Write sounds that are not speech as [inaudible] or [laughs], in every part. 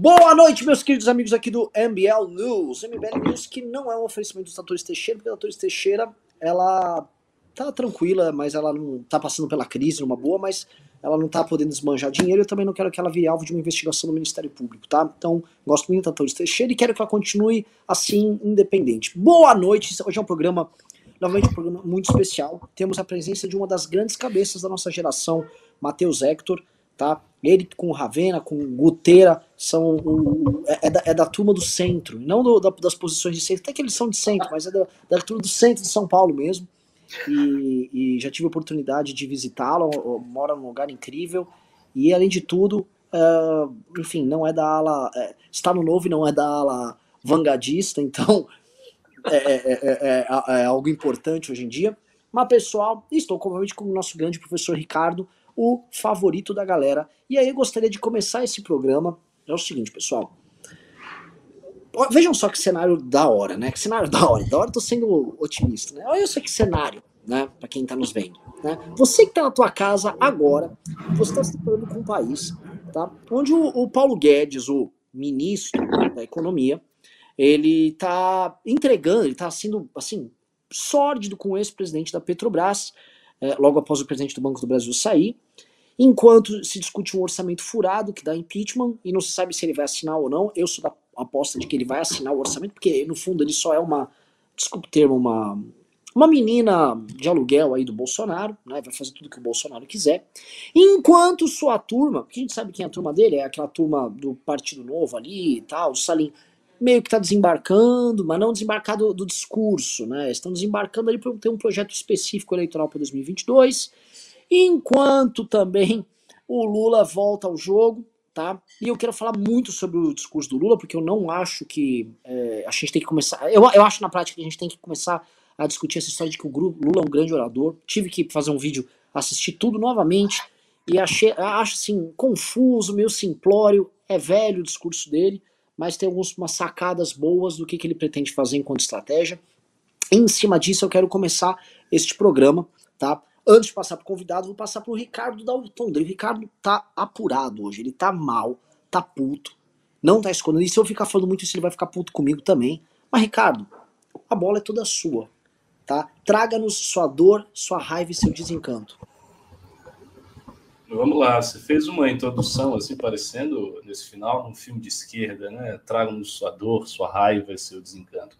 Boa noite, meus queridos amigos aqui do MBL News. MBL News que não é um oferecimento dos Tratores Teixeira, porque a Tratores Teixeira, ela tá tranquila, mas ela não tá passando pela crise numa boa, mas ela não tá podendo desmanjar dinheiro, eu também não quero que ela vire alvo de uma investigação do Ministério Público, tá? Então, gosto muito da Tratores Teixeira e quero que ela continue assim, independente. Boa noite, hoje é um programa, novamente um programa muito especial. Temos a presença de uma das grandes cabeças da nossa geração, Matheus Hector, tá? Ele com o Ravena, com o Guteira, são o, é, é, da, é, da, turma do centro, não do, da, das posições de centro, até que eles são de centro, mas é da, da turma do centro de São Paulo mesmo. E, e já tive a oportunidade de visitá-lo, mora num lugar incrível, e além de tudo, uh, enfim, não é da ala. É, está no novo e não é da ala vanguardista, então é, é, algo importante hoje em dia. Mas, pessoal, estou conveniente com o nosso grande professor Ricardo, o favorito da galera. E aí eu gostaria de começar esse programa. É o seguinte, pessoal. Vejam só que cenário da hora, né? Que cenário [laughs] da hora. Da hora eu tô sendo otimista, né? Olha só que cenário, né? Pra quem tá nos vendo. Né? Você que tá na tua casa agora, você tá se deparando com um país, tá? Onde o, o Paulo Guedes, o ministro da Economia, ele tá entregando, ele tá sendo, assim, sórdido com o ex-presidente da Petrobras, é, logo após o presidente do Banco do Brasil sair, enquanto se discute um orçamento furado que dá impeachment e não se sabe se ele vai assinar ou não. Eu sou da aposta de que ele vai assinar o orçamento, porque no fundo ele só é uma, desculpe o termo, uma, uma menina de aluguel aí do Bolsonaro, né, vai fazer tudo que o Bolsonaro quiser. Enquanto sua turma, porque a gente sabe quem é a turma dele, é aquela turma do Partido Novo ali e tal, o Salim, meio que está desembarcando, mas não desembarcado do, discurso, né? Estão desembarcando ali para ter um projeto específico eleitoral para 2022, enquanto também o Lula volta ao jogo, tá? E eu quero falar muito sobre o discurso do Lula, porque eu não acho que é, a gente tem que começar. Eu, eu acho na prática que a gente tem que começar a discutir essa história de que o Lula é um grande orador. Tive que fazer um vídeo, assistir tudo novamente e achei, acho assim confuso, meio simplório. É velho o discurso dele mas tem algumas sacadas boas do que, que ele pretende fazer enquanto estratégia. Em cima disso, eu quero começar este programa, tá? Antes de passar para o convidado, vou passar para o Ricardo Dalton. O Ricardo tá apurado hoje, ele tá mal, tá puto, não tá escondendo. E se eu ficar falando muito isso, ele vai ficar puto comigo também. Mas, Ricardo, a bola é toda sua, tá? Traga-nos sua dor, sua raiva e seu desencanto. Vamos lá, você fez uma introdução assim, parecendo nesse final um filme de esquerda, né? Traga-nos sua dor, sua raiva e seu desencanto.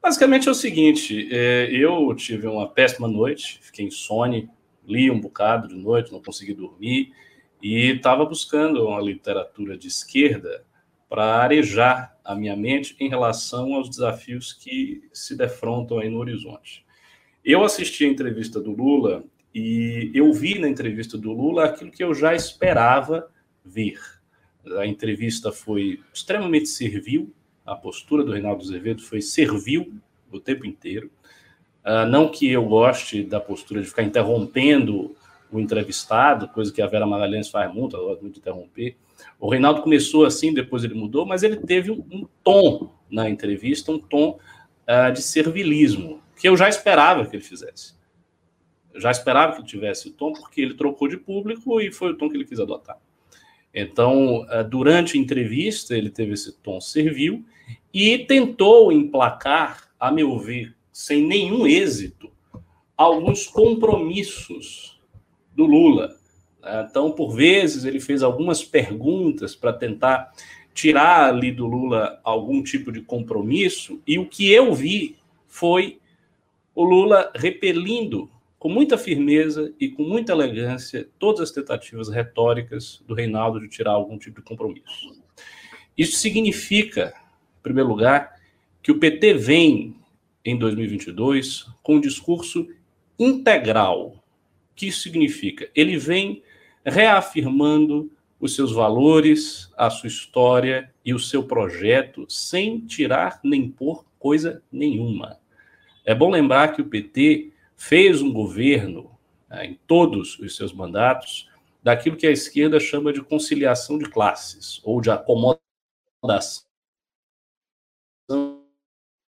Basicamente é o seguinte: é, eu tive uma péssima noite, fiquei insone, li um bocado de noite, não consegui dormir e estava buscando uma literatura de esquerda para arejar a minha mente em relação aos desafios que se defrontam aí no horizonte. Eu assisti a entrevista do Lula e eu vi na entrevista do Lula aquilo que eu já esperava ver. A entrevista foi extremamente servil, a postura do Reinaldo Azevedo foi servil o tempo inteiro. Uh, não que eu goste da postura de ficar interrompendo o entrevistado, coisa que a Vera Magalhães faz muito, ela gosta muito de interromper. O Reinaldo começou assim, depois ele mudou, mas ele teve um, tom na entrevista, um tom uh, de servilismo, que eu já esperava que ele fizesse. Já esperava que tivesse o tom, porque ele trocou de público e foi o tom que ele quis adotar. Então, eh, durante a entrevista, ele teve esse tom servil e tentou emplacar, a meu ver, sem nenhum êxito, alguns compromissos do Lula. Então, por vezes, ele fez algumas perguntas para tentar tirar ali do Lula algum tipo de compromisso, e o que eu vi foi o Lula repelindo com muita firmeza e com muita elegância todas as tentativas retóricas do Reinaldo de tirar algum tipo de compromisso. Isso significa, em primeiro lugar, que o PT vem em 2022 com um discurso integral. O que isso significa? Ele vem reafirmando os seus valores, a sua história e o seu projeto sem tirar nem pôr coisa nenhuma. É bom lembrar que o PT fez um governo, né, em todos os seus mandatos, daquilo que a esquerda chama de conciliação de classes, ou de acomodação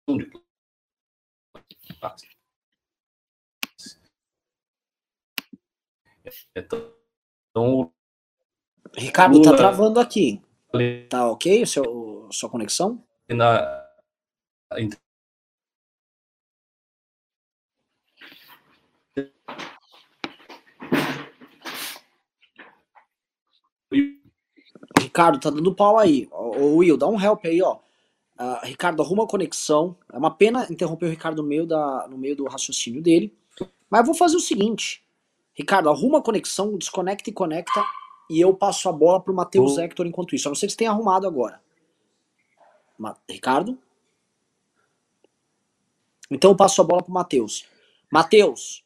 de classes. Então, Ricardo, tá travando aqui. Tá ok o seu, sua conexão? Na... Ricardo, tá dando pau aí. Ô, Will, dá um help aí, ó. Uh, Ricardo, arruma a conexão. É uma pena interromper o Ricardo no meio, da, no meio do raciocínio dele. Mas eu vou fazer o seguinte. Ricardo, arruma a conexão, desconecta e conecta. E eu passo a bola pro Matheus oh. Hector enquanto isso. Eu não sei se tem arrumado agora. Ma Ricardo? Então eu passo a bola pro Matheus. Matheus,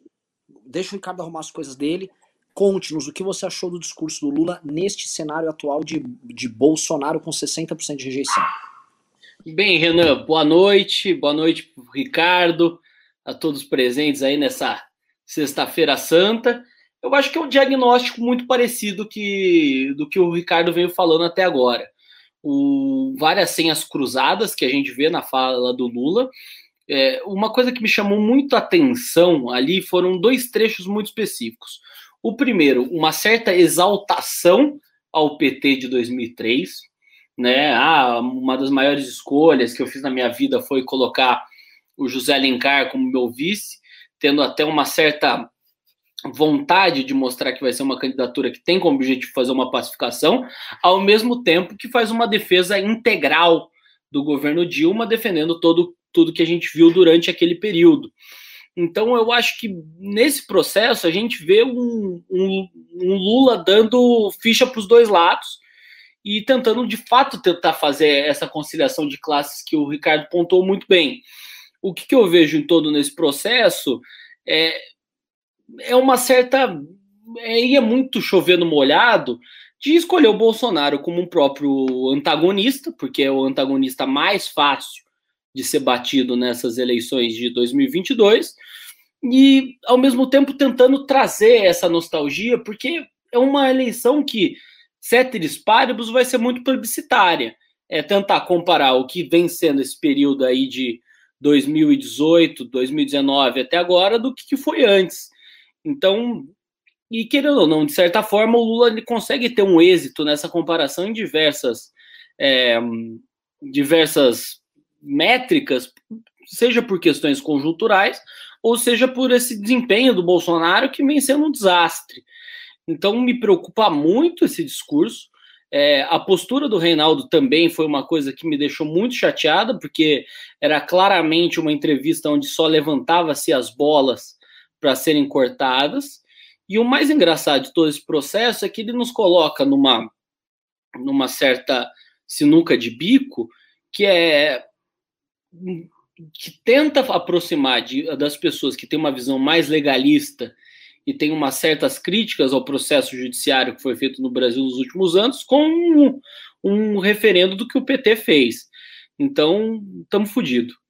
deixa o Ricardo arrumar as coisas dele. Conte-nos o que você achou do discurso do Lula neste cenário atual de, de Bolsonaro com 60% de rejeição. Bem, Renan, boa noite, boa noite Ricardo, a todos presentes aí nessa sexta-feira santa. Eu acho que é um diagnóstico muito parecido que, do que o Ricardo veio falando até agora. O, várias senhas cruzadas que a gente vê na fala do Lula. É, uma coisa que me chamou muito atenção ali foram dois trechos muito específicos. O primeiro, uma certa exaltação ao PT de 2003, né? Ah, uma das maiores escolhas que eu fiz na minha vida foi colocar o José Alencar como meu vice, tendo até uma certa vontade de mostrar que vai ser uma candidatura que tem como objetivo fazer uma pacificação, ao mesmo tempo que faz uma defesa integral do governo Dilma, defendendo todo, tudo que a gente viu durante aquele período. Então, eu acho que nesse processo a gente vê um, um, um Lula dando ficha para os dois lados, e tentando de fato tentar fazer essa conciliação de classes que o Ricardo pontou muito bem. O que, que eu vejo em todo nesse processo é, é uma certa. É, ia muito chovendo molhado de escolher o Bolsonaro como um próprio antagonista, porque é o antagonista mais fácil de ser batido nessas eleições de 2022, e ao mesmo tempo tentando trazer essa nostalgia, porque é uma eleição que ceteris paribus vai ser muito plebiscitária. É tentar comparar o que vem sendo esse período aí de 2018, 2019 até agora do que, foi antes. Então, e querendo ou não, de certa forma, o Lula ele consegue ter um êxito nessa comparação em diversas, é, diversas métricas, seja por questões conjunturais, ou seja por esse desempenho do Bolsonaro que vem sendo um desastre. Então me preocupa muito esse discurso. É, a postura do Reinaldo também foi uma coisa que me deixou muito chateada, porque era claramente uma entrevista onde só levantava-se as bolas para serem cortadas. E o mais engraçado de todo esse processo é que ele nos coloca numa, numa certa sinuca de bico que é que tenta aproximar de, das pessoas que têm uma visão mais legalista e tem umas certas críticas ao processo judiciário que foi feito no Brasil nos últimos anos, com um, um referendo do que o PT fez. Então, estamos fodidos.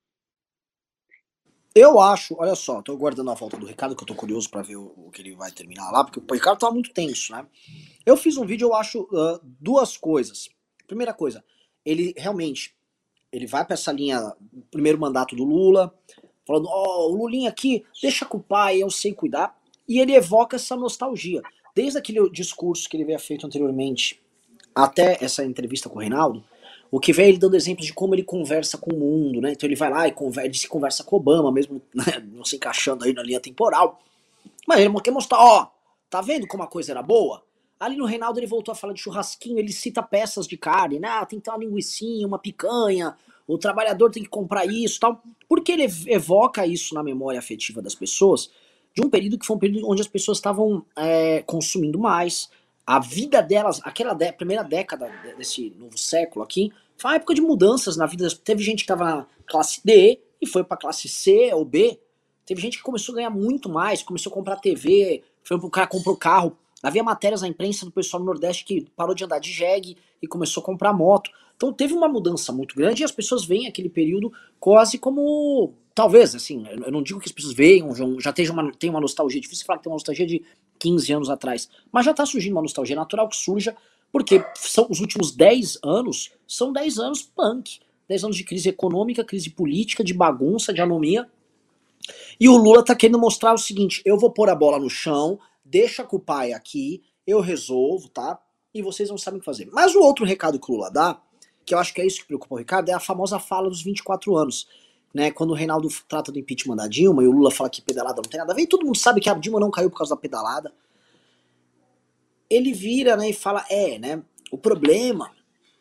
Eu acho, olha só, estou guardando a volta do Ricardo, que eu estou curioso para ver o, o, que ele vai terminar lá, porque o Ricardo tá muito tenso, né? Eu fiz um vídeo, eu acho, uh, duas coisas. Primeira coisa, ele realmente, ele vai para essa linha, primeiro mandato do Lula, falando, ó, oh, o Lulinha aqui, deixa com o pai, eu sei cuidar e ele evoca essa nostalgia. Desde aquele discurso que ele havia feito anteriormente até essa entrevista com o Reinaldo, o que vem ele dando exemplos de como ele conversa com o mundo, né? Então ele vai lá e conversa, se conversa com Obama, mesmo [laughs] né, não se encaixando aí na linha temporal. Mas ele quer mostrar, ó, tá vendo como a coisa era boa? Ali no Reinaldo ele voltou a falar de churrasquinho, ele cita peças de carne, né? Ah, tem que ter uma linguiçinha, uma picanha, o trabalhador tem que comprar isso tal. Porque ele evoca isso na memória afetiva das pessoas, de um período que foi um período onde as pessoas estavam é, consumindo mais. A vida delas, aquela de, primeira década desse novo século aqui, foi uma época de mudanças na vida. Teve gente que estava na classe D e foi para classe C ou B. Teve gente que começou a ganhar muito mais, começou a comprar TV, foi pro cara comprou carro. Havia matérias na imprensa do pessoal do Nordeste que parou de andar de jegue e começou a comprar moto. Então teve uma mudança muito grande e as pessoas veem aquele período quase como talvez, assim, eu não digo que as pessoas vejam, já tenham uma, uma nostalgia, difícil falar que tem uma nostalgia de 15 anos atrás, mas já está surgindo uma nostalgia natural que surja, porque são os últimos 10 anos, são 10 anos punk, 10 anos de crise econômica, crise política, de bagunça, de anomia, e o Lula tá querendo mostrar o seguinte, eu vou pôr a bola no chão, deixa com o pai aqui, eu resolvo, tá? e vocês não sabem o que fazer. Mas o outro recado que o Lula dá, que eu acho que é isso que preocupa o Ricardo, é a famosa fala dos 24 anos. Né, quando o Reinaldo trata do impeachment da Dilma e o Lula fala que pedalada não tem nada a ver, e todo mundo sabe que a Dilma não caiu por causa da pedalada. Ele vira né, e fala: é, né? O problema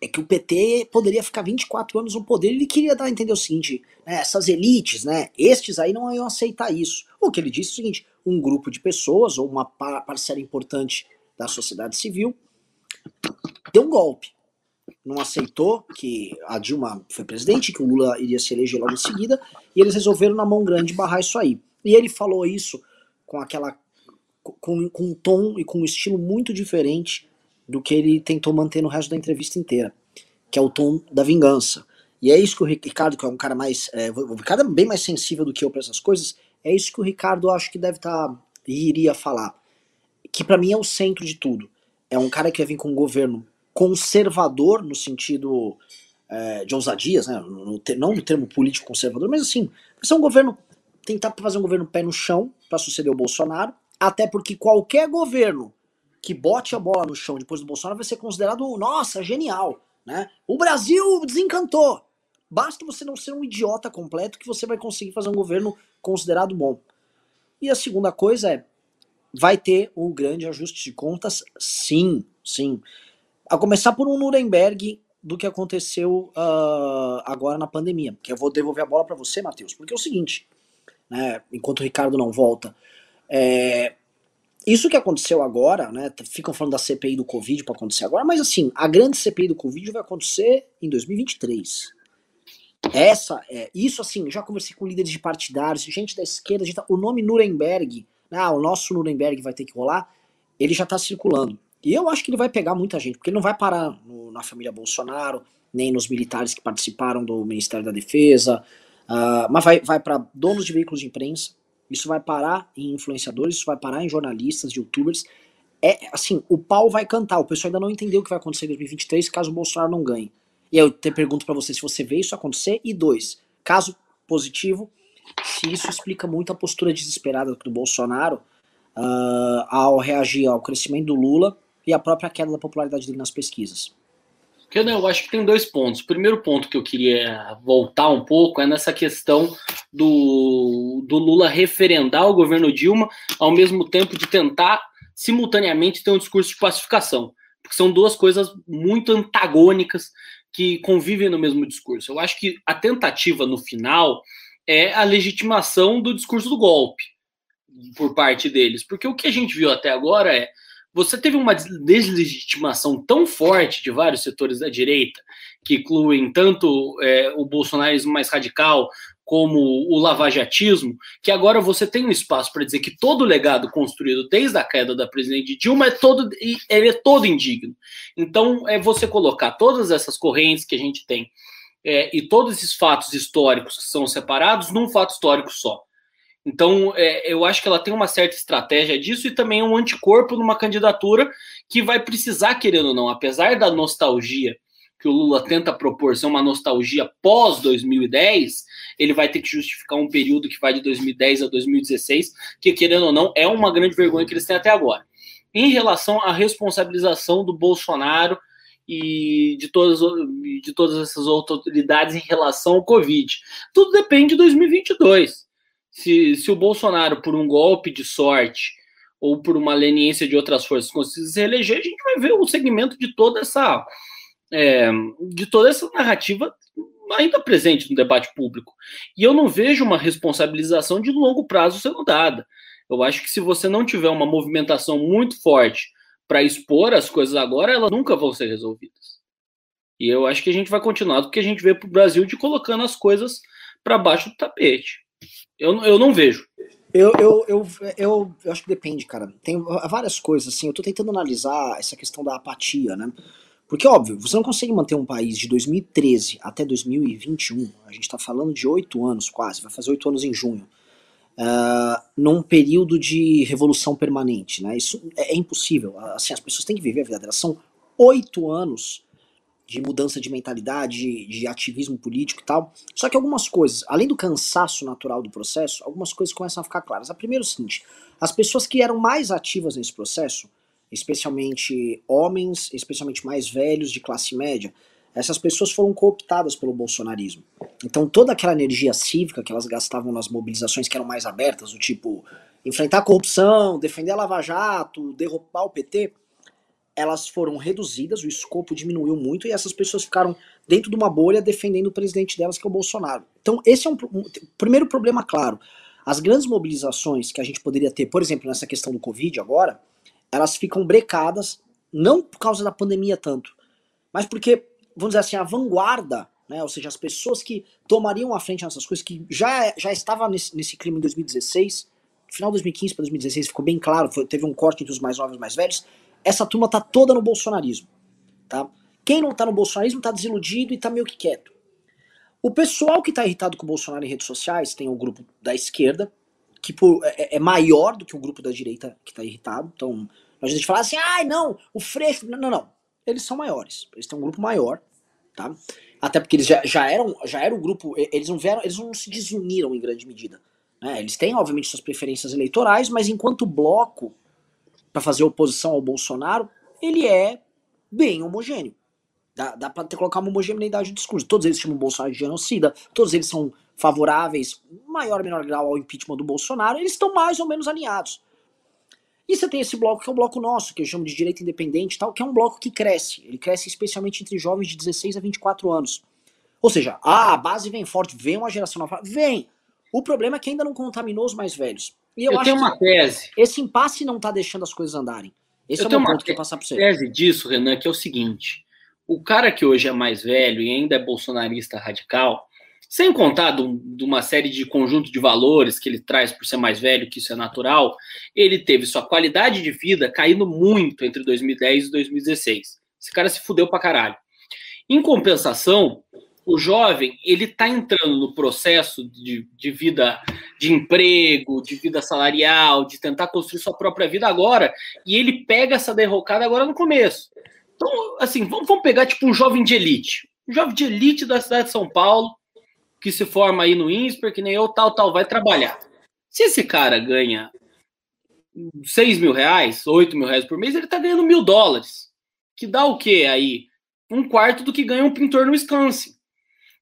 é que o PT poderia ficar 24 anos no poder. Ele queria dar a entender o seguinte: né, essas elites, né, estes aí não iam aceitar isso. O que ele disse é o seguinte: um grupo de pessoas, ou uma parcela importante da sociedade civil, deu um golpe não aceitou que a Dilma foi presidente, que o Lula iria se eleger logo em seguida, e eles resolveram na mão grande barrar isso aí. E ele falou isso com aquela com, com um tom e com um estilo muito diferente do que ele tentou manter no resto da entrevista inteira, que é o tom da vingança. E é isso que o Ricardo, que é um cara mais. É, o Ricardo é bem mais sensível do que eu para essas coisas, é isso que o Ricardo acho que deve estar. Tá, iria falar. Que para mim é o centro de tudo. É um cara que vai vir com um governo conservador no sentido é, de ousadias, né? Não no termo político conservador, mas assim, ser um governo, tentar fazer um governo pé no chão para suceder o Bolsonaro, até porque qualquer governo que bote a bola no chão depois do Bolsonaro vai ser considerado, nossa, genial, né? O Brasil desencantou. Basta você não ser um idiota completo que você vai conseguir fazer um governo considerado bom. E a segunda coisa é, vai ter um grande ajuste de contas? Sim, sim. A começar por um Nuremberg do que aconteceu uh, agora na pandemia. Que eu vou devolver a bola para você, Matheus, porque é o seguinte, né, enquanto o Ricardo não volta, é, isso que aconteceu agora, né, ficam falando da CPI do Covid para acontecer agora, mas assim, a grande CPI do Covid vai acontecer em 2023. Essa, é, isso assim, já conversei com líderes de partidários, gente da esquerda, gente, o nome Nuremberg, ah, o nosso Nuremberg vai ter que rolar, ele já está circulando. E eu acho que ele vai pegar muita gente, porque ele não vai parar no, na família Bolsonaro, nem nos militares que participaram do Ministério da Defesa, uh, mas vai, vai para donos de veículos de imprensa, isso vai parar em influenciadores, isso vai parar em jornalistas, youtubers. É assim, o pau vai cantar. O pessoal ainda não entendeu o que vai acontecer em 2023 caso o Bolsonaro não ganhe. E aí eu te pergunto para você se você vê isso acontecer. E dois, caso positivo, se isso explica muito a postura desesperada do Bolsonaro uh, ao reagir ao crescimento do Lula e a própria queda da popularidade dele nas pesquisas. Eu acho que tem dois pontos. O primeiro ponto que eu queria voltar um pouco é nessa questão do, do Lula referendar o governo Dilma, ao mesmo tempo de tentar simultaneamente ter um discurso de pacificação. Porque são duas coisas muito antagônicas que convivem no mesmo discurso. Eu acho que a tentativa no final é a legitimação do discurso do golpe por parte deles. Porque o que a gente viu até agora é você teve uma deslegitimação tão forte de vários setores da direita, que incluem tanto é, o bolsonarismo mais radical como o lavajatismo, que agora você tem um espaço para dizer que todo o legado construído desde a queda da presidente Dilma é todo, ele é todo indigno. Então, é você colocar todas essas correntes que a gente tem é, e todos esses fatos históricos que são separados num fato histórico só. Então, é, eu acho que ela tem uma certa estratégia disso e também um anticorpo numa candidatura que vai precisar, querendo ou não, apesar da nostalgia que o Lula tenta propor ser uma nostalgia pós 2010, ele vai ter que justificar um período que vai de 2010 a 2016, que, querendo ou não, é uma grande vergonha que eles têm até agora. Em relação à responsabilização do Bolsonaro e de todas, de todas essas autoridades em relação ao Covid, tudo depende de 2022 se, se o Bolsonaro, por um golpe de sorte ou por uma leniência de outras forças, conseguir se reeleger, a gente vai ver o segmento de toda essa é, de toda essa narrativa ainda presente no debate público. E eu não vejo uma responsabilização de longo prazo sendo dada. Eu acho que se você não tiver uma movimentação muito forte para expor as coisas agora, elas nunca vão ser resolvidas. E eu acho que a gente vai continuar do que a gente vê para o Brasil de colocando as coisas para baixo do tapete. Eu, eu não vejo. Eu, eu, eu, eu, eu acho que depende, cara. Tem várias coisas, assim. Eu tô tentando analisar essa questão da apatia, né? Porque, óbvio, você não consegue manter um país de 2013 até 2021, a gente tá falando de oito anos quase, vai fazer oito anos em junho, uh, num período de revolução permanente, né? Isso é, é impossível. Assim, as pessoas têm que viver a vida delas. São oito anos de mudança de mentalidade, de, de, ativismo político e tal. Só que algumas coisas, além do cansaço natural do processo, algumas coisas começam a ficar claras. A primeira é o seguinte: as pessoas que eram mais ativas nesse processo, especialmente homens, especialmente mais velhos de classe média, essas pessoas foram cooptadas pelo bolsonarismo. Então toda aquela energia cívica que elas gastavam nas mobilizações que eram mais abertas, do tipo enfrentar a corrupção, defender a Lava Jato, derrubar o PT, elas foram reduzidas, o escopo diminuiu muito e essas pessoas ficaram dentro de uma bolha defendendo o presidente delas, que é o Bolsonaro. Então esse é um, um primeiro problema claro. As grandes mobilizações que a gente poderia ter, por exemplo, nessa questão do Covid agora, elas ficam brecadas, não por causa da pandemia tanto, mas porque vamos dizer assim, a vanguarda, né, ou seja, as pessoas que tomariam a frente nessas coisas, que já, já estavam nesse, nesse crime em 2016, final de 2015 para 2016 ficou bem claro, foi, teve um corte entre os mais novos e os mais velhos, essa turma tá toda no bolsonarismo, tá? Quem não tá no bolsonarismo tá desiludido e tá meio que quieto. O pessoal que tá irritado com o Bolsonaro em redes sociais, tem o um grupo da esquerda, que por, é, é, maior do que o grupo da direita que tá irritado, então a gente fala assim, ai não, o Freixo, não, não, não, eles são maiores, eles têm um grupo maior, tá? Até porque eles já, já eram já era um grupo, eles não vieram, eles não se desuniram em grande medida. Né? Eles têm, obviamente, suas preferências eleitorais, mas enquanto bloco, para fazer oposição ao Bolsonaro, ele é bem homogêneo. Dá, dá para colocar uma homogeneidade de discurso. Todos eles chamam o Bolsonaro de genocida, todos eles são favoráveis, maior ou menor grau, ao impeachment do Bolsonaro, eles estão mais ou menos alinhados. E você tem esse bloco que é o bloco nosso, que eu chamo de direita independente tal, que é um bloco que cresce. Ele cresce especialmente entre jovens de 16 a 24 anos. Ou seja, a base vem forte, vem uma geração nova. Vem! O problema é que ainda não contaminou os mais velhos. E eu, eu tenho uma tese. Esse impasse não está deixando as coisas andarem. Esse eu é o ponto que eu passar para você. tese disso, Renan, que é o seguinte: o cara que hoje é mais velho e ainda é bolsonarista radical, sem contar de uma série de conjunto de valores que ele traz por ser mais velho, que isso é natural, ele teve sua qualidade de vida caindo muito entre 2010 e 2016. Esse cara se fudeu pra caralho. Em compensação, o jovem ele está entrando no processo de, de vida de emprego, de vida salarial, de tentar construir sua própria vida agora, e ele pega essa derrocada agora no começo. Então, assim, vamos, vamos pegar tipo um jovem de elite. Um jovem de elite da cidade de São Paulo, que se forma aí no INSPER, que nem eu, tal, tal, vai trabalhar. Se esse cara ganha 6 mil reais, 8 mil reais por mês, ele tá ganhando mil dólares. Que dá o quê aí? Um quarto do que ganha um pintor no Wisconsin.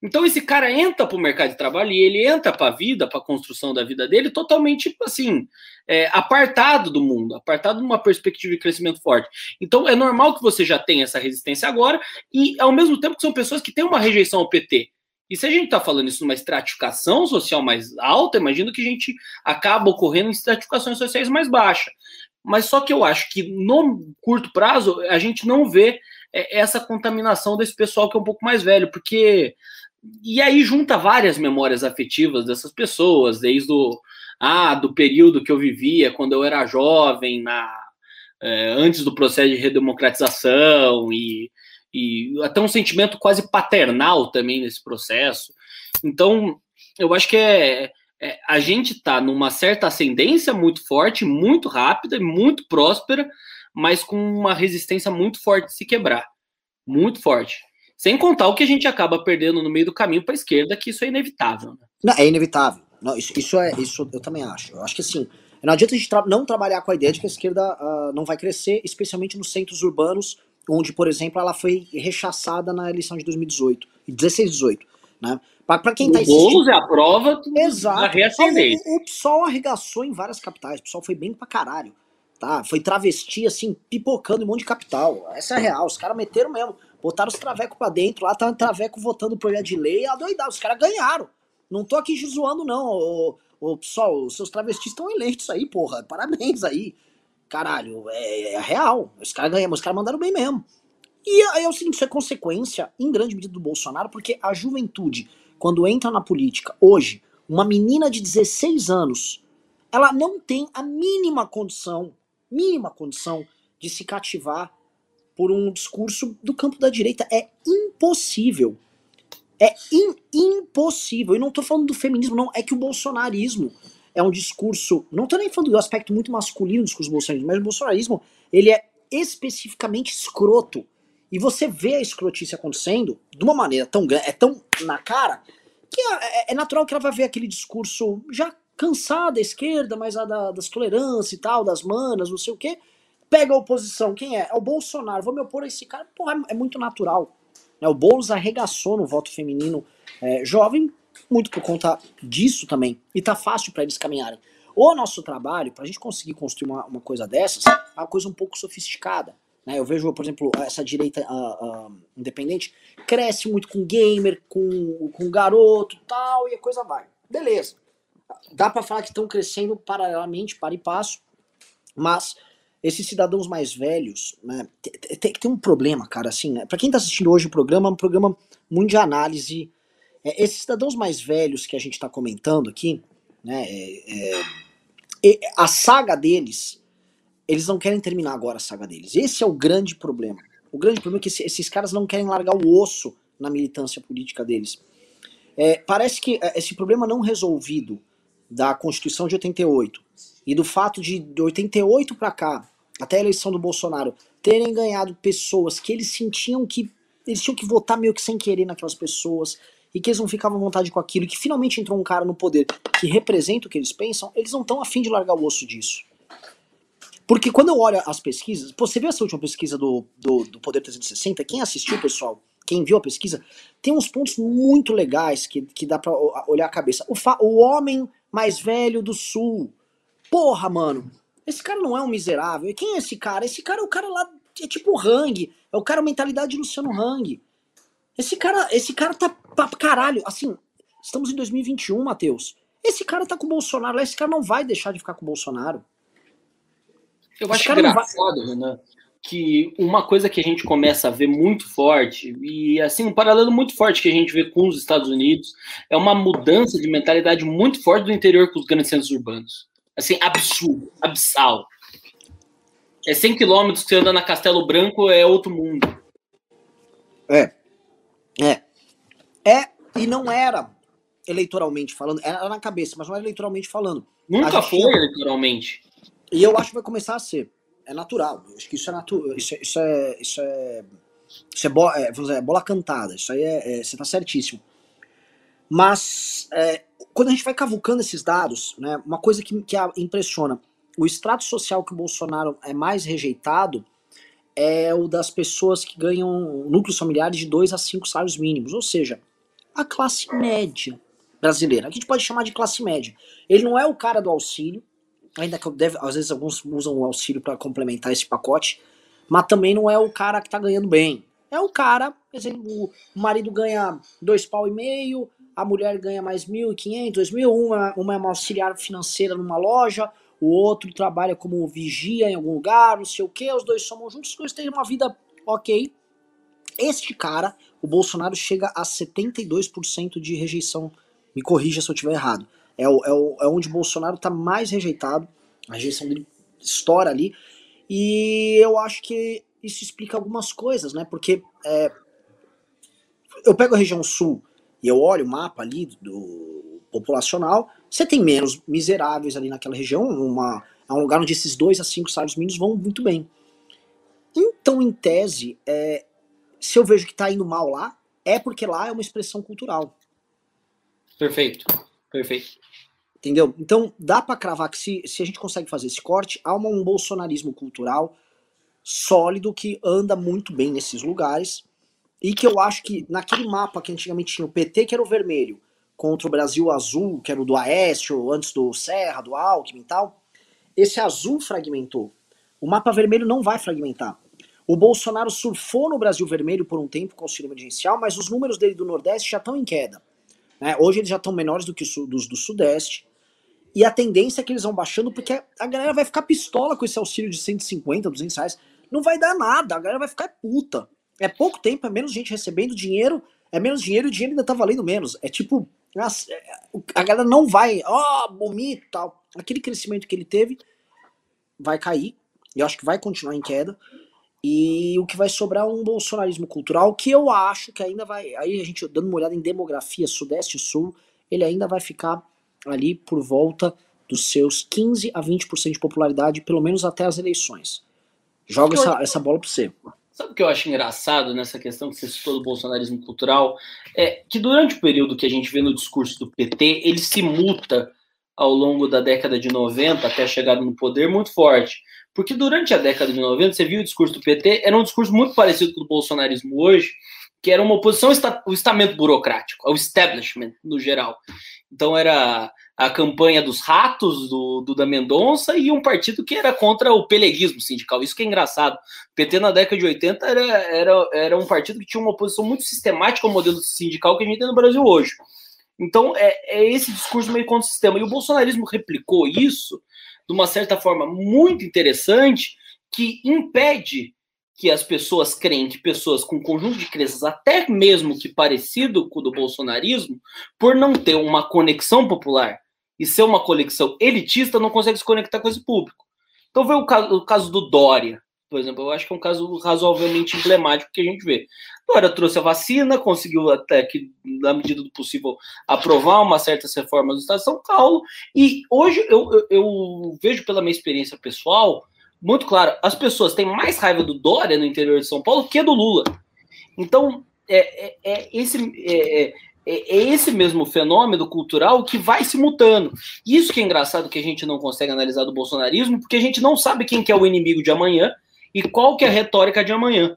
Então esse cara entra para o mercado de trabalho e ele entra para a vida, para a construção da vida dele, totalmente assim é, apartado do mundo, apartado de uma perspectiva de crescimento forte. Então é normal que você já tenha essa resistência agora e ao mesmo tempo que são pessoas que têm uma rejeição ao PT. E se a gente está falando isso numa estratificação social mais alta, imagino que a gente acaba ocorrendo em estratificações sociais mais baixas. Mas só que eu acho que no curto prazo a gente não vê é, essa contaminação desse pessoal que é um pouco mais velho, porque e aí junta várias memórias afetivas dessas pessoas, desde o ah, do período que eu vivia quando eu era jovem, na, é, antes do processo de redemocratização e e até um sentimento quase paternal também nesse processo. Então, eu acho que é, é a gente está numa certa ascendência muito forte, muito rápida e muito próspera, mas com uma resistência muito forte de se quebrar. Muito forte. Sem contar o que a gente acaba perdendo no meio do caminho para a esquerda, que isso é inevitável. Né? Não, é inevitável. Não, isso, isso, é, isso eu também acho. Eu acho que assim, não adianta a gente tra não trabalhar com a ideia de que a esquerda uh, não vai crescer, especialmente nos centros urbanos onde, por exemplo, ela foi rechaçada na eleição de 2018, 16 18, né? Para quem tá assistindo... é a prova Exato. O, o PSOL arregaçou em várias capitais, o PSOL foi bem pra caralho, tá? Foi travesti, assim, pipocando em um monte de capital. Essa é real, os caras meteram mesmo, botaram os travecos pra dentro, lá tava traveco votando projeto de lei, adoidado, os caras ganharam. Não tô aqui zoando, não, o, o PSOL, os seus travestis estão eleitos aí, porra, parabéns aí caralho, é, é real. Os caras ganham, os caras mandaram bem mesmo. E aí é o seguinte, isso é consequência, em grande medida, do Bolsonaro, porque a juventude, quando entra na política, hoje, uma menina de 16 anos, ela não tem a mínima condição, mínima condição de se cativar por um discurso do campo da direita. É impossível. É in, impossível. E não tô falando do feminismo, não. É que o bolsonarismo é um discurso, não estou nem falando do aspecto muito masculino do discurso bolsonarista, mas o bolsonarismo, ele é especificamente escroto. E você vê a escrotice acontecendo de uma maneira tão grande, é tão na cara, que é, é, é, natural que ela vai ver aquele discurso já cansado da esquerda, mas a da, das tolerâncias e tal, das manas, não sei o quê. Pega a oposição, quem é? É o Bolsonaro. Vou me opor a esse cara. Porra, é, é muito natural. Né? O Boulos arregaçou no voto feminino é, jovem, muito por conta disso também. E tá fácil para eles caminharem. O nosso trabalho, para a gente conseguir construir uma, uma, coisa dessas, é uma coisa um pouco sofisticada. Né? Eu vejo, por exemplo, essa direita uh, uh, independente cresce muito com gamer, com, com garoto tal, e a coisa vai. Beleza. Dá para falar que estão crescendo paralelamente, para e passo, mas esses cidadãos mais velhos, né, tem que ter um problema, cara, assim, né, para quem tá assistindo hoje o programa, é um programa muito de análise. É, esses cidadãos mais velhos que a gente tá comentando aqui, né, é, é, a saga deles, eles não querem terminar agora a saga deles. Esse é o grande problema. O grande problema é que esses caras não querem largar o osso na militância política deles. É, parece que é, esse problema não resolvido da Constituição de 88 e do fato de, de 88 para cá, até a eleição do Bolsonaro, terem ganhado pessoas que eles sentiam que eles tinham que votar meio que sem querer naquelas pessoas e que eles não ficavam à vontade com aquilo, e que finalmente entrou um cara no poder que representa o que eles pensam, eles não estão afim de largar o osso disso. Porque quando eu olho as pesquisas, pô, você viu essa última pesquisa do, do, do Poder 360? Quem assistiu, pessoal, quem viu a pesquisa, tem uns pontos muito legais que, que dá pra olhar a cabeça. O, o homem mais velho do sul, Porra, mano, esse cara não é um miserável. E quem é esse cara? Esse cara é o cara lá, é tipo o Hang. É o cara mentalidade de Luciano Hang. Esse cara, esse cara tá pra caralho. Assim, estamos em 2021, Matheus. Esse cara tá com o Bolsonaro. Esse cara não vai deixar de ficar com o Bolsonaro. Eu acho engraçado. Renan, que uma coisa que a gente começa a ver muito forte, e assim, um paralelo muito forte que a gente vê com os Estados Unidos, é uma mudança de mentalidade muito forte do interior com os grandes centros urbanos. Assim, absurdo, absal. É 100 quilômetros que você anda na Castelo Branco, é outro mundo. É. É. É, e não era eleitoralmente falando, era na cabeça, mas não era eleitoralmente falando. Nunca foi eleitoralmente. E eu acho que vai começar a ser. É natural. Eu acho que isso é natural. Isso, é, isso é. Isso é. Isso é, bo... é, dizer, é bola cantada. Isso aí é, é, Você tá certíssimo. Mas é, quando a gente vai cavucando esses dados, né, uma coisa que, que impressiona, o extrato social que o Bolsonaro é mais rejeitado é o das pessoas que ganham núcleos familiares de 2 a 5 salários mínimos, ou seja, a classe média brasileira. A gente pode chamar de classe média. Ele não é o cara do auxílio, ainda que deve, às vezes alguns usam o auxílio para complementar esse pacote, mas também não é o cara que está ganhando bem. É o cara, por exemplo, o marido ganha dois pau e meio, a mulher ganha mais 1.500, 2.000, uma, uma é uma auxiliar financeira numa loja, o outro trabalha como vigia em algum lugar, não sei o que, os dois somam juntos, os dois têm uma vida ok. Este cara, o Bolsonaro chega a 72% de rejeição. Me corrija se eu estiver errado. É, o, é, o, é onde o Bolsonaro está mais rejeitado, a rejeição dele estoura ali. E eu acho que isso explica algumas coisas, né? Porque é, eu pego a região sul, e eu olho o mapa ali do populacional, você tem menos miseráveis ali naquela região, uma, é um lugar onde esses dois a cinco salários mínimos vão muito bem. Então, em tese, é, se eu vejo que está indo mal lá, é porque lá é uma expressão cultural. Perfeito, perfeito. Entendeu? Então, dá para cravar que se, se a gente consegue fazer esse corte, há um bolsonarismo cultural sólido que anda muito bem nesses lugares e que eu acho que naquele mapa que antigamente tinha o PT, que era o vermelho, contra o Brasil azul, que era o do Aécio, antes do Serra, do Alckmin e tal, esse azul fragmentou. O mapa vermelho não vai fragmentar. O Bolsonaro surfou no Brasil vermelho por um tempo com auxílio emergencial, mas os números dele do Nordeste já estão em queda. Né? Hoje eles já estão menores do que os do Sudeste. E a tendência é que eles vão baixando porque a galera vai ficar pistola com esse auxílio de 150, 200 reais. Não vai dar nada, a galera vai ficar puta é pouco tempo, é menos gente recebendo dinheiro, é menos dinheiro e o dinheiro ainda tá valendo menos. É tipo, a galera não vai, ó, oh, bonito e tal. Aquele crescimento que ele teve vai cair, eu acho que vai continuar em queda. E o que vai sobrar é um bolsonarismo cultural que eu acho que ainda vai. Aí a gente dando uma olhada em demografia Sudeste e Sul, ele ainda vai ficar ali por volta dos seus 15 a 20% de popularidade, pelo menos até as eleições. Joga essa, essa bola para você. Sabe o que eu acho engraçado nessa questão que você citou do bolsonarismo cultural? É que durante o período que a gente vê no discurso do PT, ele se muta ao longo da década de 90 até a chegada no poder muito forte. Porque durante a década de 90, você viu o discurso do PT, era um discurso muito parecido com o do bolsonarismo hoje, que era uma oposição ao estamento burocrático, ao establishment no geral. Então era a campanha dos ratos do, do da Mendonça e um partido que era contra o peleguismo sindical. Isso que é engraçado. O PT na década de 80 era, era, era um partido que tinha uma oposição muito sistemática ao modelo sindical que a gente tem no Brasil hoje. Então é, é esse discurso meio contra o sistema. E o bolsonarismo replicou isso de uma certa forma muito interessante que impede que as pessoas creem que pessoas com conjunto de crenças, até mesmo que parecido com o do bolsonarismo, por não ter uma conexão popular e ser uma conexão elitista, não consegue se conectar com esse público. Então, vê o caso, o caso do Dória, por exemplo, eu acho que é um caso razoavelmente emblemático que a gente vê. Dória trouxe a vacina, conseguiu até que, na medida do possível, aprovar uma certas reformas do Estado de São Paulo, e hoje eu, eu, eu vejo pela minha experiência pessoal muito claro, as pessoas têm mais raiva do Dória no interior de São Paulo que do Lula. Então, é, é, é esse, é, é, é, esse mesmo fenômeno cultural que vai se mutando. Isso que é engraçado que a gente não consegue analisar do bolsonarismo, porque a gente não sabe quem que é o inimigo de amanhã e qual que é a retórica de amanhã.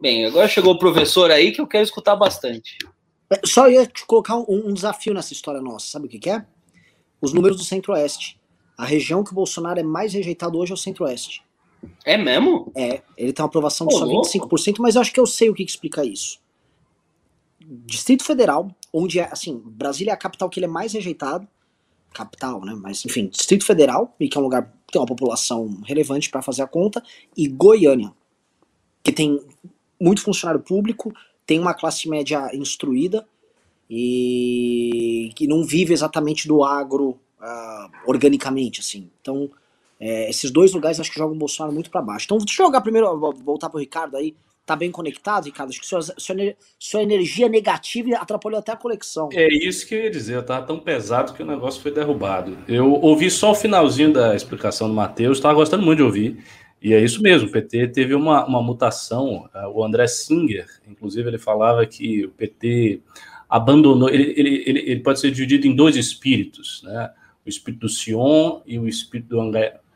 Bem, agora chegou o professor aí que eu quero escutar bastante. Só ia te colocar um, um desafio nessa história nossa, sabe o que, que é? Os números do Centro-Oeste. A região que o Bolsonaro é mais rejeitado hoje é o Centro-Oeste. É mesmo? É, ele tem uma aprovação de só 25%, mas eu acho que eu sei o que explica isso. Distrito Federal, onde é, assim, Brasília é a capital que ele é mais rejeitado, capital, né, mas enfim, Distrito Federal, e que é um lugar que tem uma população relevante para fazer a conta, e Goiânia, que tem muito funcionário público, tem uma classe média instruída, e que não vive exatamente do agro uh, organicamente, assim. Então, é, esses dois lugares acho que jogam o Bolsonaro muito para baixo. Então, deixa eu jogar primeiro, voltar pro Ricardo aí. Tá bem conectado, Ricardo? Acho que sua, sua, sua energia negativa atrapalhou até a conexão. É isso que eu ia dizer. Tava tão pesado que o negócio foi derrubado. Eu ouvi só o finalzinho da explicação do Matheus, estava gostando muito de ouvir. E é isso mesmo, o PT teve uma, uma mutação. Uh, o André Singer, inclusive, ele falava que o PT abandonou. Ele, ele, ele, ele pode ser dividido em dois espíritos, né? O espírito do Sion e o espírito do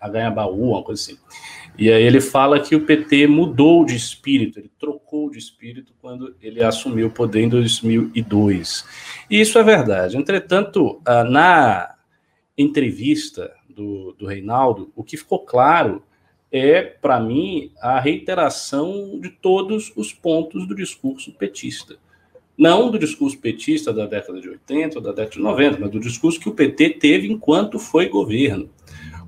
Aganhabaú, uma coisa assim. E aí ele fala que o PT mudou de espírito, ele trocou de espírito quando ele assumiu o poder em 2002. E isso é verdade. Entretanto, ah, na entrevista do, do Reinaldo, o que ficou claro é, para mim, a reiteração de todos os pontos do discurso petista não do discurso petista da década de 80 ou da década de 90, mas do discurso que o PT teve enquanto foi governo.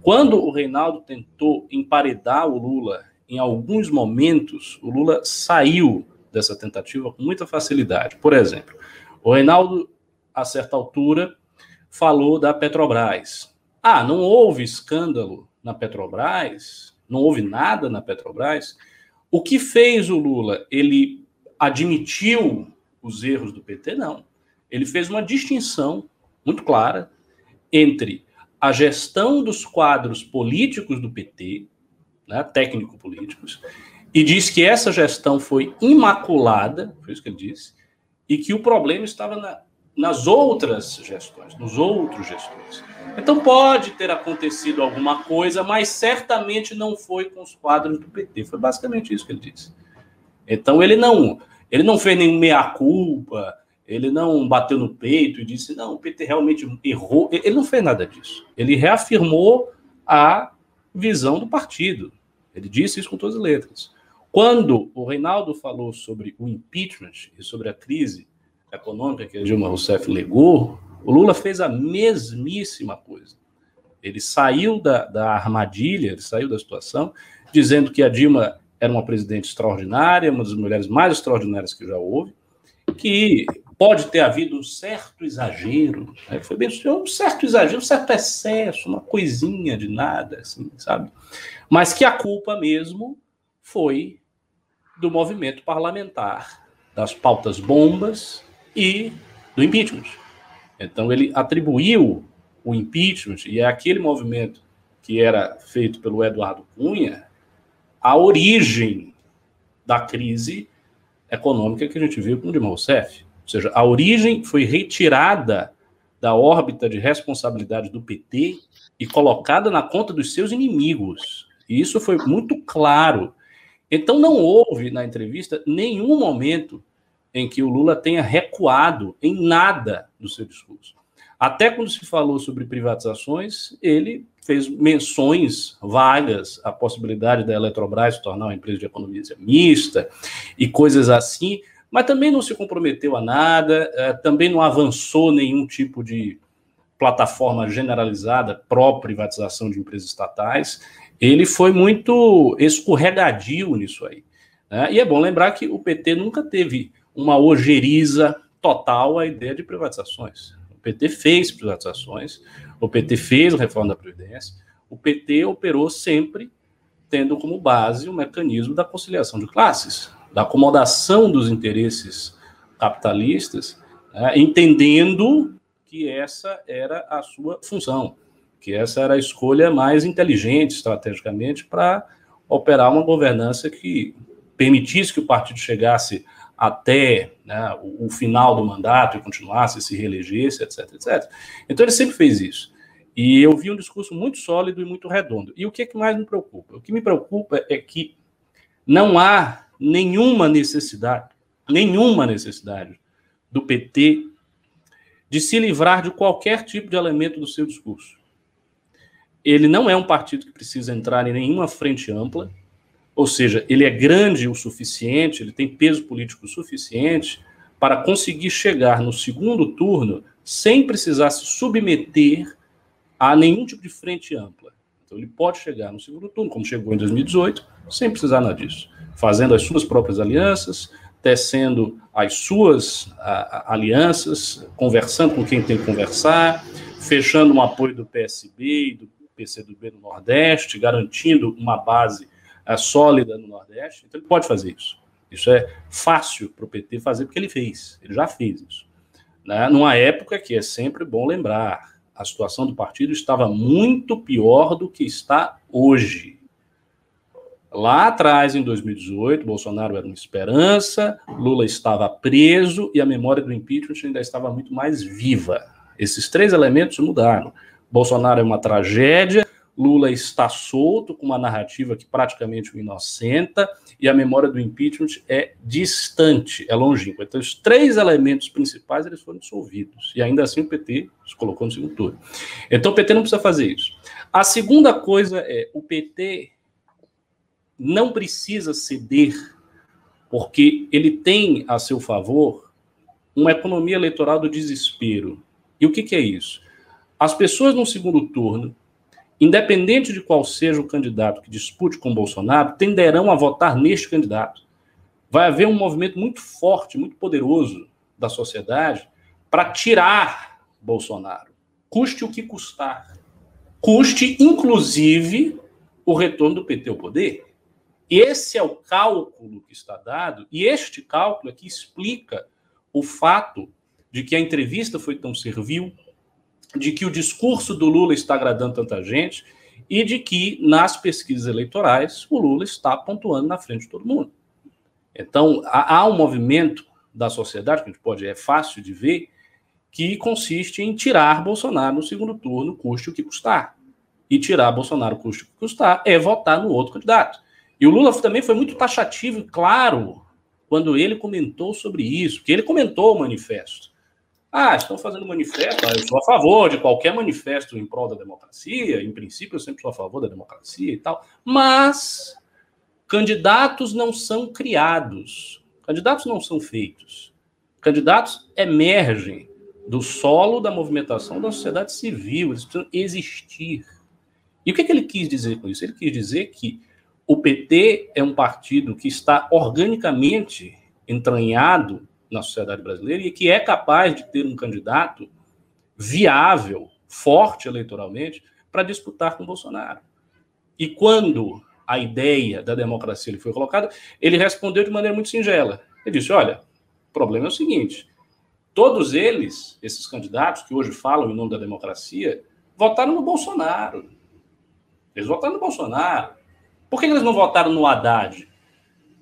Quando o Reinaldo tentou emparedar o Lula, em alguns momentos, o Lula saiu dessa tentativa com muita facilidade. Por exemplo, o Reinaldo, a certa altura, falou da Petrobras. Ah, não houve escândalo na Petrobras? Não houve nada na Petrobras? O que fez o Lula? Ele admitiu os erros do PT, não. Ele fez uma distinção muito clara entre a gestão dos quadros políticos do PT, né, técnico-políticos, e diz que essa gestão foi imaculada, foi isso que ele disse, e que o problema estava na, nas outras gestões, nos outros gestores. Então pode ter acontecido alguma coisa, mas certamente não foi com os quadros do PT. Foi basicamente isso que ele disse. Então ele não ele não fez nenhum meia-culpa, ele não bateu no peito e disse, não, o PT realmente errou. Ele não fez nada disso. Ele reafirmou a visão do partido. Ele disse isso com todas as letras. Quando o Reinaldo falou sobre o impeachment e sobre a crise econômica que a Dilma Rousseff legou, o Lula fez a mesmíssima coisa. Ele saiu da, da armadilha, ele saiu da situação, dizendo que a Dilma era uma presidente extraordinária, uma das mulheres mais extraordinárias que já houve, que pode ter havido um certo exagero, né? foi bem um certo exagero, um certo excesso, uma coisinha de nada, assim, sabe? Mas que a culpa mesmo foi do movimento parlamentar, das pautas bombas e do impeachment. Então ele atribuiu o impeachment e é aquele movimento que era feito pelo Eduardo Cunha, a origem da crise econômica que a gente viu com o Dilma Rousseff. Ou seja, a origem foi retirada da órbita de responsabilidade do PT e colocada na conta dos seus inimigos. E isso foi muito claro. Então não houve na entrevista nenhum momento em que o Lula tenha recuado em nada do seu discurso. Até quando se falou sobre privatizações, ele fez menções vagas à possibilidade da Eletrobras se tornar uma empresa de economia mista e coisas assim, mas também não se comprometeu a nada, eh, também não avançou nenhum tipo de plataforma generalizada pró-privatização de empresas estatais. Ele foi muito escorregadio nisso aí. Né? E é bom lembrar que o PT nunca teve uma ojeriza total à ideia de privatizações. O PT fez privatizações, o PT fez a reforma da Previdência, o PT operou sempre tendo como base o mecanismo da conciliação de classes, da acomodação dos interesses capitalistas, né, entendendo que essa era a sua função, que essa era a escolha mais inteligente estrategicamente para operar uma governança que permitisse que o partido chegasse até né, o, o, final do mandato e continuasse, se reelegesse, etc, etc. Então ele sempre fez isso. E eu vi um discurso muito sólido e muito redondo. E o que, é que mais me preocupa? O que me preocupa é que não há nenhuma necessidade, nenhuma necessidade do PT de se livrar de qualquer tipo de elemento do seu discurso. Ele não é um partido que precisa entrar em nenhuma frente ampla, ou seja, ele é grande o suficiente, ele tem peso político suficiente para conseguir chegar no segundo turno sem precisar se submeter a nenhum tipo de frente ampla. Então, ele pode chegar no segundo turno, como chegou em 2018, sem precisar nada disso, fazendo as suas próprias alianças, tecendo as suas a, alianças, conversando com quem tem que conversar, fechando um apoio do PSB e do PCdoB no Nordeste, garantindo uma base a, sólida no Nordeste. Então, ele pode fazer isso. Isso é fácil para o PT fazer, porque ele fez, ele já fez isso. Né? Numa época que é sempre bom lembrar, a situação do partido estava muito pior do que está hoje. Lá atrás, em 2018, Bolsonaro era uma esperança, Lula estava preso e a memória do impeachment ainda estava muito mais viva. Esses três elementos mudaram. Bolsonaro é uma tragédia, Lula está solto com uma narrativa que praticamente o inocenta e a memória do impeachment é distante, é longínqua. Então, os três elementos principais eles foram dissolvidos e ainda assim o PT se colocou no segundo turno. Então, o PT não precisa fazer isso. A segunda coisa é o PT não precisa ceder, porque ele tem a seu favor uma economia eleitoral do desespero. E o que, que é isso? As pessoas no segundo turno, independente de qual seja o candidato que dispute com Bolsonaro, tenderão a votar neste candidato. Vai haver um movimento muito forte, muito poderoso da sociedade para tirar Bolsonaro, custe o que custar. Custe, inclusive, o retorno do PT ao poder. Esse é o cálculo que está dado, e este cálculo é que explica o fato de que a entrevista foi tão servil, de que o discurso do Lula está agradando tanta gente e de que nas pesquisas eleitorais o Lula está pontuando na frente de todo mundo. Então, há um movimento da sociedade, que a gente pode, é fácil de ver, que consiste em tirar Bolsonaro no segundo turno, custe o que custar. E tirar Bolsonaro, custe o que custar, é votar no outro candidato. E o Lula também foi muito taxativo e claro quando ele comentou sobre isso, que ele comentou o manifesto. Ah, estão fazendo manifesto, ah, eu sou a favor de qualquer manifesto em prol da democracia, em princípio eu sempre sou a favor da democracia e tal, mas candidatos não são criados, candidatos não são feitos, candidatos emergem do solo da movimentação da sociedade civil, eles precisam existir. E o que, é que ele quis dizer com isso? Ele quis dizer que o PT é um partido que está organicamente entranhado na sociedade brasileira e que é capaz de ter um candidato viável, forte eleitoralmente, para disputar com Bolsonaro. E quando a ideia da democracia ele foi colocada, ele respondeu de maneira muito singela. Ele disse: olha, o problema é o seguinte: todos eles, esses candidatos que hoje falam em nome da democracia, votaram no Bolsonaro. Eles votaram no Bolsonaro. Por que eles não votaram no Haddad?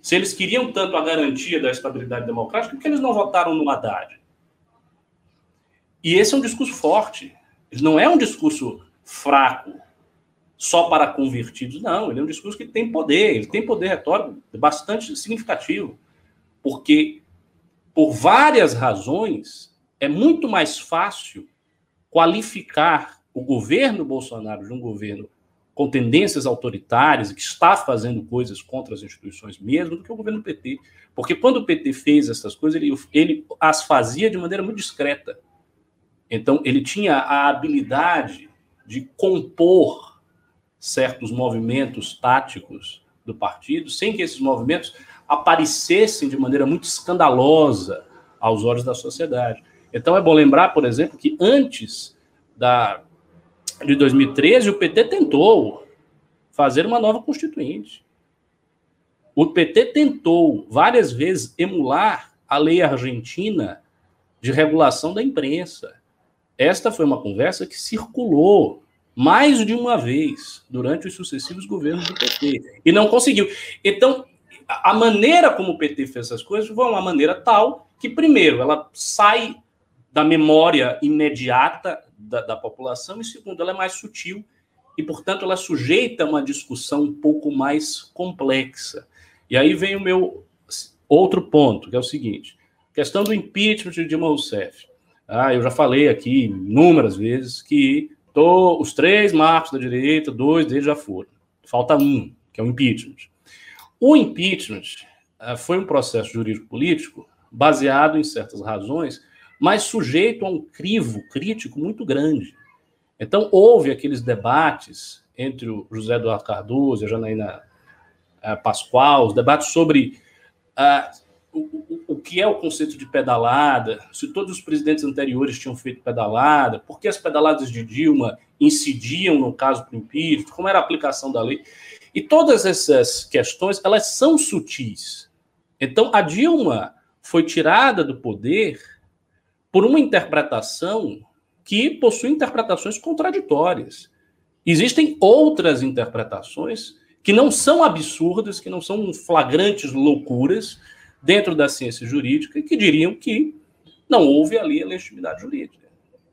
Se eles queriam tanto a garantia da estabilidade democrática, por que eles não votaram no Haddad? E esse é um discurso forte. Não é um discurso fraco. só para convertidos. Não, ele é um discurso que tem poder, ele tem poder retórico bastante significativo. Porque, por várias razões, é muito mais fácil qualificar o governo Bolsonaro de um governo com tendências autoritárias que está fazendo coisas contra as instituições mesmo do que o governo PT. Porque quando o PT fez essas coisas, ele, ele as fazia de maneira muito discreta. Então, ele tinha a habilidade de compor certos movimentos táticos do partido, sem que esses movimentos aparecessem de maneira muito escandalosa aos olhos da sociedade. Então, é bom lembrar, por exemplo, que antes da, de 2013, o PT tentou fazer uma nova constituinte. O PT tentou várias vezes emular a lei argentina de regulação da imprensa. Esta foi uma conversa que circulou mais de uma vez durante os sucessivos governos do PT e não conseguiu. Então, a maneira como o PT fez essas coisas foi uma maneira tal que, primeiro, ela sai da memória imediata da, da população, e segundo, ela é mais sutil e, portanto, ela sujeita uma discussão um pouco mais complexa. E aí vem o meu outro ponto, que é o seguinte: questão do impeachment de Dilma Rousseff. Ah, eu já falei aqui inúmeras vezes que tô, os três marcos da direita, dois deles já foram. Falta um, que é o impeachment. O impeachment ah, foi um processo jurídico-político baseado em certas razões, mas sujeito a um crivo crítico muito grande. Então, houve aqueles debates entre o José Eduardo Cardoso e a Janaína uh, Pascoal, os debates sobre uh, o, o, que é o conceito de pedalada, se todos os presidentes anteriores tinham feito pedalada, por que as pedaladas de Dilma incidiam no caso do impeachment, como era a aplicação da lei. E todas essas questões, elas são sutis. Então, a Dilma foi tirada do poder por uma interpretação que possui interpretações contraditórias. Existem outras interpretações que não são absurdas, que não são flagrantes loucuras dentro da ciência jurídica que diriam que não houve ali a legitimidade jurídica.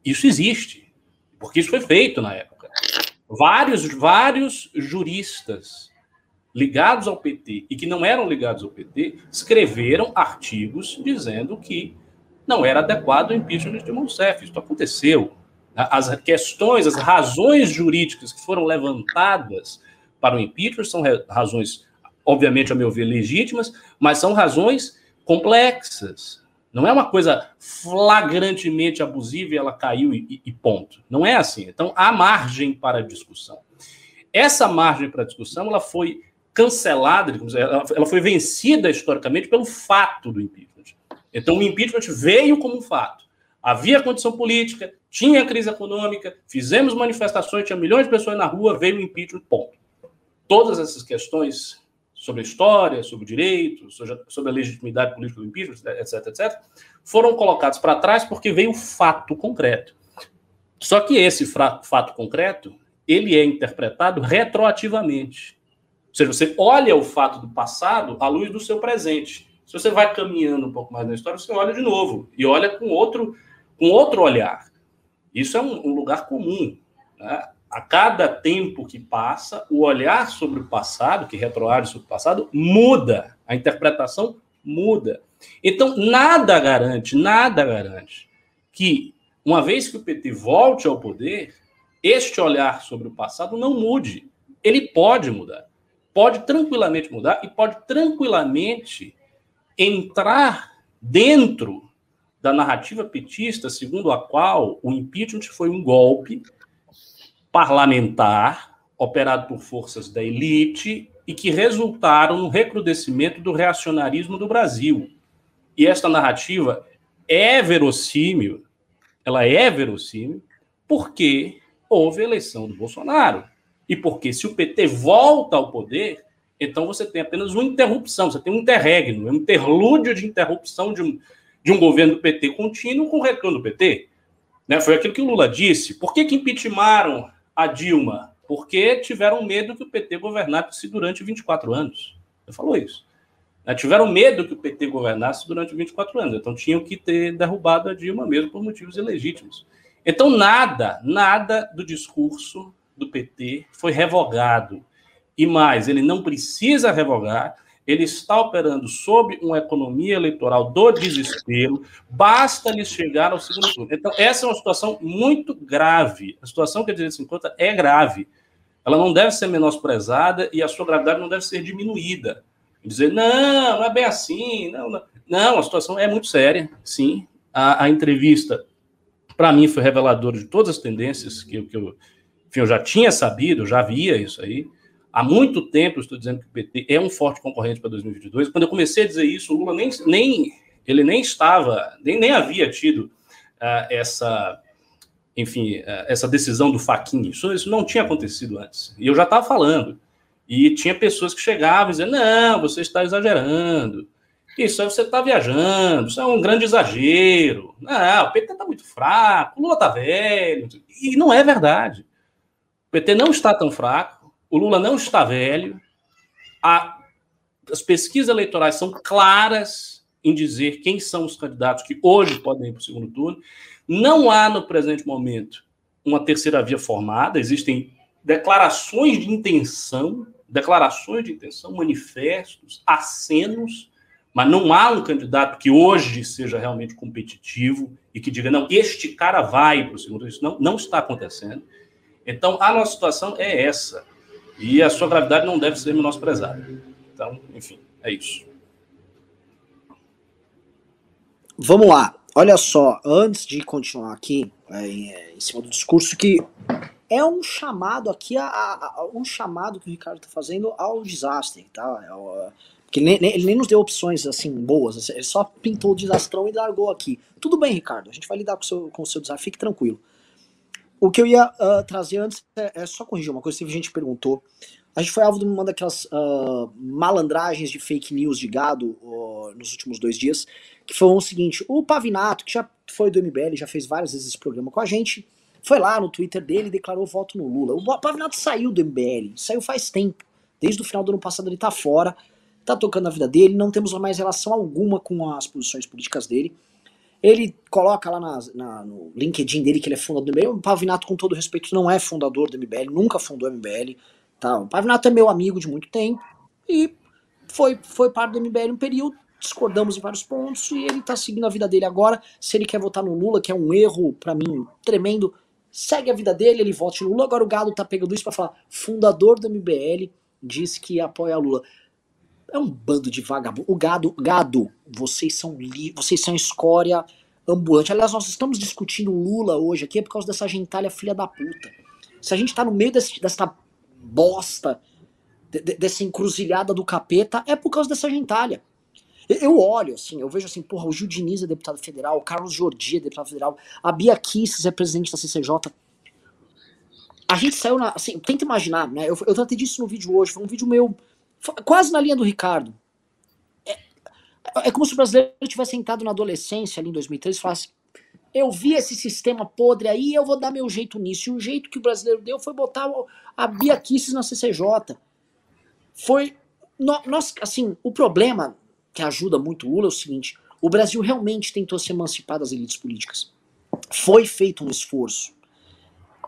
Isso existe, porque isso foi feito na época. Vários, vários juristas ligados ao PT e que não eram ligados ao PT escreveram artigos dizendo que não era adequado o impeachment de Rousseff. Isso aconteceu. As questões, as razões jurídicas que foram levantadas para o impeachment são razões, obviamente, a meu ver, legítimas, mas são razões complexas. Não é uma coisa flagrantemente abusiva e ela caiu e, e ponto. Não é assim. Então, há margem para discussão. Essa margem para discussão ela foi cancelada, ela foi vencida historicamente pelo fato do impeachment. Então, o impeachment veio como um fato. Havia condição política, tinha crise econômica, fizemos manifestações, tinha milhões de pessoas na rua, veio o impeachment, ponto. Todas essas questões sobre a história, sobre o direito, sobre a legitimidade política do impeachment, etc., etc., foram colocados para trás porque veio o fato concreto. Só que esse fato concreto, ele é interpretado retroativamente. Ou seja, você olha o fato do passado à luz do seu presente. Se você vai caminhando um pouco mais na história, você olha de novo e olha com outro, com outro olhar. Isso é um, um lugar comum. Né? A cada tempo que passa, o olhar sobre o passado, que retroage sobre o passado, muda. A interpretação muda. Então, nada garante, nada garante que, uma vez que o PT volte ao poder, este olhar sobre o passado não mude. Ele pode mudar. Pode tranquilamente mudar e pode tranquilamente entrar dentro da narrativa petista, segundo a qual o impeachment foi um golpe parlamentar operado por forças da elite e que resultaram no recrudescimento do reacionarismo do Brasil. E esta narrativa é verossímil, ela é verossímil, porque houve eleição do Bolsonaro. E porque se o PT volta ao poder, então você tem apenas uma interrupção, você tem um interregno, um interlúdio de interrupção de um, de um governo do PT contínuo com o retorno do PT. Né? Foi aquilo que o Lula disse. Por que, que impeachmentaram a Dilma? Porque tiveram medo que o PT governasse durante 24 anos. Ele falou isso. Né? Tiveram medo que o PT governasse durante 24 anos. Então tinham que ter derrubado a Dilma mesmo por motivos ilegítimos. Então nada, nada do discurso do PT foi revogado. E mais, ele não precisa revogar, ele está operando sob uma economia eleitoral do desespero, basta lhe chegar ao segundo turno. Então, essa é uma situação muito grave. A situação que a direita se encontra é grave. Ela não deve ser menosprezada e a sua gravidade não deve ser diminuída. Dizer, não, não é bem assim, não, não. Não, a situação é muito séria, sim. A, a entrevista, para mim, foi reveladora de todas as tendências que, que eu, enfim, eu já tinha sabido, já via isso aí. Há muito tempo estou dizendo que o PT é um forte concorrente para 2022. Quando eu comecei a dizer isso, o Lula nem, nem ele nem estava, nem, nem havia tido uh, essa, enfim, uh, essa decisão do Faquinha. Isso, isso não tinha acontecido antes. E eu já estava falando. E tinha pessoas que chegavam e diziam: não, você está exagerando. Isso você está viajando, isso é um grande exagero. Não, o PT está muito fraco, o Lula está velho. E não é verdade. O PT não está tão fraco o Lula não está velho. A, as pesquisas eleitorais são claras em dizer quem são os candidatos que hoje podem ir para o segundo turno. Não há, no presente momento, uma terceira via formada. Existem declarações de intenção, declarações de intenção, manifestos, acenos, mas não há um candidato que hoje seja realmente competitivo e que diga, não, este cara vai para o segundo turno. Isso não, não está acontecendo. Então, a nossa situação é essa. E a sua gravidade não deve ser menosprezada. Então, enfim, é isso. Vamos lá. Olha só, antes de continuar aqui, é, em cima do discurso, que é um chamado aqui, a, a um chamado que o Ricardo está fazendo ao desastre, tá? É, porque ele nem, ele nem nos deu opções assim boas, assim, ele só pintou o desastrão e largou aqui. Tudo bem, Ricardo, a gente vai lidar com o seu, com o seu desafio, fique tranquilo. O que eu ia uh, trazer antes é, é, só corrigir uma coisa que a gente perguntou. A gente foi alvo de uma daquelas uh, malandragens de fake news de gado uh, nos últimos dois dias, que foi o seguinte: o Pavinato, que já foi do MBL, já fez várias vezes esse programa com a gente, foi lá no Twitter dele e declarou voto no Lula. O Pavinato saiu do MBL, saiu faz tempo. Desde o final do ano passado ele tá fora, tá tocando a vida dele, não temos mais relação alguma com as posições políticas dele. Ele coloca lá na, na, no LinkedIn dele que ele é fundador do MBL. O Pavinato, com todo respeito, não é fundador do MBL, nunca fundou o MBL. Tá? O Pavinato é meu amigo de muito tempo e foi, foi parte do MBL um período, discordamos em vários pontos e ele tá seguindo a vida dele agora. Se ele quer votar no Lula, que é um erro, para mim, tremendo, segue a vida dele, ele vota no Lula. Agora o Gado tá pegando isso para falar, fundador do MBL diz que apoia Lula. É um bando de vagabundo. O gado, gado, vocês são li vocês são escória ambulante. Aliás, nós estamos discutindo Lula hoje aqui é por causa dessa gentalha filha da puta. Se a gente tá no meio desse, dessa bosta, de, de, dessa encruzilhada do capeta, é por causa dessa gentalha. Eu olho, assim, eu vejo assim, porra, o Gil Diniz é deputado federal, o Carlos Jordi é deputado federal, a Bia Kisses é presidente da CCJ. A gente saiu na. Assim, tenta imaginar, né? Eu, eu tratei disso no vídeo hoje, foi um vídeo meu quase na linha do Ricardo. É, é como se o brasileiro tivesse sentado na adolescência ali em 2013 e falasse: eu vi esse sistema podre aí, eu vou dar meu jeito nisso. E o jeito que o brasileiro deu foi botar a Bia Kisses na CCJ. Foi. Nós, assim, o problema que ajuda muito o Lula é o seguinte: o Brasil realmente tentou se emancipar das elites políticas. Foi feito um esforço.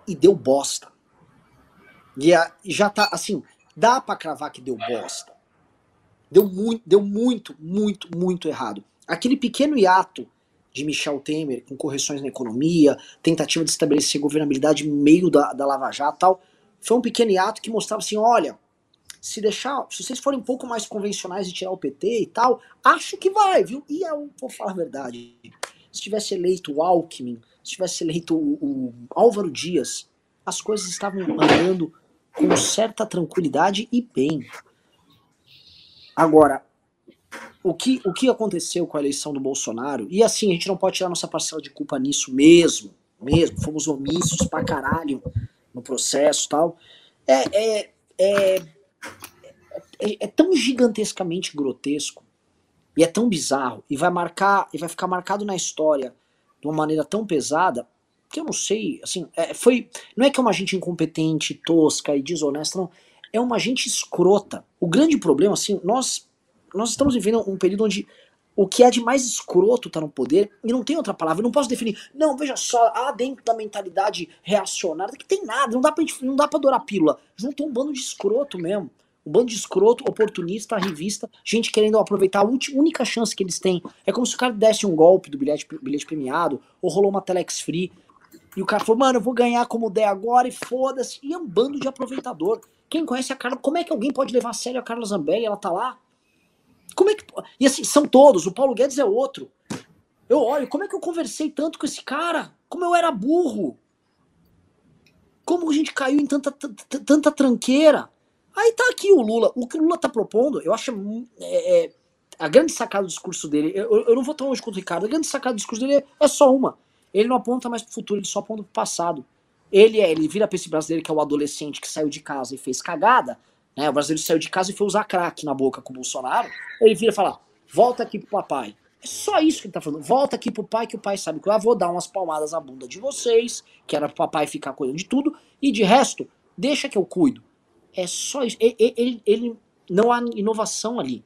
E deu bosta. E já tá, assim, Dá para cravar que deu bosta. Deu muito, deu muito, muito, muito errado. Aquele pequeno hiato de Michel Temer, com correções na economia, tentativa de estabelecer governabilidade no meio da, da Lava Jato tal, foi um pequeno hiato que mostrava assim, olha, se deixar, se vocês forem um pouco mais convencionais e tirar o PT e tal, acho que vai, viu? E eu vou falar a verdade, se tivesse eleito o Alckmin, se tivesse eleito o, o Álvaro Dias, as coisas estavam andando com certa tranquilidade e bem. Agora, o que, o que aconteceu com a eleição do Bolsonaro, e assim, a gente não pode tirar nossa parcela de culpa nisso mesmo, mesmo, fomos omissos pra caralho no processo tal, é, é, é, é, é tão gigantescamente grotesco, e é tão bizarro, e vai marcar, e vai ficar marcado na história de uma maneira tão pesada, que eu não sei, assim, é, foi, não é que é uma gente incompetente, tosca e desonesta, não, é uma gente escrota. O grande problema, assim, nós, nós estamos vivendo um período onde o que é de mais escroto tá no poder, e não tem outra palavra, eu não posso definir. Não, veja só, há dentro da mentalidade reacionária que tem nada, não dá pra, não dá pra adorar pílula. Juntou um bando de escroto mesmo. Um bando de escroto, oportunista, revista, gente querendo aproveitar a última, única chance que eles têm. É como se o cara desse um golpe do bilhete, bilhete premiado, ou rolou uma telex free, e o cara falou, mano, eu vou ganhar como der agora e foda-se. E é um bando de aproveitador. Quem conhece a Carla, como é que alguém pode levar a sério a Carla Zambelli? Ela tá lá? Como é que. E assim, são todos, o Paulo Guedes é outro. Eu olho, como é que eu conversei tanto com esse cara? Como eu era burro? Como a gente caiu em tanta, tanta tranqueira? Aí tá aqui o Lula. O que o Lula tá propondo, eu acho. É, é, a grande sacada do discurso dele, eu, eu não vou tão longe quanto o Ricardo, a grande sacada do discurso dele é, é só uma. Ele não aponta mais pro futuro, ele só aponta pro passado. Ele é, ele vira pra esse brasileiro que é o adolescente que saiu de casa e fez cagada, né? O brasileiro saiu de casa e foi usar crack na boca com o Bolsonaro. Ele vira e fala: volta aqui pro papai. É só isso que ele tá falando. Volta aqui pro pai, que o pai sabe que eu vou dar umas palmadas na bunda de vocês, que era pro papai ficar cuidando de tudo, e de resto, deixa que eu cuido. É só isso. Ele, ele, ele não há inovação ali.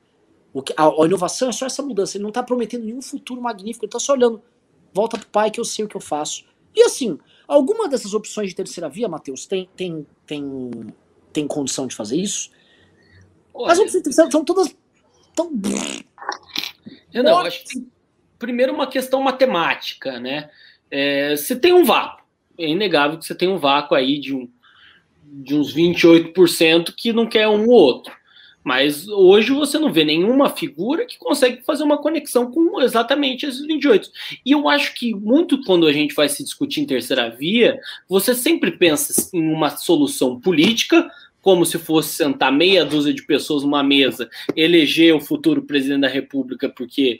O que, a, a, inovação é só essa mudança. Ele não tá prometendo nenhum futuro magnífico, ele tá só olhando. Volta pro pai que eu sei o que eu faço. E assim, alguma dessas opções de terceira via, Matheus, tem, tem, tem tem condição de fazer isso. Olha, As opções são todas tão. Eu não, acho que primeiro uma questão matemática, né? É, você tem um vácuo. É inegável que você tem um vácuo aí de, um, de uns 28% que não quer um ou outro. Mas hoje você não vê nenhuma figura que consegue fazer uma conexão com exatamente esses 28. E eu acho que muito quando a gente vai se discutir em terceira via, você sempre pensa em uma solução política, como se fosse sentar meia dúzia de pessoas numa mesa, eleger o futuro presidente da República, porque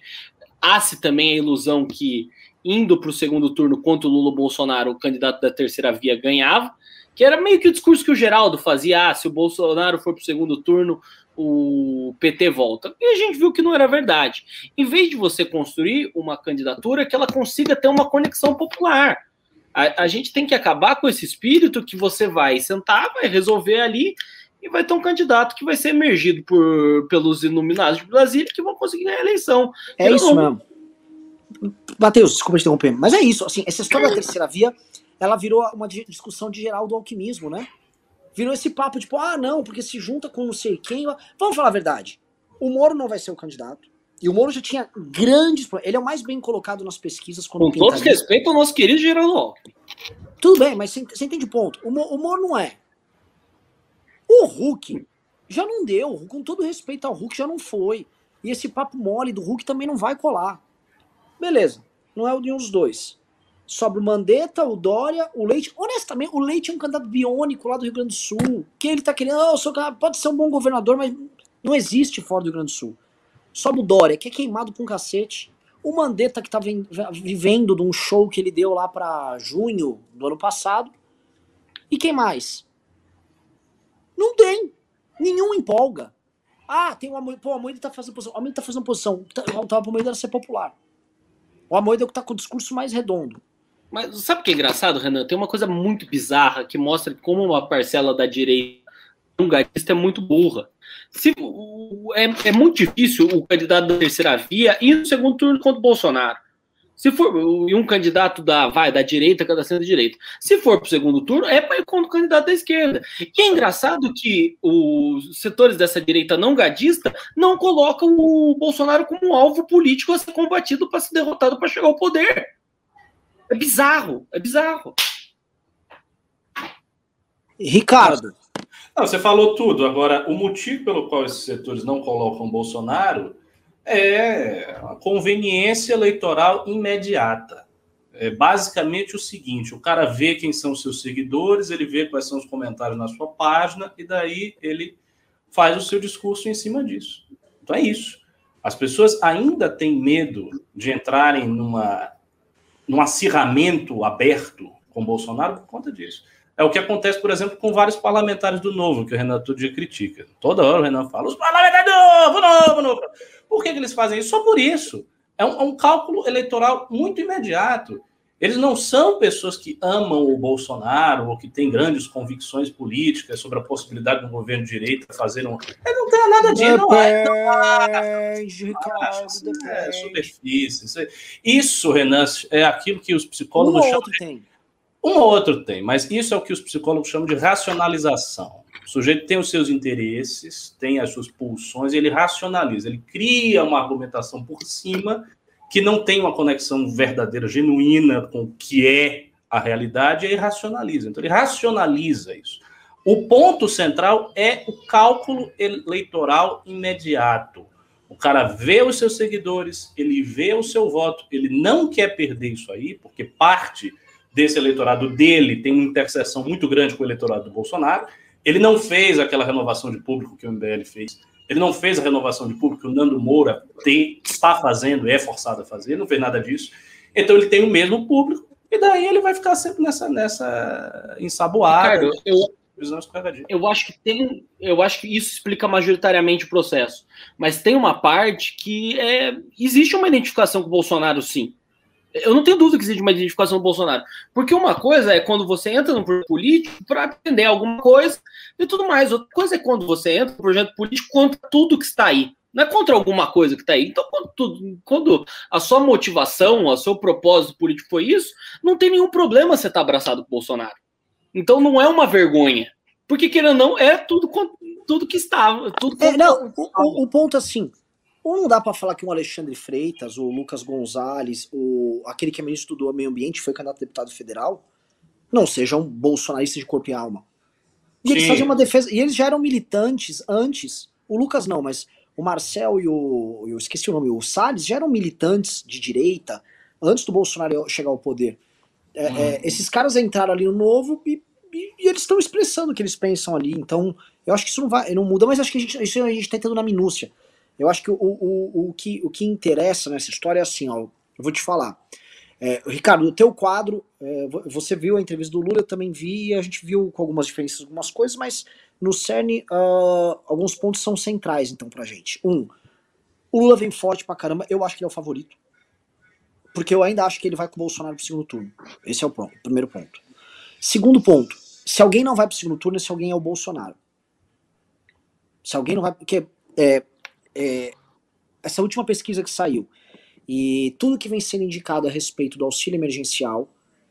há-se também a ilusão que indo para o segundo turno contra o Lula Bolsonaro, o candidato da terceira via ganhava, que era meio que o discurso que o Geraldo fazia, ah, se o Bolsonaro for para o segundo turno, o PT volta. E a gente viu que não era verdade. Em vez de você construir uma candidatura que ela consiga ter uma conexão popular. A, a gente tem que acabar com esse espírito que você vai sentar, vai resolver ali e vai ter um candidato que vai ser emergido por, pelos iluminados de Brasília que vão conseguir a eleição. É Eu isso não... mesmo. Matheus, desculpa te interromper, mas é isso. Assim, essa história da terceira via, ela virou uma discussão de geral do alquimismo, né? Virou esse papo, tipo, ah, não, porque se junta com não sei quem. Vamos falar a verdade. O Moro não vai ser o candidato. E o Moro já tinha grandes. Ele é o mais bem colocado nas pesquisas. Quando com todo respeito ao nosso querido Geraldo Alckmin. Tudo bem, mas você, entende o ponto. O, o Moro não é. O Hulk já não deu. Com todo respeito ao Hulk, já não foi. E esse papo mole do Hulk também não vai colar. Beleza. Não é o de uns dois sobre o Mandetta, o Dória, o Leite. Honestamente, o Leite é um candidato biônico lá do Rio Grande do Sul. Que ele tá querendo, oh, sou, pode ser um bom governador, mas não existe fora do Rio Grande do Sul. Sobe o Dória, que é queimado com cacete. O Mandetta, que tá vivendo de um show que ele deu lá para junho do ano passado. E quem mais? Não tem. Nenhum empolga. Ah, tem o Amoedo. Pô, o Amoedo tá fazendo posição. O Amoedo tá fazendo posição. O Amoedo era ser popular. O Amoedo é o que tá com o discurso mais redondo. Mas sabe o que é engraçado, Renan? Tem uma coisa muito bizarra que mostra como uma parcela da direita hungarista é muito burra. Se, é, é muito difícil o candidato da terceira via ir no segundo turno contra o Bolsonaro. Se for e um candidato da vai da direita, cada centro-direita. Se for para o segundo turno, é para ir contra o candidato da esquerda. E é engraçado que os setores dessa direita não gadista não colocam o Bolsonaro como um alvo político a ser combatido para ser derrotado para chegar ao poder. É bizarro, é bizarro. Ricardo. Não, você falou tudo. Agora, o motivo pelo qual esses setores não colocam Bolsonaro é a conveniência eleitoral imediata. É basicamente o seguinte: o cara vê quem são seus seguidores, ele vê quais são os comentários na sua página, e daí ele faz o seu discurso em cima disso. Então é isso. As pessoas ainda têm medo de entrarem numa num acirramento aberto com Bolsonaro por conta disso. É o que acontece, por exemplo, com vários parlamentares do Novo, que o Renan todo dia critica. Toda hora o Renan fala, os parlamentares do Novo, Novo, Novo. Por que, que eles fazem isso? Só por isso. É um, é um cálculo eleitoral muito imediato. Eles não são pessoas que amam o Bolsonaro ou que têm grandes convicções políticas sobre a possibilidade de um governo de direita fazer um. Ele não tem nada disso, não é. Depende, Ricardo, é superfície. Isso, isso, Renan, é aquilo que os psicólogos um chamam. Outro de... tem. Um ou outro tem, mas isso é o que os psicólogos chamam de racionalização. O sujeito tem os seus interesses, tem as suas pulsões, ele racionaliza, ele cria uma argumentação por cima que não tem uma conexão verdadeira, genuína com o que é a realidade, e racionaliza. Então, ele racionaliza isso. O ponto central é o cálculo eleitoral imediato. O cara vê os seus seguidores, ele vê o seu voto, ele não quer perder isso aí, porque parte desse eleitorado dele tem uma interseção muito grande com o eleitorado do Bolsonaro. Ele não fez aquela renovação de público que o MBL fez. Ele não fez a renovação de público que o Nando Moura tem, está fazendo, é forçado a fazer, não fez nada disso. Então ele tem o mesmo público, e daí ele vai ficar sempre nessa, nessa ensaboada. Ricardo, eu, eu acho que tem, eu acho que isso explica majoritariamente o processo. Mas tem uma parte que é, existe uma identificação com o Bolsonaro, sim. Eu não tenho dúvida que existe uma identificação do Bolsonaro. Porque uma coisa é quando você entra no projeto político para atender alguma coisa e tudo mais. Outra coisa é quando você entra no projeto político contra tudo que está aí. Não é contra alguma coisa que está aí. Então, quando, tudo, quando a sua motivação, o seu propósito político foi isso, não tem nenhum problema você estar tá abraçado com o Bolsonaro. Então não é uma vergonha. Porque, querendo ou não, é tudo, tudo que estava. Tudo é, não, o, o, ponto assim, ou não dá para falar que um Alexandre Freitas, o Lucas Gonzalez, o, aquele que é ministro do meio ambiente, foi candidato a deputado federal, não sejam bolsonaristas de corpo e alma. E Sim. eles faziam uma defesa. E eles já eram militantes antes. O Lucas não, mas o Marcel e o. Eu esqueci o nome, o Salles já eram militantes de direita antes do Bolsonaro chegar ao poder. É, uhum. é, esses caras entraram ali no novo e, e, e eles estão expressando o que eles pensam ali. Então, eu acho que isso não vai, não muda, mas acho que a gente, isso a gente tá entrando na minúcia. Eu acho que o, o, o, que, o que interessa nessa história é assim, ó, eu vou te falar. É, Ricardo, o teu quadro, é, você viu a entrevista do Lula, eu também vi, a gente viu com algumas diferenças algumas coisas, mas no CERN uh, alguns pontos são centrais, então, pra gente. Um, o Lula vem forte pra caramba, eu acho que ele é o favorito. Porque eu ainda acho que ele vai com o Bolsonaro pro segundo turno. Esse é o, ponto, primeiro ponto. Segundo ponto, se alguém não vai pro segundo turno, esse alguém é o Bolsonaro. Se alguém não vai. Porque é, é, essa última pesquisa que saiu e tudo que vem sendo indicado a respeito do auxílio emergencial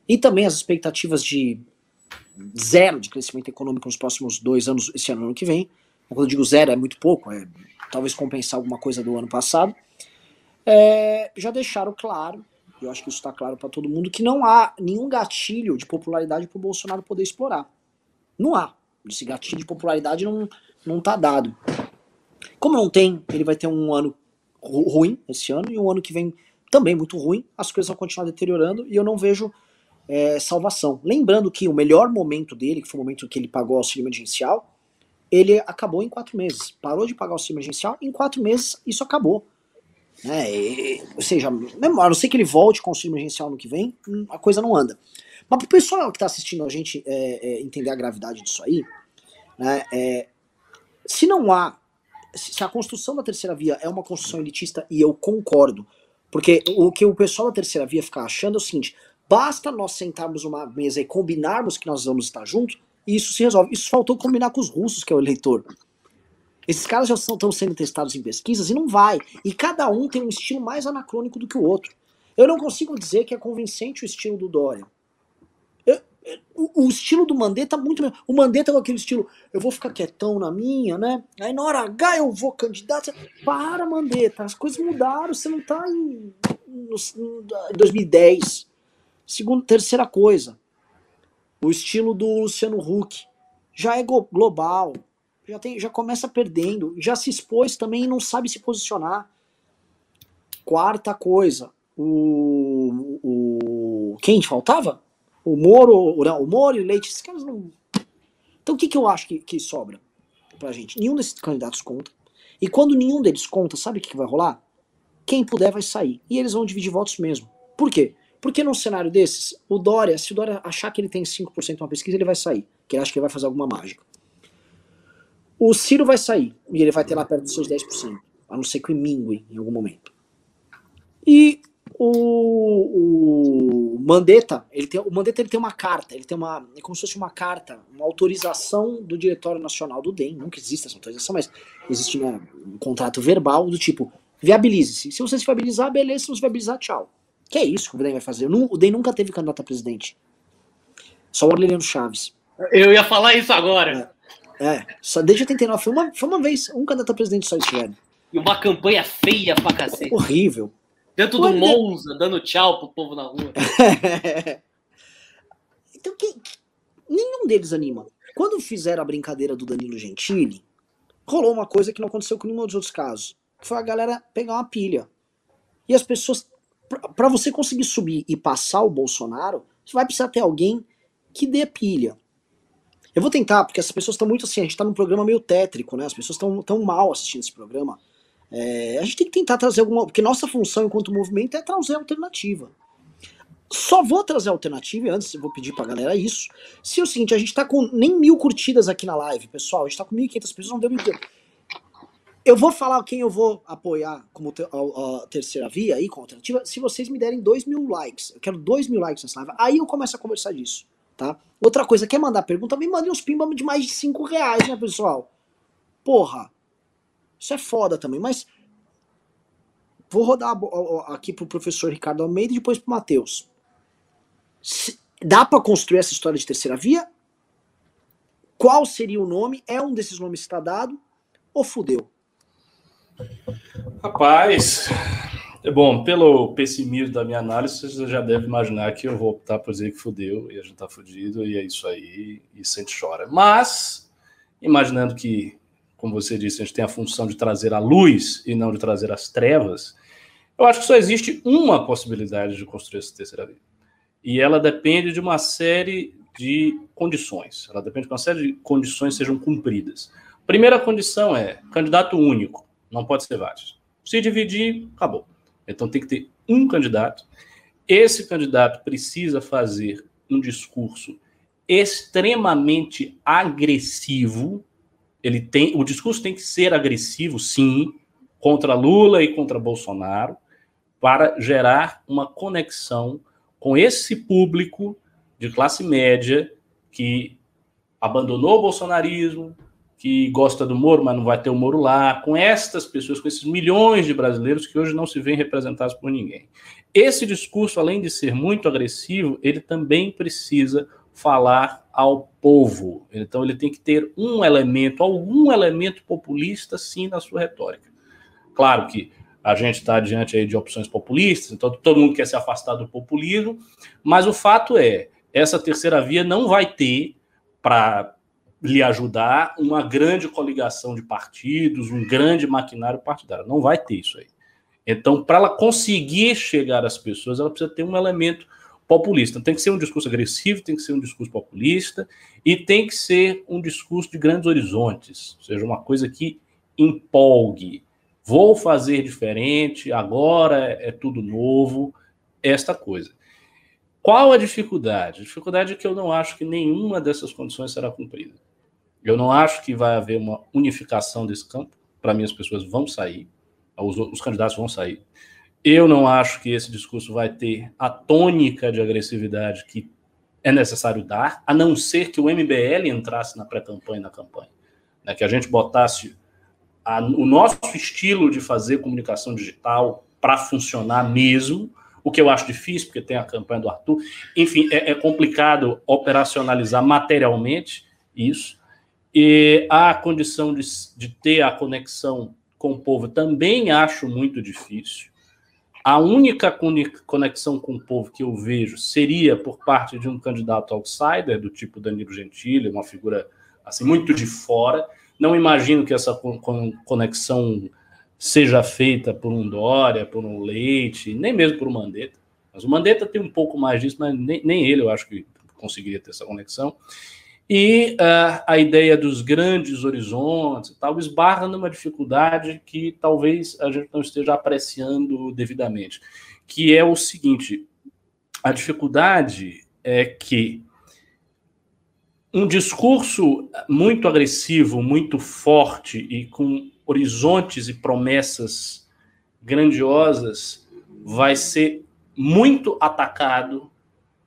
e também as expectativas de zero de crescimento econômico nos próximos dois anos, esse ano, ano que vem. Quando eu digo zero, é muito pouco, é talvez compensar alguma coisa do ano passado. É, já deixaram claro, eu acho que isso está claro para todo mundo, que não há nenhum gatilho de popularidade para o Bolsonaro poder explorar. Não há. Esse gatilho de popularidade não, não tá dado. Como não tem, ele vai ter um ano ruim esse ano e um ano que vem também muito ruim. As coisas vão continuar deteriorando e eu não vejo é, salvação. Lembrando que o melhor momento dele, que foi o momento que ele pagou o auxílio emergencial, ele acabou em quatro meses. Parou de pagar o auxílio emergencial, em quatro meses isso acabou. É, e, ou seja, mesmo, a não ser que ele volte com o auxílio emergencial no que vem, hum, a coisa não anda. Mas pro pessoal que está assistindo a gente é, é, entender a gravidade disso aí, né, é, se não há se a construção da terceira via é uma construção elitista, e eu concordo, porque o que o pessoal da terceira via fica achando é o seguinte: basta nós sentarmos numa mesa e combinarmos que nós vamos estar juntos, e isso se resolve. Isso faltou combinar com os russos, que é o eleitor. Esses caras já estão sendo testados em pesquisas e não vai. E cada um tem um estilo mais anacrônico do que o outro. Eu não consigo dizer que é convincente o estilo do Dória o, o, estilo do Mandetta muito. O Mandetta com aquele estilo, eu vou ficar quietão na minha, né? Aí na hora H eu vou candidato. Para, Mandetta, as coisas mudaram, você não tá em, no, em 2010. Segunda, terceira coisa, o estilo do Luciano Huck já é global, já, tem, já começa perdendo, já se expôs também e não sabe se posicionar. Quarta coisa, o, o quem faltava? O Moro, o Moro e o Leite, esses caras não. Então o que, que eu acho que, que sobra pra gente? Nenhum desses candidatos conta. E quando nenhum deles conta, sabe o que, que vai rolar? Quem puder vai sair. E eles vão dividir votos mesmo. Por quê? Porque num cenário desses, o Dória, se o Dória achar que ele tem 5% uma pesquisa, ele vai sair. Que ele acha que ele vai fazer alguma mágica. O Ciro vai sair. E ele vai ter lá perto dos seus 10%. A não ser que mingue em algum momento. E o, o Mandetta, ele tem, o Mandetta ele tem uma carta, ele tem uma, é como se fosse uma carta, uma autorização do Diretório Nacional do DEM, nunca existe essa autorização, mas existe né, um contrato verbal do tipo, viabilize-se. Se você se viabilizar, beleza, se você viabilizar, tchau. Que é isso que o DEM vai fazer? O DEM nunca teve candidato a presidente. Só o Aureliano Chaves. Eu ia falar isso agora. É, é só desde 89, foi uma, foi uma vez, um candidato a presidente só estiver. E uma campanha feia pra cacete. Horrível. Dentro do Monza, dando tchau pro povo na rua. [laughs] então, que, nenhum deles anima. Quando fizeram a brincadeira do Danilo Gentili, rolou uma coisa que não aconteceu com nenhum dos outros casos. Foi a galera pegar uma pilha. E as pessoas. para você conseguir subir e passar o Bolsonaro, você vai precisar ter alguém que dê pilha. Eu vou tentar, porque as pessoas estão muito assim, a gente tá num programa meio tétrico, né? As pessoas estão tão mal assistindo esse programa. É, a gente tem que tentar trazer alguma. Porque nossa função enquanto movimento é trazer alternativa. Só vou trazer alternativa, e antes eu vou pedir pra galera isso. Se é o seguinte, a gente tá com nem mil curtidas aqui na live, pessoal. A gente tá com 1.500 pessoas, não deu mil. Eu vou falar quem eu vou apoiar como ter, a, a, terceira via aí, com alternativa, se vocês me derem 2 mil likes. Eu quero 2 mil likes nessa live. Aí eu começo a conversar disso, tá? Outra coisa, quer mandar pergunta? Me mandem uns pimba de mais de 5 reais, né, pessoal? Porra, isso é foda também, mas vou rodar aqui pro professor Ricardo Almeida e depois pro Matheus. Dá para construir essa história de terceira via? Qual seria o nome? É um desses nomes que está dado? Ou fudeu? Rapaz, é bom, pelo pessimismo da minha análise, você já deve imaginar que eu vou optar por dizer que fudeu e a gente tá fudido e é isso aí, e sente chora. Mas, imaginando que como você disse, a gente tem a função de trazer a luz e não de trazer as trevas, eu acho que só existe uma possibilidade de construir essa terceira via. E ela depende de uma série de condições. Ela depende de uma série de condições sejam cumpridas. Primeira condição é candidato único, não pode ser vários. Se dividir, acabou. Então tem que ter um candidato. Esse candidato precisa fazer um discurso extremamente agressivo ele tem, o discurso tem que ser agressivo, sim, contra Lula e contra Bolsonaro, para gerar uma conexão com esse público de classe média que abandonou o bolsonarismo, que gosta do Moro, mas não vai ter o Moro lá, com estas pessoas, com esses milhões de brasileiros que hoje não se veem representados por ninguém. Esse discurso, além de ser muito agressivo, ele também precisa falar ao povo. Então ele tem que ter um elemento, algum elemento populista, sim, na sua retórica. Claro que a gente está diante aí de opções populistas, então todo mundo quer se afastar do populismo, mas o fato é, essa terceira via não vai ter para lhe ajudar uma grande coligação de partidos, um grande maquinário partidário. Não vai ter isso aí. Então, para ela conseguir chegar às pessoas, ela precisa ter um elemento populista. Tem que ser um discurso agressivo, tem que ser um discurso populista e tem que ser um discurso de grandes horizontes, ou seja, uma coisa que empolgue. Vou fazer diferente, agora é tudo novo, esta coisa. Qual a dificuldade? A dificuldade é que eu não acho que nenhuma dessas condições será cumprida. Eu não acho que vai haver uma unificação desse campo. Para mim, as pessoas vão sair, os, os candidatos vão sair. Eu não acho que esse discurso vai ter a tônica de agressividade que é necessário dar, a não ser que o MBL entrasse na pré-campanha e na campanha. Né? Que a gente botasse a, o nosso estilo de fazer comunicação digital para funcionar mesmo, o que eu acho difícil, porque tem a campanha do Arthur. Enfim, é, é complicado operacionalizar materialmente isso. E a condição de, de ter a conexão com o povo também acho muito difícil. A única conexão com o povo que eu vejo seria por parte de um candidato outsider, do tipo Danilo Gentili, uma figura assim muito de fora. Não imagino que essa conexão seja feita por um Dória, por um Leite, nem mesmo por um Mandetta. Mas o Mandetta tem um pouco mais disso, mas nem, nem ele eu acho que conseguiria ter essa conexão. E uh, a ideia dos grandes horizontes e tal esbarra numa dificuldade que talvez a gente não esteja apreciando devidamente, que é o seguinte: a dificuldade é que um discurso muito agressivo, muito forte e com horizontes e promessas grandiosas vai ser muito atacado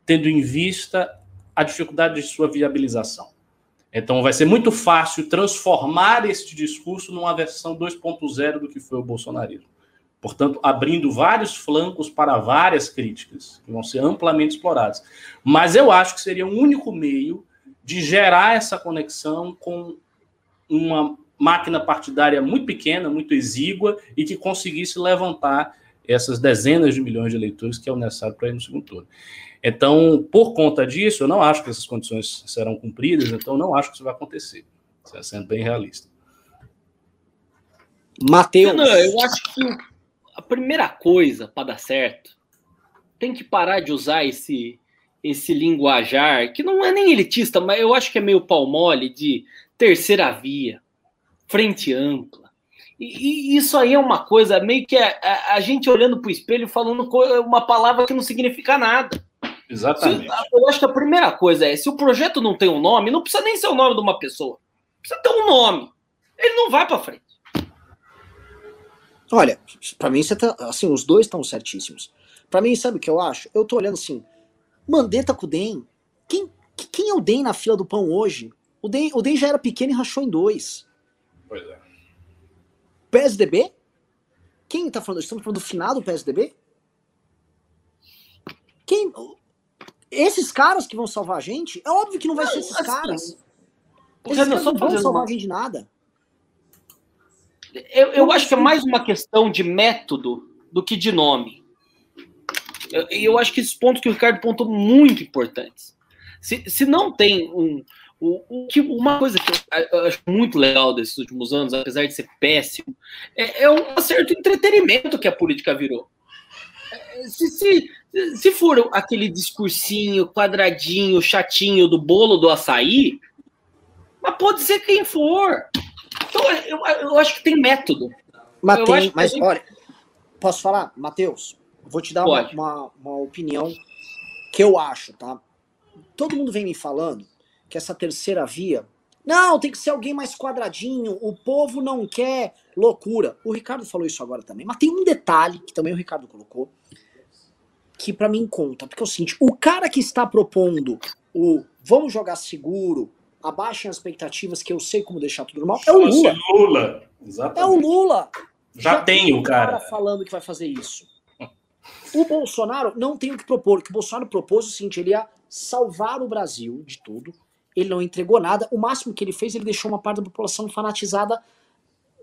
tendo em vista a dificuldade de sua viabilização. Então, vai ser muito fácil transformar este discurso numa versão 2.0 do que foi o bolsonarismo. Portanto, abrindo vários flancos para várias críticas, que vão ser amplamente exploradas. Mas eu acho que seria o um único meio de gerar essa conexão com uma máquina partidária muito pequena, muito exígua, e que conseguisse levantar essas dezenas de milhões de eleitores que é o necessário para ir no segundo turno. Então, por conta disso, eu não acho que essas condições serão cumpridas, então não acho que isso vai acontecer, sendo bem realista. Mateus. Não, eu acho que a primeira coisa para dar certo tem que parar de usar esse esse linguajar que não é nem elitista, mas eu acho que é meio pau mole de terceira via, frente ampla. E, e isso aí é uma coisa meio que a, a, a gente olhando para o espelho falando uma palavra que não significa nada. Exatamente. Se, eu acho que a primeira coisa é, se o projeto não tem um nome, não precisa nem ser o nome de uma pessoa. Precisa ter um nome. Ele não vai para frente. Olha, para mim você tá, assim, os dois estão certíssimos. Para mim, sabe o que eu acho? Eu tô olhando assim, Mandetta com o DEM. Quem, quem é o DEM na fila do pão hoje? O DEM, o DEM já era pequeno e rachou em dois. Pois é. PSDB? Quem tá falando? Estamos falando do final do PSDB? Quem, esses caras que vão salvar a gente, é óbvio que não vai não, ser esses assim, caras. Porque esses caras não vão salvar uma... a gente de nada. Eu, eu acho que é mais uma questão de método do que de nome. Eu, eu acho que esses pontos que o Ricardo pontou muito importantes. Se, se não tem um, o, o, que, uma coisa que eu acho muito legal desses últimos anos, apesar de ser péssimo, é, é um certo entretenimento que a política virou. É, se, se, se for aquele discursinho quadradinho, chatinho do bolo do açaí, mas pode ser quem for. Então, eu, eu acho que tem método. Mas, tem, mas tem... olha, posso falar, Matheus? Vou te dar uma, uma, uma, opinião que eu acho, tá? Todo mundo vem me falando que essa terceira via. Não, tem que ser alguém mais quadradinho. O povo não quer loucura. O Ricardo falou isso agora também. Mas tem um detalhe que também o Ricardo colocou que para mim conta. Porque é o seguinte: o cara que está propondo o vamos jogar seguro, abaixem as expectativas que eu sei como deixar tudo normal, é o Lula. Lula. Exatamente. É o Lula. Já, Já tem o cara. cara falando que vai fazer isso. O Bolsonaro não tem o que propor. O que o Bolsonaro propôs é o seguinte: ele ia salvar o Brasil de tudo. Ele não entregou nada. O máximo que ele fez, ele deixou uma parte da população fanatizada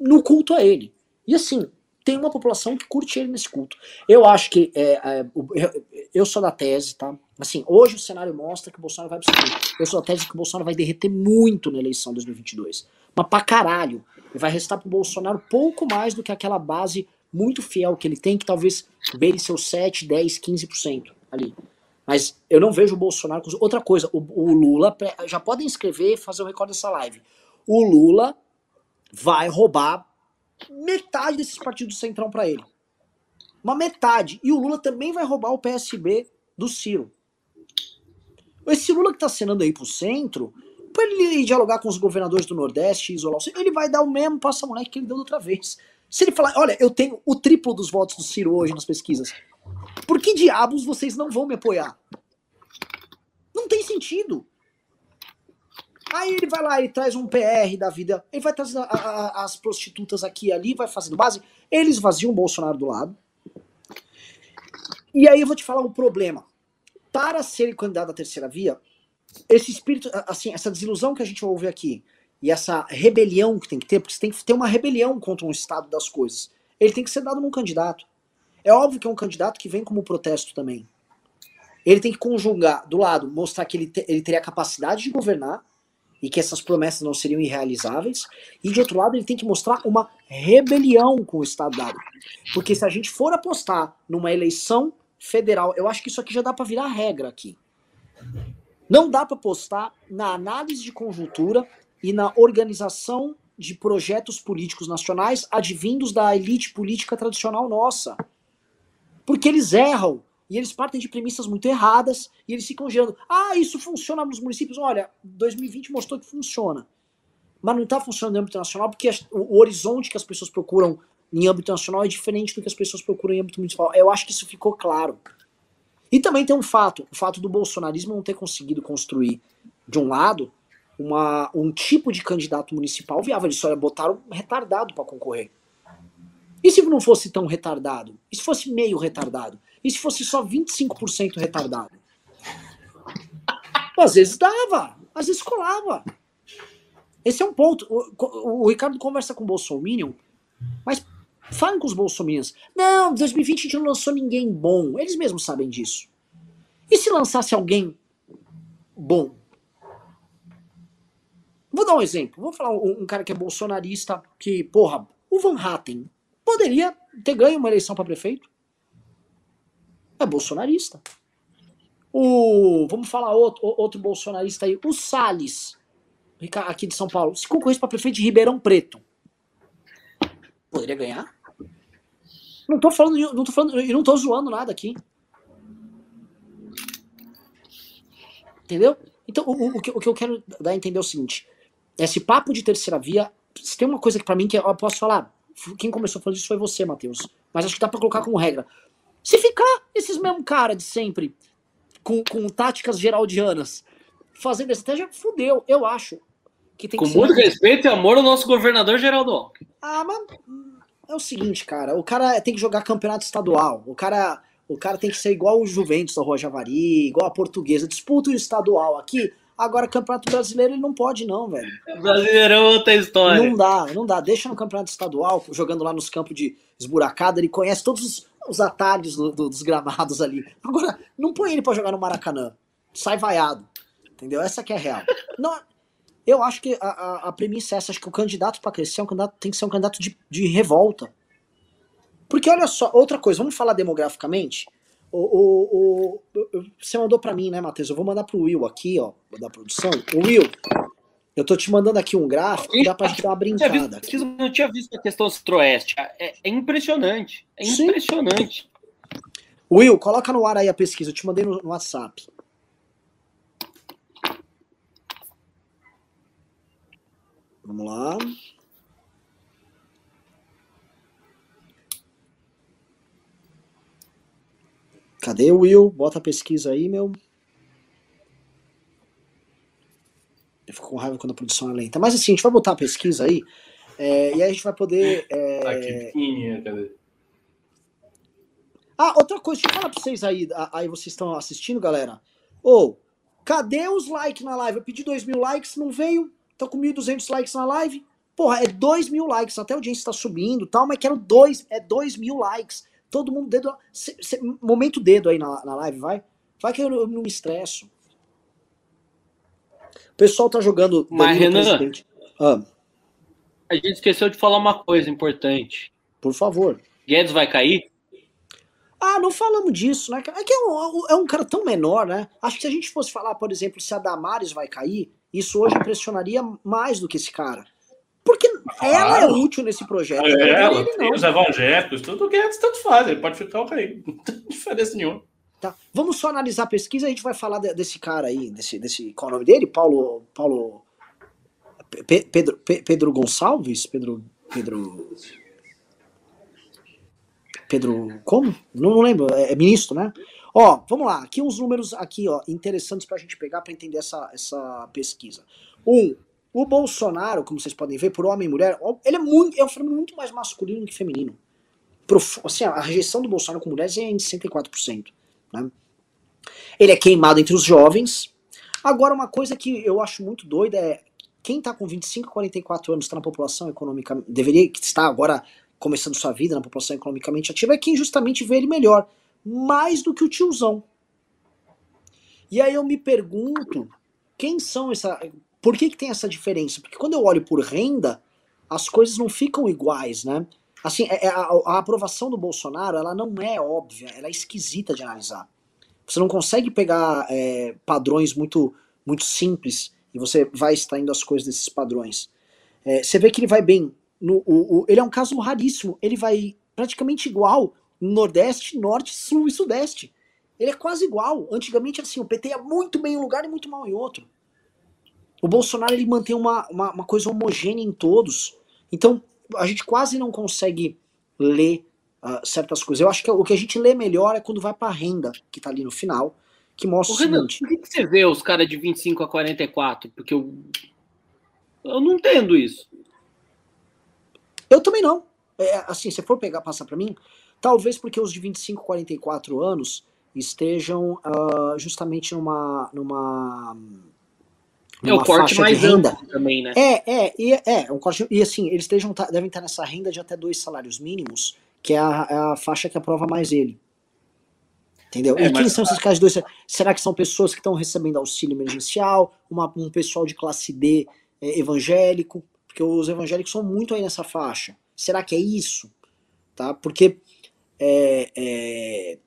no culto a ele. E assim, tem uma população que curte ele nesse culto. Eu acho que é, é, eu sou da tese, tá? Assim, hoje o cenário mostra que o Bolsonaro vai absorver. Eu sou da tese que o Bolsonaro vai derreter muito na eleição 2022. Mas pra caralho. E vai restar pro Bolsonaro pouco mais do que aquela base muito fiel que ele tem, que talvez beire seus 7, 10, 15% ali. Mas eu não vejo o Bolsonaro com... Outra coisa, o, o Lula, já podem escrever e fazer o um recorde dessa live. O Lula vai roubar metade desses partidos do Centrão para ele. Uma metade. E o Lula também vai roubar o PSB do Ciro. Esse Lula que tá cenando aí pro centro, pra ele dialogar com os governadores do Nordeste e isolar o Ciro, ele vai dar o mesmo passa-moleque que ele deu da outra vez. Se ele falar, olha, eu tenho o triplo dos votos do Ciro hoje nas pesquisas, por que diabos vocês não vão me apoiar? Não tem sentido. Aí ele vai lá, ele traz um PR da vida, ele vai trazer a, a, as prostitutas aqui e ali, vai fazendo base, eles vaziam o Bolsonaro do lado. E aí eu vou te falar um problema. Para ser candidato à terceira via, esse espírito, assim, essa desilusão que a gente ouvir aqui, e essa rebelião que tem que ter, porque você tem que ter uma rebelião contra um estado das coisas, ele tem que ser dado num candidato. É óbvio que é um candidato que vem como protesto também. Ele tem que conjugar, do lado, mostrar que ele, te, ele teria capacidade de governar, e que essas promessas não seriam irrealizáveis, e de outro lado ele tem que mostrar uma rebelião com o Estado dado. Porque se a gente for apostar numa eleição federal, eu acho que isso aqui já dá para virar regra aqui. Não dá para apostar na análise de conjuntura e na organização de projetos políticos nacionais advindos da elite política tradicional nossa. Porque eles erram e eles partem de premissas muito erradas e eles ficam gerando. Ah, isso funciona nos municípios. Olha, 2020 mostrou que funciona. Mas não está funcionando no âmbito nacional porque o horizonte que as pessoas procuram em âmbito nacional é diferente do que as pessoas procuram em âmbito municipal. Eu acho que isso ficou claro. E também tem um fato, o fato do bolsonarismo não ter conseguido construir, de um lado, uma, um tipo de candidato municipal viável. Eles só botaram retardado para concorrer. E se não fosse tão retardado? E se fosse meio retardado? E se fosse só 25% retardado? Às vezes dava, às vezes colava. Esse é um ponto. O, o Ricardo conversa com o Bolsonaro, mas falem com os bolsominions. Não, 2020 a gente não lançou ninguém bom. Eles mesmos sabem disso. E se lançasse alguém bom? Vou dar um exemplo. Vou falar um, um cara que é bolsonarista, que, porra, o Van Hatten poderia ter ganho uma eleição para prefeito. É bolsonarista. O, vamos falar outro, outro bolsonarista aí, o Salles, aqui de São Paulo, se concorresse para prefeito de Ribeirão Preto, poderia ganhar? Não tô falando, não tô falando, eu não tô zoando nada aqui. Entendeu? Então, o, o, que, o que eu quero dar a entender é o seguinte: esse papo de terceira via, se tem uma coisa que para mim que eu posso falar, quem começou falando isso foi você, Matheus. Mas acho que dá para colocar como regra. Se ficar esses mesmos cara de sempre, com, com táticas geraldianas, fazendo estratégia, fudeu, eu acho. Que tem com que muito ser... respeito e amor ao nosso governador Geraldo. Ah, mas é o seguinte, cara, o cara tem que jogar campeonato estadual. O cara, o cara tem que ser igual o Juventus da Rua Javari, igual a Portuguesa. Disputa o estadual aqui. Agora, Campeonato Brasileiro ele não pode, não, velho. Brasileirão é outra história. Não dá, não dá. Deixa no Campeonato Estadual, jogando lá nos campos de esburacada, ele conhece todos os, os atalhos do, do, dos gramados ali. Agora, não põe ele para jogar no Maracanã. Sai vaiado. Entendeu? Essa que é a real. Não, eu acho que a, a, a premissa é essa, acho que o candidato para crescer é um candidato, tem que ser um candidato de, de revolta. Porque olha só, outra coisa, vamos falar demograficamente. O, o, o você mandou para mim, né, Matheus? Eu vou mandar pro Will aqui, ó, da produção. O Will, eu tô te mandando aqui um gráfico, dá pra gente dar uma brincada. Eu não tinha visto a questão centro-oeste. É, é, impressionante. É impressionante. Sim. Will, coloca no ar aí a pesquisa, eu te mandei no, no WhatsApp. Vamos lá. Cadê o Will? Bota a pesquisa aí, meu. Eu fico com raiva quando a produção é lenta. Mas assim, a gente vai botar a pesquisa aí. É, e aí a gente vai poder. É... Aqui pequenininha, cadê? Ah, outra coisa, deixa eu falar pra vocês aí. Aí vocês estão assistindo, galera. Ô, oh, cadê os likes na live? Eu pedi 2 mil likes, não veio. Tô com 1.200 likes na live. Porra, é 2 mil likes. Até a audiência tá subindo tal, mas quero dois. É 2 mil likes. Todo mundo dedo. Cê, cê, momento dedo aí na, na live, vai. Vai que eu, eu não me estresso. O pessoal tá jogando. Mas, Renan, ah. a gente esqueceu de falar uma coisa importante. Por favor. Guedes vai cair? Ah, não falamos disso, né? É que é um, é um cara tão menor, né? Acho que se a gente fosse falar, por exemplo, se a Damares vai cair, isso hoje impressionaria mais do que esse cara. Porque claro. ela é útil nesse projeto. É, ela tem os evangélicos, tudo o Guedes tanto faz, ele pode ficar o rei. [laughs] Não tem diferença nenhuma. Tá. Vamos só analisar a pesquisa, a gente vai falar desse cara aí, desse, desse qual é o nome dele? Paulo. Paulo. Pedro, Pedro Gonçalves? Pedro. Pedro. Pedro. Como? Não, não lembro. É, é ministro, né? Ó, vamos lá. Aqui uns números aqui, ó, interessantes para a gente pegar para entender essa, essa pesquisa. Um, o Bolsonaro, como vocês podem ver, por homem e mulher, ele é muito, é um fenômeno muito mais masculino que feminino. Prof, assim, a rejeição do Bolsonaro com mulheres é em 64%. Né? Ele é queimado entre os jovens. Agora, uma coisa que eu acho muito doida é quem está com 25, 44 anos está na população econômica, deveria estar agora começando sua vida na população economicamente ativa, é quem justamente vê ele melhor mais do que o tiozão. E aí eu me pergunto, quem são essa. Por que, que tem essa diferença? Porque quando eu olho por renda, as coisas não ficam iguais, né? Assim, é, é, a, aprovação do Bolsonaro, ela não é óbvia, ela é esquisita de analisar. Você não consegue pegar é, padrões muito, muito simples e você vai extraindo as coisas desses padrões. É, você vê que ele vai bem. No, o, o, ele é um caso raríssimo. Ele vai praticamente igual Nordeste, Norte, Sul e Sudeste. Ele é quase igual. Antigamente, assim, o PT ia muito bem em um lugar e muito mal em outro. O Bolsonaro ele mantém uma, uma, uma coisa homogênea em todos. Então, a gente quase não consegue ler uh, certas coisas. Eu acho que o que a gente lê melhor é quando vai para a renda, que está ali no final, que mostra o, o Renan, seguinte. Por que, você vê os caras de 25 a 44? Porque eu, eu não entendo isso. Eu também não. É, assim, se for pegar, passar para mim, talvez porque os de 25 a 44 anos estejam uh, justamente numa, numa é o corte mais renda também, né? É, é, e, é, é um corte, e assim, eles estejam, devem estar nessa renda de até dois salários mínimos, que é a, é a faixa que aprova mais ele. Entendeu? É, e quem são esses caras de dois? Será que são pessoas que estão recebendo auxílio emergencial? Uma, um pessoal de classe D é, evangélico? Porque os evangélicos são muito aí nessa faixa. Será que é isso? Tá? Porque é, é,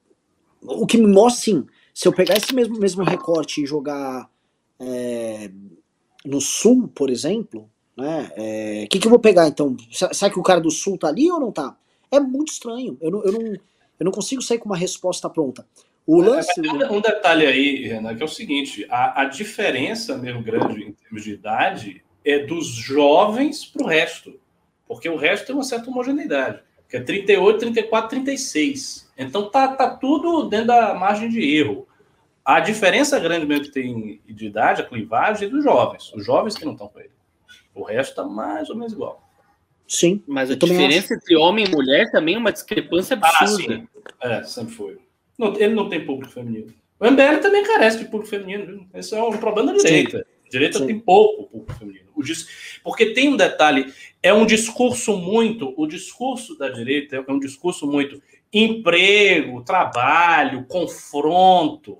o que me mostra, sim, se eu pegar esse mesmo, mesmo recorte e jogar é, no sul, por exemplo, né? O é, que, que eu vou pegar então? Será que o cara do sul tá ali ou não tá? É muito estranho. Eu não, eu não, eu não consigo sair com uma resposta pronta. O é, lance. Um detalhe aí, Renan, que é o seguinte: a, a diferença mesmo grande em termos de idade é dos jovens para o resto. Porque o resto tem uma certa homogeneidade, que é 38, 34, 36. Então tá, tá tudo dentro da margem de erro. A diferença grande mesmo que tem de idade, a clivagem, é dos jovens. Os jovens que não estão com ele. O resto está mais ou menos igual. Sim. Mas a diferença entre homem e mulher também é uma discrepância absurda. Ah, sim. É, sempre foi. Não, ele não tem público feminino. O MBL também carece de público feminino. Viu? Esse é um problema da direita. A direita sim. tem pouco público feminino. Porque tem um detalhe, é um discurso muito, o discurso da direita é um discurso muito emprego, trabalho, confronto.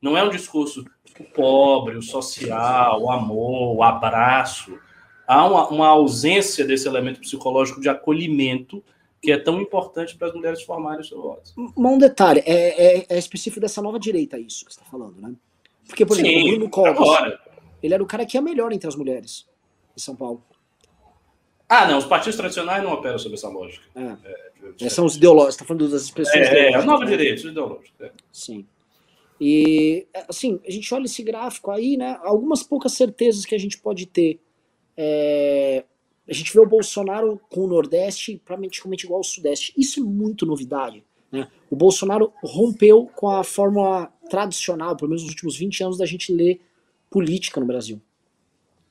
Não é um discurso o pobre, o social, o amor, o abraço. Há uma, uma ausência desse elemento psicológico de acolhimento que é tão importante para as mulheres formarem o seu voto. Um detalhe, é, é, é, específico dessa nova direita isso que você está falando, né? Porque, por Sim, exemplo, o Bruno Covas, ele era o cara que é melhor entre as mulheres em São Paulo. Ah, não, os partidos tradicionais não operam sobre essa lógica. É. É, são os ideológicos, está falando das expressões. É, é a nova direita, os ideológicos. É. Sim. E, assim, a gente olha esse gráfico aí, né? Algumas poucas certezas que a gente pode ter. É, a gente vê o Bolsonaro com o Nordeste praticamente igual ao Sudeste. Isso é muito novidade. Né? O Bolsonaro rompeu com a fórmula tradicional, pelo menos nos últimos 20 anos, da gente ler política no Brasil.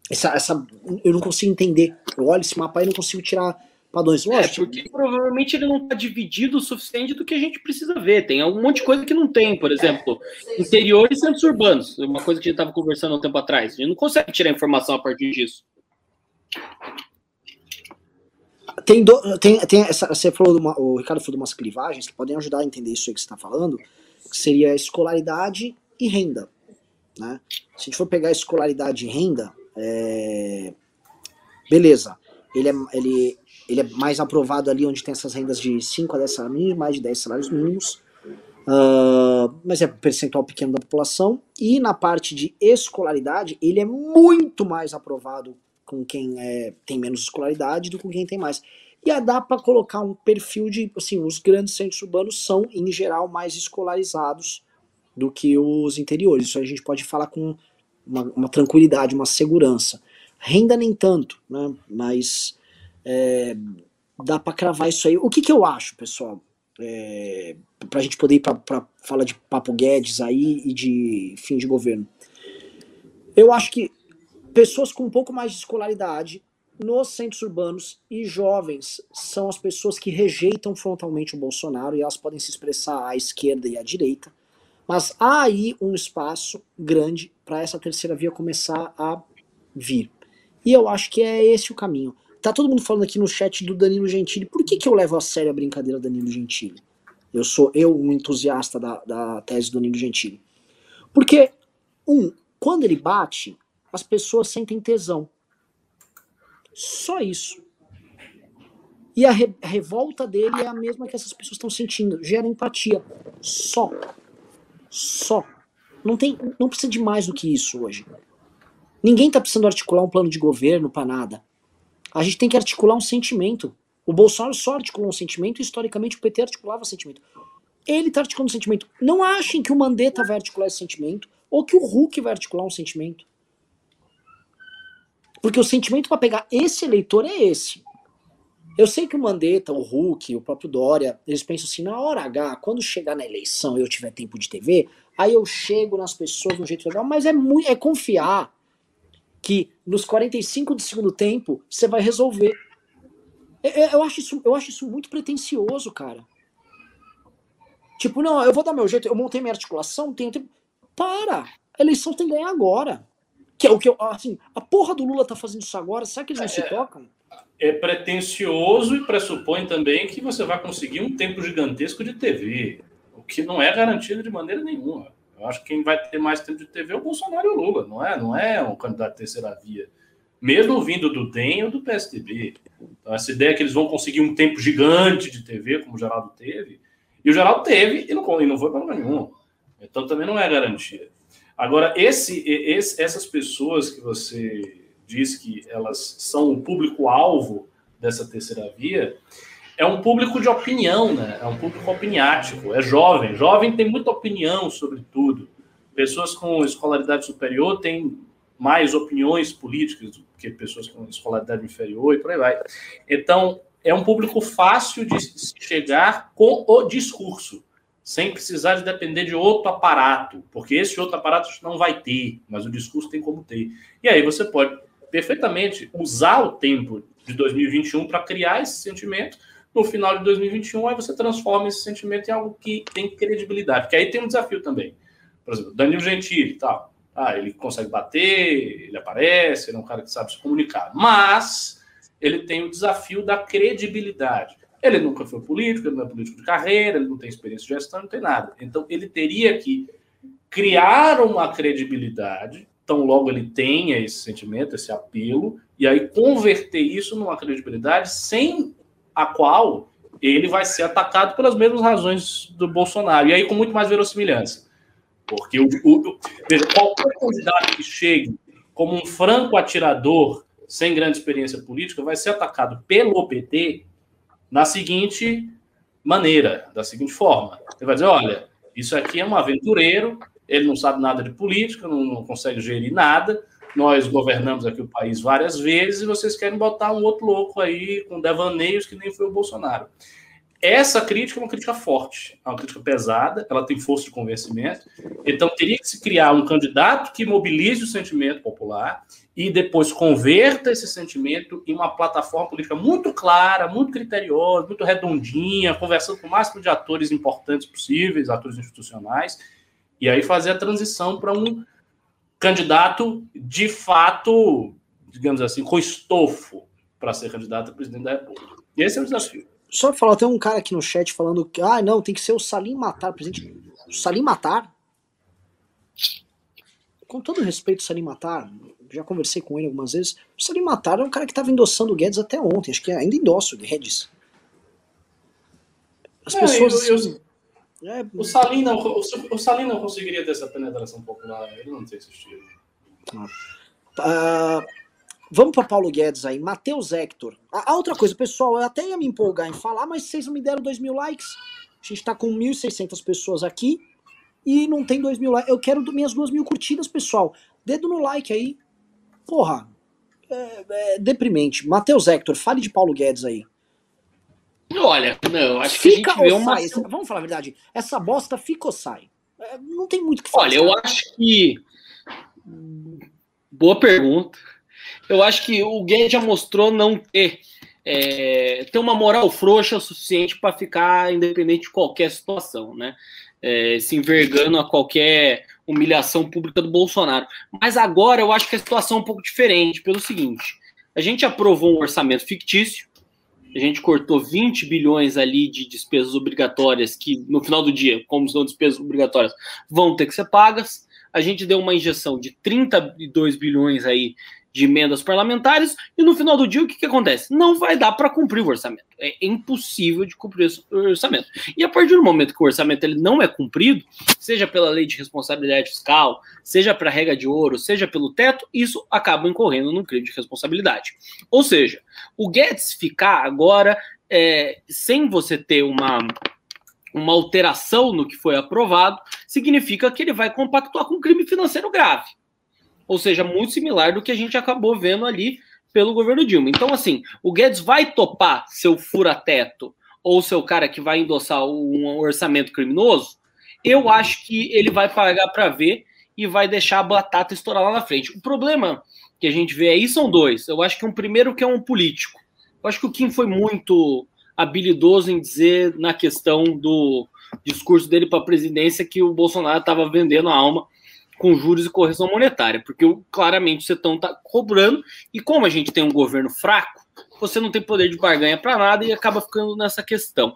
Essa, essa, eu não consigo entender. Eu olho esse mapa e não consigo tirar padrões. É, Lógico. É, porque provavelmente ele não está dividido o suficiente do que a gente precisa ver. Tem um monte de coisa que não tem, por exemplo, interior e centros urbanos. Uma coisa que a gente estava conversando um tempo atrás. A gente não consegue tirar informação a partir disso. Tem, do, tem, tem essa, você falou uma, o Ricardo falou de umas clivagens que podem ajudar a entender isso aí que você está falando, que seria escolaridade e renda. Né? Se a gente for pegar escolaridade e renda, é... beleza, ele é, ele, ele é mais aprovado ali onde tem essas rendas de 5 a 10 salários mínimos, mais de 10 salários mínimos, uh, mas é percentual pequeno da população, e na parte de escolaridade, ele é muito mais aprovado com quem é, tem menos escolaridade do que com quem tem mais. E dá para colocar um perfil de, assim, os grandes centros urbanos são, em geral, mais escolarizados do que os interiores. Isso a gente pode falar com uma, uma tranquilidade, uma segurança. Renda nem tanto, né? Mas é, dá para cravar isso aí. O que, que eu acho, pessoal? É, para a gente poder ir para falar de Papo Guedes aí e de fim de governo. Eu acho que pessoas com um pouco mais de escolaridade nos centros urbanos e jovens são as pessoas que rejeitam frontalmente o Bolsonaro e elas podem se expressar à esquerda e à direita. Mas há aí um espaço grande para essa terceira via começar a vir. E eu acho que é esse o caminho. Tá todo mundo falando aqui no chat do Danilo Gentili. Por que, que eu levo a sério a brincadeira Danilo Gentili? Eu sou eu um entusiasta da, da tese do Danilo Gentili. Porque, um, quando ele bate, as pessoas sentem tesão. Só isso. E a, re, a revolta dele é a mesma que essas pessoas estão sentindo. Gera empatia. Só. Só. Não, tem, não precisa de mais do que isso hoje. Ninguém está precisando articular um plano de governo para nada. A gente tem que articular um sentimento. O Bolsonaro só articulou um sentimento e historicamente o PT articulava um sentimento. Ele está articulando um sentimento. Não achem que o Mandetta vai articular esse sentimento ou que o Hulk vai articular um sentimento. Porque o sentimento para pegar esse eleitor é esse. Eu sei que o Mandetta, o Hulk, o próprio Dória, eles pensam assim, na hora H, quando chegar na eleição e eu tiver tempo de TV, aí eu chego nas pessoas de um jeito legal, mas é, muito, é confiar que nos 45 do segundo tempo você vai resolver. Eu, eu, acho isso, eu acho isso muito pretencioso, cara. Tipo, não, eu vou dar meu jeito, eu montei minha articulação, tenho tempo. Para! A eleição tem que ganhar agora. Que é o que eu. Assim, a porra do Lula tá fazendo isso agora, será que eles não é, se tocam? É pretencioso e pressupõe também que você vai conseguir um tempo gigantesco de TV, o que não é garantido de maneira nenhuma. Eu acho que quem vai ter mais tempo de TV é o Bolsonaro e o Lula, não é? Não é um candidato de terceira via. Mesmo vindo do DEM ou do PSDB. Então, essa ideia que eles vão conseguir um tempo gigante de TV, como o Geraldo teve, e o Geraldo teve e não, e não foi para nenhum. Então também não é garantia. Agora, esse, esse, essas pessoas que você diz que elas são o público-alvo dessa terceira via, é um público de opinião, né? É um público opiniático, é jovem. Jovem tem muita opinião sobre tudo. Pessoas com escolaridade superior têm mais opiniões políticas do que pessoas com escolaridade inferior e por aí vai. Então, é um público fácil de chegar com o discurso sem precisar de depender de outro aparato, porque esse outro aparato não vai ter, mas o discurso tem como ter. E aí você pode perfeitamente usar o tempo de 2021 para criar esse sentimento. No final de 2021, aí você transforma esse sentimento em algo que tem credibilidade, porque aí tem um desafio também. Por exemplo, Danilo Gentili, tal. Ah, ele consegue bater, ele aparece, ele é um cara que sabe se comunicar. Mas ele tem o desafio da credibilidade. Ele nunca foi político, ele não é político de carreira, ele não tem experiência de gestão, não tem nada. Então, ele teria que criar uma credibilidade, tão logo ele tenha esse sentimento, esse apelo, e aí converter isso numa credibilidade sem a qual ele vai ser atacado pelas mesmas razões do Bolsonaro, e aí com muito mais verossimilhança. Porque o, o, veja, qualquer candidato que chegue como um franco atirador, sem grande experiência política, vai ser atacado pelo PT na seguinte maneira, da seguinte forma. Ele vai dizer: olha, isso aqui é um aventureiro, ele não sabe nada de política, não, não consegue gerir nada. Nós governamos aqui o país várias vezes e vocês querem botar um outro louco aí com devaneios que nem foi o Bolsonaro. Essa crítica é uma crítica forte, é uma crítica pesada, ela tem força de convencimento. Então, teria que se criar um candidato que mobilize o sentimento popular e depois converta esse sentimento em uma plataforma política muito clara, muito criteriosa, muito redondinha, conversando com o máximo de atores importantes possíveis, atores institucionais, e aí fazer a transição para um candidato de fato, digamos assim, com estofo para ser candidato a presidente da República. E esse é o desafio. Só falar, tem um cara aqui no chat falando que, ah, não, tem que ser o Salim Matar, presidente. O Salim Matar? Com todo respeito, o Salim Matar, já conversei com ele algumas vezes. O Salim Matar é um cara que estava endossando o Guedes até ontem, acho que ainda endossa o Guedes. As é, pessoas. Eu, eu, é, o, Salim não, o, não conseguiria ter essa penetração popular, ele não tem esse estilo. Ah, vamos para Paulo Guedes aí, Matheus Hector. A, a, outra coisa, pessoal, eu até ia me empolgar em falar, mas vocês não me deram 2 mil likes. A gente está com 1.600 pessoas aqui e não tem 2 mil likes. Eu quero minhas 2 mil curtidas, pessoal. Dedo no like aí. Porra, é, é deprimente. Matheus Hector, fale de Paulo Guedes aí. Olha, não, acho fica que a gente vê uma. Sai? Vamos falar a verdade. Essa bosta fica ou sai? É, não tem muito o que falar. Olha, eu acho que. Boa pergunta. Eu acho que o Guedes já mostrou não ter, é, ter uma moral frouxa o suficiente para ficar independente de qualquer situação, né? É, se envergando a qualquer humilhação pública do Bolsonaro. Mas agora eu acho que a situação é um pouco diferente, pelo seguinte: a gente aprovou um orçamento fictício, a gente cortou 20 bilhões ali de despesas obrigatórias, que no final do dia, como são despesas obrigatórias, vão ter que ser pagas. A gente deu uma injeção de 32 bilhões aí de emendas parlamentares, e no final do dia o que, que acontece? Não vai dar para cumprir o orçamento. É impossível de cumprir o orçamento. E a partir do momento que o orçamento ele não é cumprido, seja pela lei de responsabilidade fiscal, seja para a regra de ouro, seja pelo teto, isso acaba incorrendo num crime de responsabilidade. Ou seja, o Guedes ficar agora é, sem você ter uma uma alteração no que foi aprovado, significa que ele vai compactuar com um crime financeiro grave ou seja, muito similar do que a gente acabou vendo ali pelo governo Dilma. Então, assim, o Guedes vai topar seu fura-teto ou seu cara que vai endossar um orçamento criminoso? Eu acho que ele vai pagar para ver e vai deixar a batata estourar lá na frente. O problema que a gente vê aí são dois. Eu acho que um primeiro que é um político. Eu acho que o Kim foi muito habilidoso em dizer na questão do discurso dele para a presidência que o Bolsonaro estava vendendo a alma com juros e correção monetária, porque claramente você está cobrando, e como a gente tem um governo fraco, você não tem poder de barganha para nada e acaba ficando nessa questão.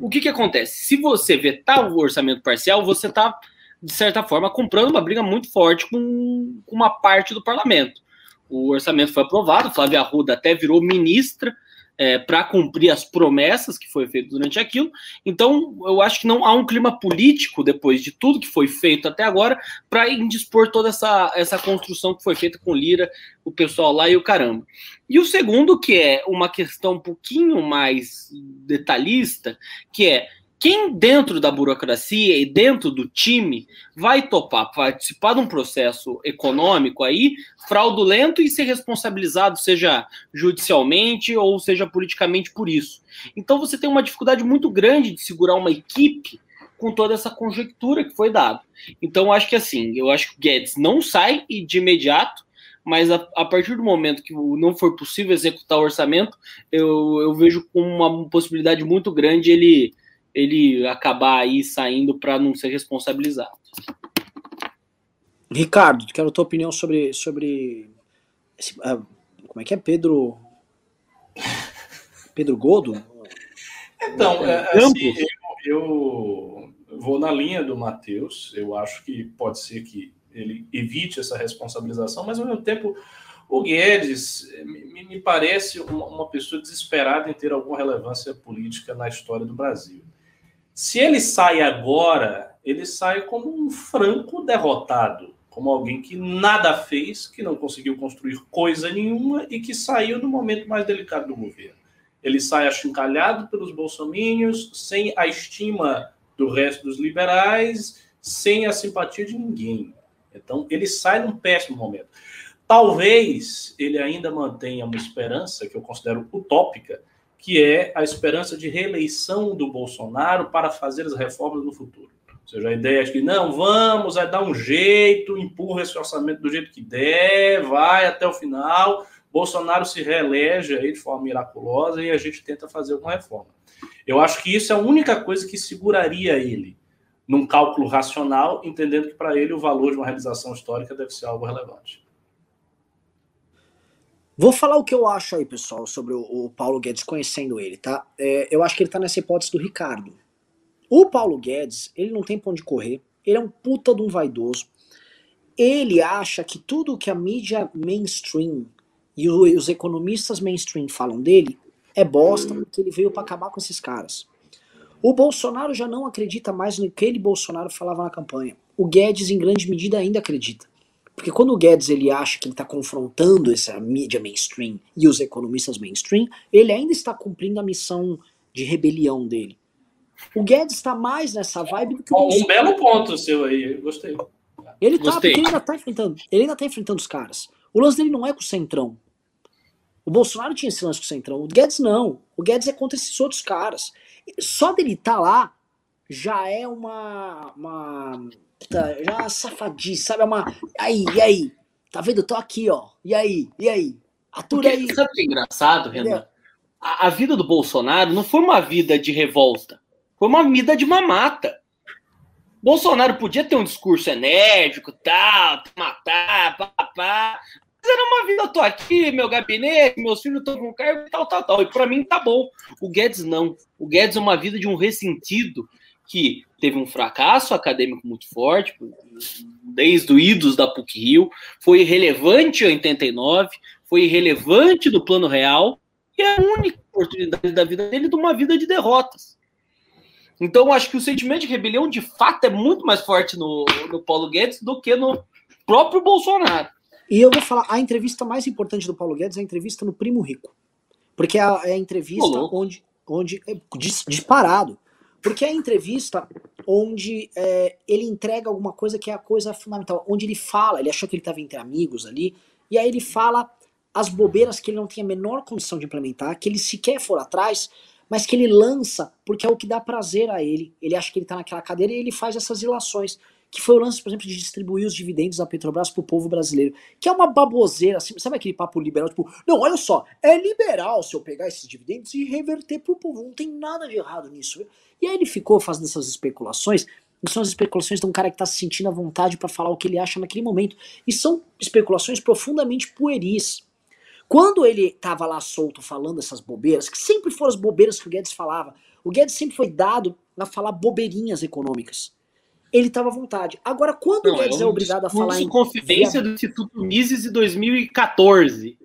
O que, que acontece? Se você vetar o orçamento parcial, você está, de certa forma, comprando uma briga muito forte com uma parte do parlamento. O orçamento foi aprovado, Flávia Arruda até virou ministra é, para cumprir as promessas que foi feito durante aquilo. Então, eu acho que não há um clima político depois de tudo que foi feito até agora para indispor toda essa, essa construção que foi feita com Lira, o pessoal lá e o caramba. E o segundo, que é uma questão um pouquinho mais detalhista, que é quem dentro da burocracia e dentro do time vai topar participar de um processo econômico aí fraudulento e ser responsabilizado, seja judicialmente ou seja politicamente por isso. Então você tem uma dificuldade muito grande de segurar uma equipe com toda essa conjectura que foi dada. Então acho que assim, eu acho que o Guedes não sai de imediato, mas a, a, partir do momento que não for possível executar o orçamento, eu, eu vejo com uma possibilidade muito grande ele ele acabar aí saindo para não ser responsabilizado. Ricardo, quero a tua opinião sobre, sobre esse, uh, como é que é Pedro Pedro Godo? Então, é, é assim, eu, eu vou na linha do Matheus. Eu acho que pode ser que ele evite essa responsabilização, mas ao mesmo tempo o Guedes me, me parece uma, uma pessoa desesperada em ter alguma relevância política na história do Brasil. Se ele sai agora, ele sai como um franco derrotado, como alguém que nada fez, que não conseguiu construir coisa nenhuma e que saiu no momento mais delicado do governo. Ele sai achincalhado pelos bolsomínios, sem a estima do resto dos liberais, sem a simpatia de ninguém. Então, ele sai num péssimo momento. Talvez ele ainda mantenha uma esperança, que eu considero utópica, que é a esperança de reeleição do Bolsonaro para fazer as reformas no futuro. Ou seja, a ideia é que não, vamos é dar um jeito, empurra esse orçamento do jeito que der, vai até o final, Bolsonaro se reelege aí de forma miraculosa e a gente tenta fazer alguma reforma. Eu acho que isso é a única coisa que seguraria ele num cálculo racional, entendendo que para ele o valor de uma realização histórica deve ser algo relevante. Vou falar o que eu acho aí, pessoal, sobre o, o Paulo Guedes, conhecendo ele, tá? É, eu acho que ele tá nessa hipótese do Ricardo. O Paulo Guedes, ele não tem pra onde correr, ele é um puta de um vaidoso. Ele acha que tudo que a mídia mainstream e os economistas mainstream falam dele é bosta, porque ele veio para acabar com esses caras. O Bolsonaro já não acredita mais no que ele Bolsonaro falava na campanha. O Guedes, em grande medida, ainda acredita. Porque quando o Guedes ele acha que ele está confrontando essa mídia mainstream e os economistas mainstream, ele ainda está cumprindo a missão de rebelião dele. O Guedes está mais nessa vibe do que o Um belo ponto seu aí, gostei. Ele tá, Gostei. porque ele ainda está enfrentando, ele ainda tá enfrentando os caras. O lance dele não é com o Centrão. O Bolsonaro tinha esse lance com o Centrão. O Guedes não. O Guedes é contra esses outros caras. Só dele estar tá lá já é uma, uma puta, já safadice, sabe? É uma. Aí, e aí? Tá vendo? Eu tô aqui, ó. E aí? E aí? Atura aí. Sabe o que é engraçado, Renan? A, a, vida do Bolsonaro não foi uma vida de revolta. Foi uma vida de mamata. Bolsonaro podia ter um discurso enérgico, tal, matar, papá. Mas era uma vida, eu tô aqui, meu gabinete, meus filhos estão com cargo, tal, tal, tal. E para mim tá bom. O Guedes não. O Guedes é uma vida de um ressentido que teve um fracasso acadêmico muito forte, desde o idos da PUC-Rio, foi irrelevante em 89, foi irrelevante do plano real, e é a única oportunidade da vida dele de uma vida de derrotas. Então, acho que o sentimento de rebelião, de fato, é muito mais forte no, no Paulo Guedes do que no próprio Bolsonaro. E eu vou falar, a entrevista mais importante do Paulo Guedes é a entrevista no Primo Rico. Porque é a, é a entrevista onde, onde é disparado. Porque é a entrevista onde é, ele entrega alguma coisa que é a coisa fundamental, onde ele fala, ele achou que ele estava entre amigos ali, e aí ele fala as bobeiras que ele não tem a menor condição de implementar, que ele sequer for atrás, mas que ele lança porque é o que dá prazer a ele. Ele acha que ele tá naquela cadeira e ele faz essas ilações. Que foi o lance, por exemplo, de distribuir os dividendos da Petrobras pro povo brasileiro. Que é uma baboseira, assim, sabe aquele papo liberal? Tipo, não, olha só, é liberal se eu pegar esses dividendos e reverter pro povo. Não tem nada de errado nisso. E aí ele ficou fazendo essas especulações e são as especulações de um cara que está se sentindo à vontade para falar o que ele acha naquele momento. E são especulações profundamente pueris. Quando ele estava lá solto falando essas bobeiras, que sempre foram as bobeiras que o Guedes falava, o Guedes sempre foi dado a falar bobeirinhas econômicas. Ele estava à vontade. Agora, quando Não, o Guedes é, um é obrigado a falar em. Confidência do Instituto Mises de 2014.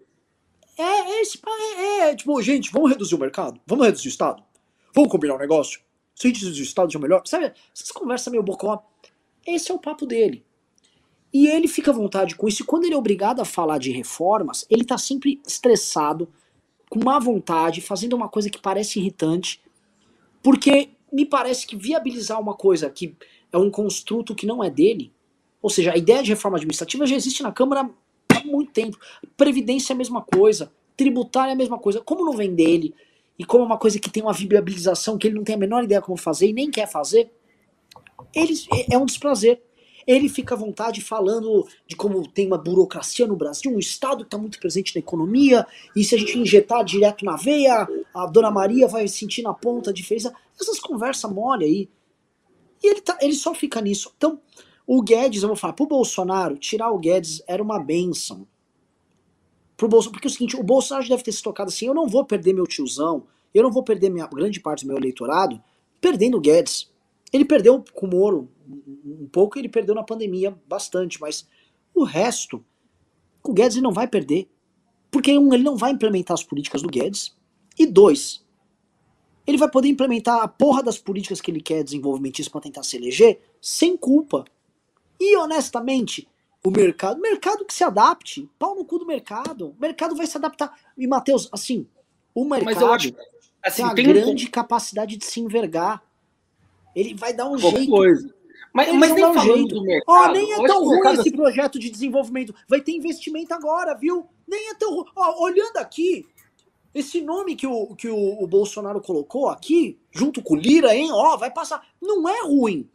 É, é, esse, é, é, tipo, gente, vamos reduzir o mercado? Vamos reduzir o Estado? Vamos combinar um negócio? Se a gente reduzir o Estado, já melhor. Sabe, essas conversas meio bocó. Esse é o papo dele. E ele fica à vontade com isso. E quando ele é obrigado a falar de reformas, ele tá sempre estressado, com má vontade, fazendo uma coisa que parece irritante, porque me parece que viabilizar uma coisa que é um construto que não é dele, ou seja, a ideia de reforma administrativa já existe na Câmara há muito tempo. Previdência é a mesma coisa, tributária é a mesma coisa. Como não vem dele, e como é uma coisa que tem uma viabilização que ele não tem a menor ideia como fazer e nem quer fazer, ele, é um desprazer ele fica à vontade falando de como tem uma burocracia no Brasil, um Estado que está muito presente na economia, e se a gente injetar direto na veia, a Dona Maria vai sentir na ponta a diferença. Essas conversas mole aí. E ele, tá, ele só fica nisso. Então, o Guedes, eu vou falar, pro Bolsonaro, tirar o Guedes era uma benção. Pro porque é o seguinte, o Bolsonaro deve ter se tocado assim, eu não vou perder meu tiozão, eu não vou perder minha grande parte do meu eleitorado perdendo o Guedes. Ele perdeu com o Moro um pouco, ele perdeu na pandemia bastante, mas o resto, o Guedes não vai perder. Porque, um, ele não vai implementar as políticas do Guedes, e dois, ele vai poder implementar a porra das políticas que ele quer desenvolvimentistas para tentar se eleger sem culpa. E honestamente, o mercado, mercado que se adapte, pau no cu do mercado, o mercado vai se adaptar. E Matheus, assim, o mercado acho, assim, tem a tem grande um... capacidade de se envergar. Ele vai dar um Qualquer jeito. Coisa. Mas, mas nem um falando jeito. do mercado. Ó, nem é tão ruim mercado... esse projeto de desenvolvimento. Vai ter investimento agora, viu? Nem é tão ruim. Ó, olhando aqui, esse nome que o, que o, o, Bolsonaro colocou aqui, junto com o Lira, hein? Ó, vai passar. Não é ruim.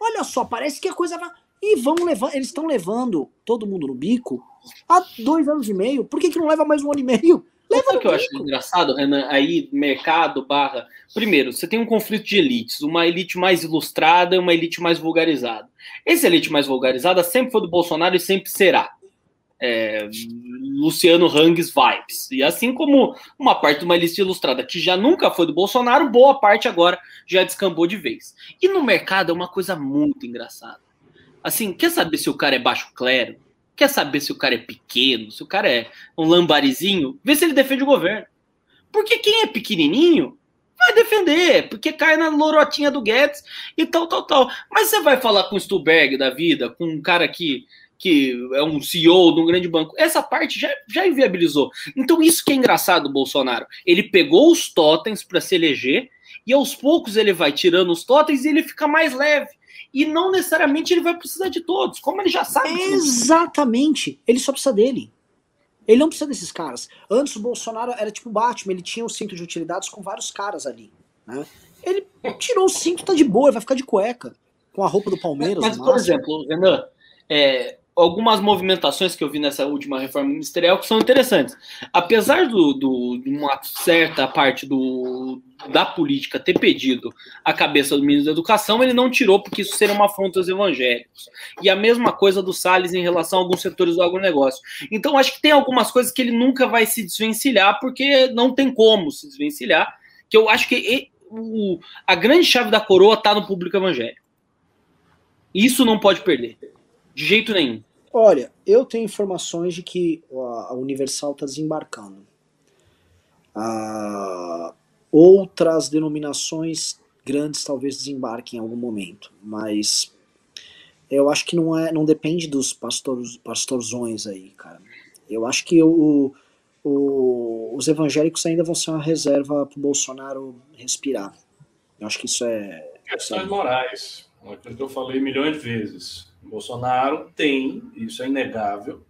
Olha só, parece que a coisa vai. E vão levar, eles estão levando todo mundo no bico há dois anos e meio. Por que, que não leva mais um ano e meio? Leva o que eu acho engraçado, Renan? Aí, mercado barra. Primeiro, você tem um conflito de elites, uma elite mais ilustrada e uma elite mais vulgarizada. Essa elite mais vulgarizada sempre foi do Bolsonaro e sempre será. É, Luciano Hangs vibes. E assim como uma parte de uma elite ilustrada que já nunca foi do Bolsonaro, boa parte agora já descambou de vez. E no mercado é uma coisa muito engraçada. Assim, quer saber se o cara é baixo clero? Quer saber se o cara é pequeno, se o cara é um lambarizinho? Vê se ele defende o governo. Porque quem é pequenininho vai defender, porque cai na lorotinha do Guedes e tal, tal, tal. Mas você vai falar com o Stuberg da vida, com um cara que, que é um CEO de um grande banco. Essa parte já, já inviabilizou. Então, isso que é engraçado do Bolsonaro. Ele pegou os totens para se eleger e aos poucos ele vai tirando os totens e ele fica mais leve e não necessariamente ele vai precisar de todos, como ele já sabe. Exatamente. Ele só precisa dele. Ele não precisa desses caras. Antes o Bolsonaro era tipo Batman, ele tinha o um cinto de utilidades com vários caras ali. Né? Ele tirou o cinto, tá de boa, ele vai ficar de cueca. Com a roupa do Palmeiras. Mas, por exemplo, Renan, é, algumas movimentações que eu vi nessa última reforma ministerial que são interessantes. Apesar do, do, de uma certa parte do, da política ter pedido a cabeça do ministro da Educação, ele não tirou porque isso seria uma afronta aos evangélicos. E a mesma coisa do Salles em relação a alguns setores do agronegócio. Então, acho que tem algumas coisas que ele nunca vai se desvencilhar, porque não tem como se desvencilhar, que eu acho que o, a grande chave da coroa está no público evangélico. Isso não pode perder. De jeito nenhum. Olha, eu tenho informações de que a Universal está desembarcando. Ah, outras denominações grandes talvez desembarquem em algum momento, mas eu acho que não é, não depende dos pastores, pastorzões aí, cara. Eu acho que o, o, os evangélicos ainda vão ser uma reserva para o Bolsonaro respirar. Eu acho que isso é. Questões é morais, uma coisa que eu falei milhões de vezes Bolsonaro tem, isso é inegável,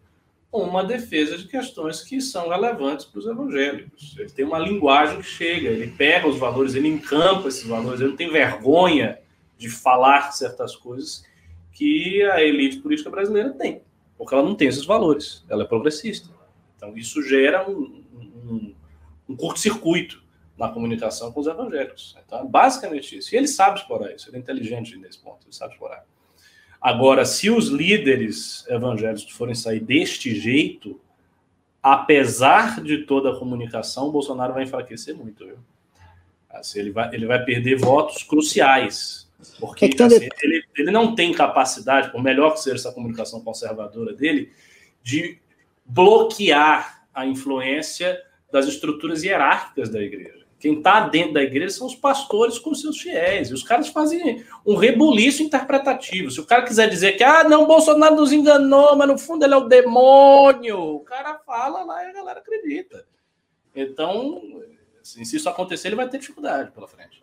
uma defesa de questões que são relevantes para os evangélicos. Ele tem uma linguagem que chega, ele pega os valores, ele encampa esses valores, ele não tem vergonha de falar certas coisas que a elite política brasileira tem, porque ela não tem esses valores, ela é progressista. Então isso gera um, um, um curto-circuito na comunicação com os evangélicos. Então é basicamente isso. E ele sabe explorar isso, ele é inteligente nesse ponto, ele sabe explorar. Agora, se os líderes evangélicos forem sair deste jeito, apesar de toda a comunicação, o Bolsonaro vai enfraquecer muito, viu? Assim, ele, vai, ele vai perder votos cruciais. Porque é assim, ele, ele não tem capacidade, por melhor que seja essa comunicação conservadora dele, de bloquear a influência das estruturas hierárquicas da igreja. Quem está dentro da igreja são os pastores com seus fiéis. E os caras fazem um rebuliço interpretativo. Se o cara quiser dizer que, ah, não, Bolsonaro nos enganou, mas no fundo ele é o demônio, o cara fala lá e a galera acredita. Então, assim, se isso acontecer, ele vai ter dificuldade pela frente.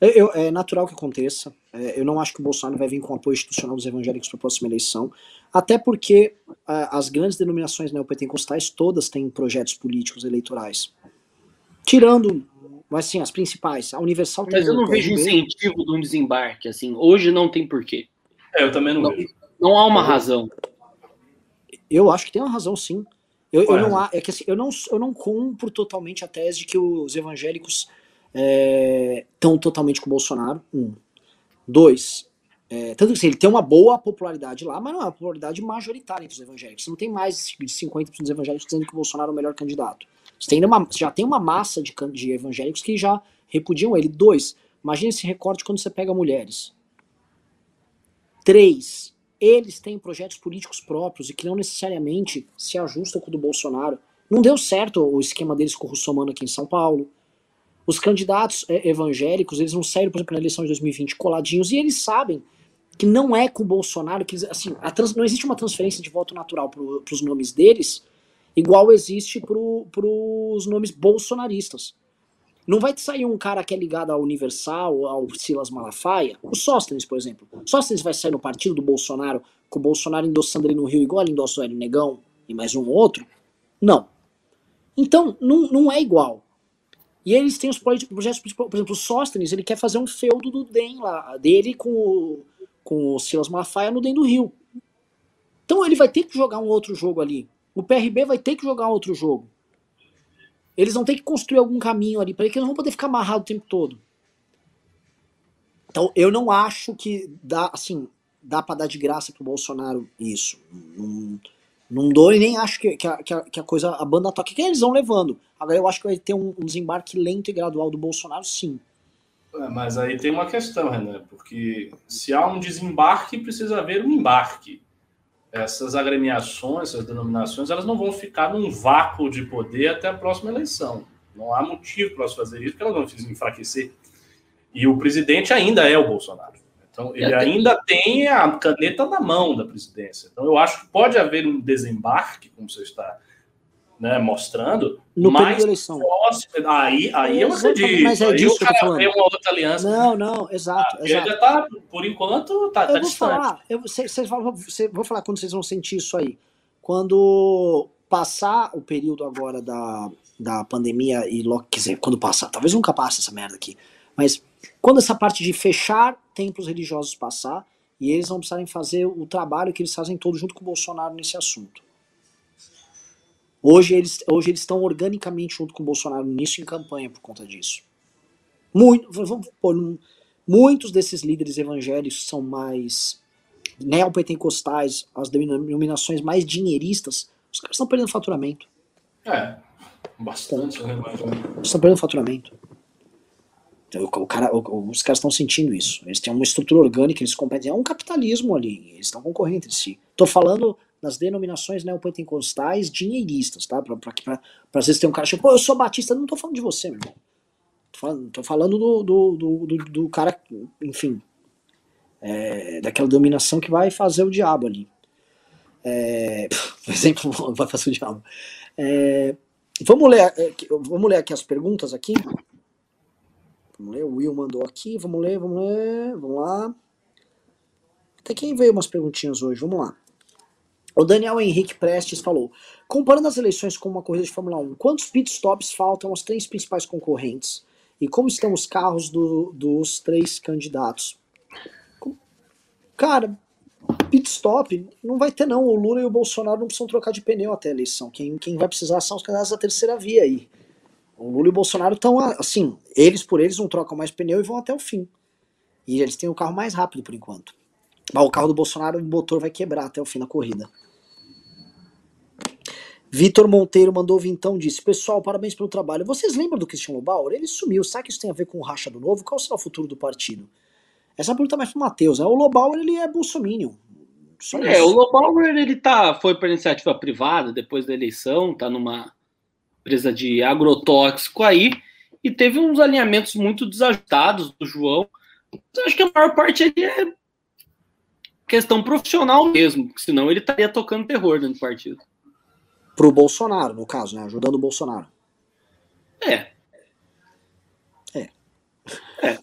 Eu, é natural que aconteça. É, eu não acho que o Bolsonaro vai vir com apoio institucional dos evangélicos para a próxima eleição. Até porque as grandes denominações neopentecostais todas têm projetos políticos eleitorais. Tirando mas sim, as principais. A Universal Mas eu não vejo incentivo de um desembarque, assim. Hoje não tem porquê. É, eu também não, não vejo. Não há uma razão. Eu acho que tem uma razão, sim. Eu, eu não, há, é que, assim, eu, não, eu não compro totalmente a tese de que os evangélicos estão é, totalmente com o Bolsonaro. Um. Dois. É, tanto que assim, ele tem uma boa popularidade lá, mas não é uma popularidade majoritária entre os evangélicos. Você não tem mais de 50% dos evangélicos dizendo que o Bolsonaro é o melhor candidato. Tem uma, já tem uma massa de, de evangélicos que já repudiam ele. Dois, imagine esse recorte quando você pega mulheres. Três, eles têm projetos políticos próprios e que não necessariamente se ajustam com o do Bolsonaro. Não deu certo o esquema deles com o Russomano aqui em São Paulo. Os candidatos é, evangélicos, eles não saíram, por exemplo, na eleição de 2020 coladinhos e eles sabem que não é com o Bolsonaro que eles, assim, trans, não existe uma transferência de voto natural para os nomes deles igual existe para os nomes bolsonaristas. Não vai sair um cara que é ligado ao Universal, ao Silas Malafaia, o Sóstenes, por exemplo. Sóstenes vai sair no partido do Bolsonaro, com o Bolsonaro endossando ele no Rio igual ele endossa o Hélio Negão e mais um outro? Não. Então, não, não é igual. E eles têm os projetos, por exemplo, o Sóstenes, ele quer fazer um feudo do DEM lá, dele com o, com o Silas Malafaia no DEM do Rio. Então ele vai ter que jogar um outro jogo ali. O PRB vai ter que jogar outro jogo. Eles vão ter que construir algum caminho ali para que eles não vão poder ficar amarrados o tempo todo. Então, eu não acho que dá, assim, dá para dar de graça pro Bolsonaro isso. Não, não dou e nem acho que, que, a, que a coisa, a banda toque que eles vão levando. Agora, eu acho que vai ter um, um desembarque lento e gradual do Bolsonaro, sim. É, mas aí tem uma questão, Renan, porque se há um desembarque, precisa haver um embarque essas agremiações, essas denominações, elas não vão ficar num vácuo de poder até a próxima eleição. Não há motivo para elas fazer isso, porque elas vão se enfraquecer. E o presidente ainda é o Bolsonaro. Então, ele ainda tem a caneta na mão da presidência. Então, eu acho que pode haver um desembarque, como você está né, mostrando, no mais próximo. Aí, aí eu acredito. Mas é aí disso o cara eu uma outra aliança. Não, não, exato. Ah, exato. já tá, por enquanto, tá, eu tá vou distante. Falar, eu cês, cês, vou falar quando vocês vão sentir isso aí. Quando passar o período agora da, da pandemia e logo, quer dizer, quando passar, talvez nunca passe essa merda aqui, mas quando essa parte de fechar templos religiosos passar, e eles vão precisarem fazer o trabalho que eles fazem todos junto com o Bolsonaro nesse assunto. Hoje eles, hoje eles estão organicamente junto com o Bolsonaro nisso em campanha por conta disso. Muito, vamos pôr, muitos desses líderes evangélicos são mais neopentecostais, as denominações mais dinheiristas, os caras estão perdendo faturamento. É, bastante, né? Estão perdendo faturamento. Então, o cara, os caras estão sentindo isso. Eles têm uma estrutura orgânica, eles competem. É um capitalismo ali. Eles estão concorrendo entre si. Estou falando nas denominações neopentecostais dinheiristas, tá? Pra, pra, pra, pra, às vezes tem um cara que pô, eu sou batista, não tô falando de você, meu irmão. Tô falando, tô falando do, do, do, do, do cara, enfim, é, daquela dominação que vai fazer o diabo ali. É, [laughs] por exemplo, [laughs] vai fazer o diabo. É, vamos, ler, é, vamos ler aqui as perguntas aqui. Vamos ler, o Will mandou aqui, vamos ler, vamos ler, vamos lá. Até quem veio umas perguntinhas hoje, vamos lá. O Daniel Henrique Prestes falou: comparando as eleições com uma corrida de Fórmula 1, quantos pit stops faltam aos três principais concorrentes? E como estão os carros do, dos três candidatos? Cara, pit stop não vai ter, não. O Lula e o Bolsonaro não precisam trocar de pneu até a eleição. Quem, quem vai precisar são os candidatos da terceira via aí. O Lula e o Bolsonaro estão assim, eles por eles não trocam mais pneu e vão até o fim. E eles têm o carro mais rápido por enquanto. Mas o carro do Bolsonaro, o motor vai quebrar até o fim da corrida. Vitor Monteiro mandou então disse: Pessoal, parabéns pelo trabalho. Vocês lembram do Cristiano Bauer? Ele sumiu. Será que isso tem a ver com o racha do novo? Qual será o futuro do partido? Essa pergunta é mais pro Matheus, né? O Lobauer, ele é bolsominion. Só é, isso. o Lobauer, ele tá, foi para iniciativa privada depois da eleição, tá numa empresa de agrotóxico aí, e teve uns alinhamentos muito desajustados do João. Mas acho que a maior parte ali é questão profissional mesmo, senão ele estaria tocando terror dentro do partido pro Bolsonaro, no caso, né? Ajudando o Bolsonaro. É. É. É.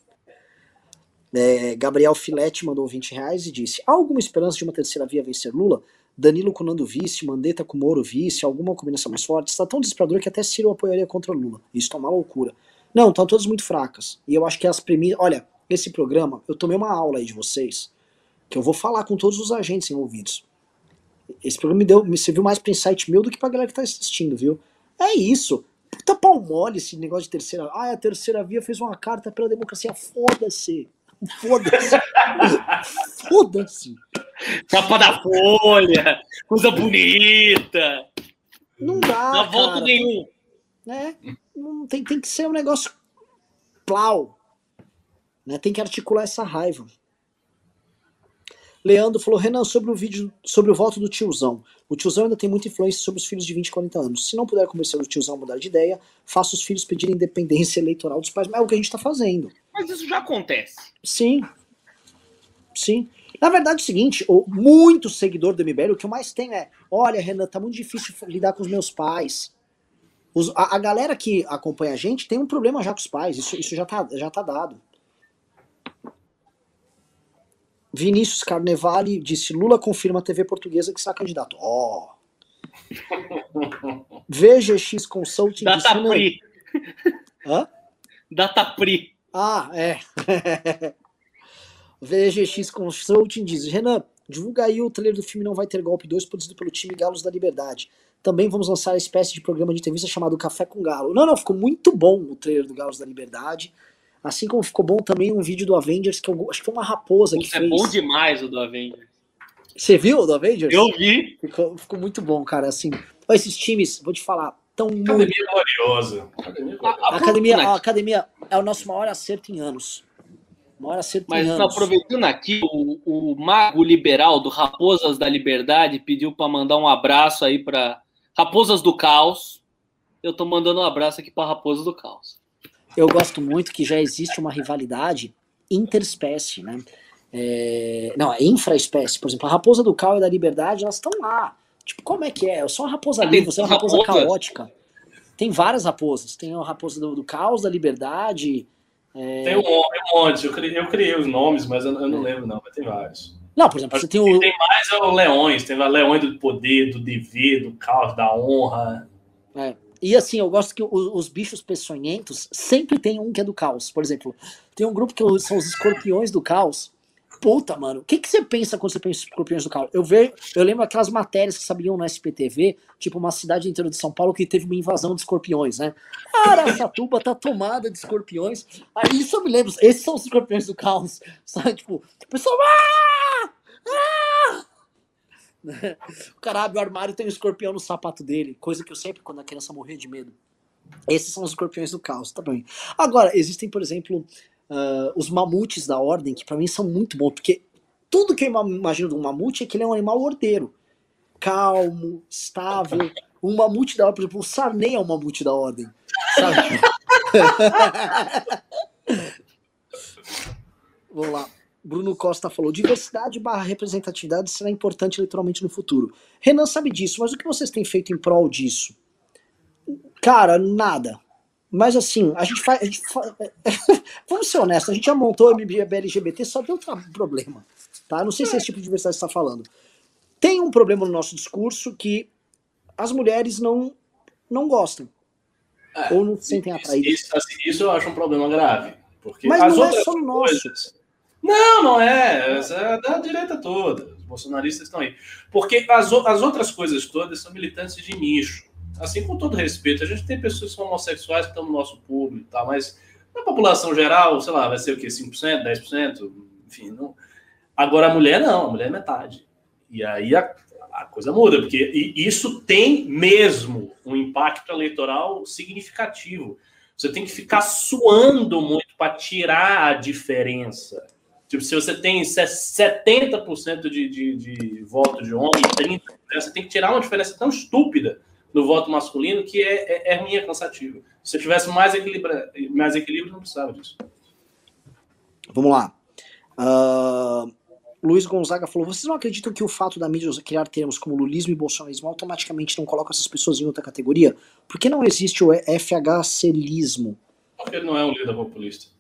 [laughs] é Gabriel Filete mandou 20 reais e disse: Há alguma esperança de uma terceira via vencer Lula? Danilo com Nando vice, Mandetta com Moro vice, alguma combinação mais forte? Está tão desesperador que até Ciro apoiaria contra Lula. Isso tá uma loucura. Não, estão todas muito fracas. E eu acho que as premissas. Olha, esse programa, eu tomei uma aula aí de vocês, que eu vou falar com todos os agentes envolvidos. Esse programa me, deu, me serviu mais pra insight meu do que pra galera que tá assistindo, viu? É isso. Puta pau mole esse negócio de terceira. Ah, a terceira via fez uma carta pela democracia. Foda-se. Foda-se. [laughs] Foda-se. Capa da folha. Coisa bonita. Não dá. Não volta nenhum. Né? Não, tem, tem que ser um negócio plau. Né? Tem que articular essa raiva. Leandro falou, Renan, sobre o vídeo, sobre o voto do tiozão. O tiozão ainda tem muita influência sobre os filhos de 20 e 40 anos. Se não puder convencer o tiozão a mudar de ideia, faça os filhos pedirem independência eleitoral dos pais. Mas é o que a gente está fazendo. Mas isso já acontece. Sim. Sim. Na verdade é o seguinte, o, muito seguidor do MBL, o que eu mais tenho é, olha, Renan, tá muito difícil lidar com os meus pais. Os, a, a, galera que acompanha a gente tem um problema já com os pais, isso, isso já, tá, já tá dado. Vinícius Carnevale disse: Lula confirma a TV portuguesa que está candidato. Ó. [laughs] Oh. VGX Consulting Data disse. Pri. Hã? Data Pri. Ah, é. [laughs] VGX Consulting diz: Renan, divulga aí o trailer do filme Não Vai Ter Golpe 2, produzido pelo time Galos da Liberdade. Também vamos lançar a espécie de programa de entrevista chamado Café com Galo. Não, não, ficou muito bom o trailer do Galos da Liberdade. Assim como ficou bom também um vídeo do Avengers, que eu acho que foi uma raposa que é fez. É bom demais o do Avengers. Você viu o do Avengers? Eu vi. Ficou, ficou muito bom, cara. Assim, esses times, vou te falar, tão Academia muito... gloriosa. Academia, a, academia, a academia é o nosso maior acerto em anos. Maior acerto Mas em anos. aproveitando aqui, o, o mago liberal do Raposas da Liberdade pediu para mandar um abraço aí para Raposas do Caos. Eu tô mandando um abraço aqui para Raposas do Caos eu gosto muito que já existe uma rivalidade interespécie, né? É, não, é infraespécie. Por exemplo, a raposa do cal e da liberdade, elas estão lá. Tipo, como é que é? Eu sou uma raposa ah, livre, você é uma raposa, raposa caótica. Tem várias raposas. Tem a raposa do, do caos, da liberdade. É... Tem um, um monte. Eu criei, eu criei, os nomes, mas eu, eu não lembro, não. Mas tem vários. Não, por exemplo, você tem o. Tem mais é o Leões. Tem o Leões do poder, do dever, do caos, da honra. É. E assim, eu gosto que os, os, bichos peçonhentos sempre tem um que é do caos. Por exemplo, tem um grupo que são os escorpiões do caos. Puta, mano, o que, que você pensa quando você pensa em escorpiões do caos? Eu, vejo, eu lembro aquelas matérias que sabiam no SPTV, tipo uma cidade inteira de São Paulo que teve uma invasão de escorpiões, né? Araçatuba tá tomada de escorpiões. Aí isso eu me lembro, esses são os escorpiões do caos. [laughs] Sabe? Tipo, o pessoal. Ah! O cara abre o armário e tem um escorpião no sapato dele, coisa que eu sempre, quando a criança morria de medo. Esses são os escorpiões do caos, tá bem. Agora, existem, por exemplo, uh, os mamutes da ordem, que para mim são muito bons, porque tudo que eu imagino de um mamute é que ele é um animal ordeiro. Calmo, estável. Um mamute da ordem, por exemplo, o Sarney é um mamute da ordem. Sabe? [laughs] Vamos lá. Bruno Costa falou: diversidade barra representatividade será importante eleitoralmente no futuro. Renan sabe disso, mas o que vocês têm feito em prol disso? Cara, nada. Mas assim, a gente faz. A gente faz [laughs] vamos ser honestos, a gente já montou o MBL LGBT, só deu problema. Tá? Não sei se é esse tipo de diversidade está falando. tem um problema no nosso discurso que as mulheres não, não gostam. É, ou não se sentem atraídas. Isso, assim, isso, eu acho um problema grave. Porque Mas as não é só no nosso. Não, não é. É da direita toda. Os bolsonaristas estão aí. Porque as, as outras coisas todas são militantes de nicho. Assim, com todo respeito, a gente tem pessoas que são homossexuais que estão no nosso público, tá? mas na população geral, sei lá, vai ser o quê? 5%, 10%? Enfim, não. Agora a mulher não, a mulher é metade. E aí a, a coisa muda, porque isso tem mesmo um impacto eleitoral significativo. Você tem que ficar suando muito para tirar a diferença. Tipo, se você tem 70% de, de, de voto de homem e 30%, você tem que tirar uma diferença tão estúpida no voto masculino que é, é, é ruim, é cansativo. Se tivesse mais equilíbrio, mais equilíbrio, não precisava disso. Vamos lá. Uh, Luiz Gonzaga falou: vocês não acreditam que o fato da mídia criar termos como lulismo e bolsonarismo automaticamente não coloca essas pessoas em outra categoria? Por que não existe o FHClismo? Porque ele não é um líder populista.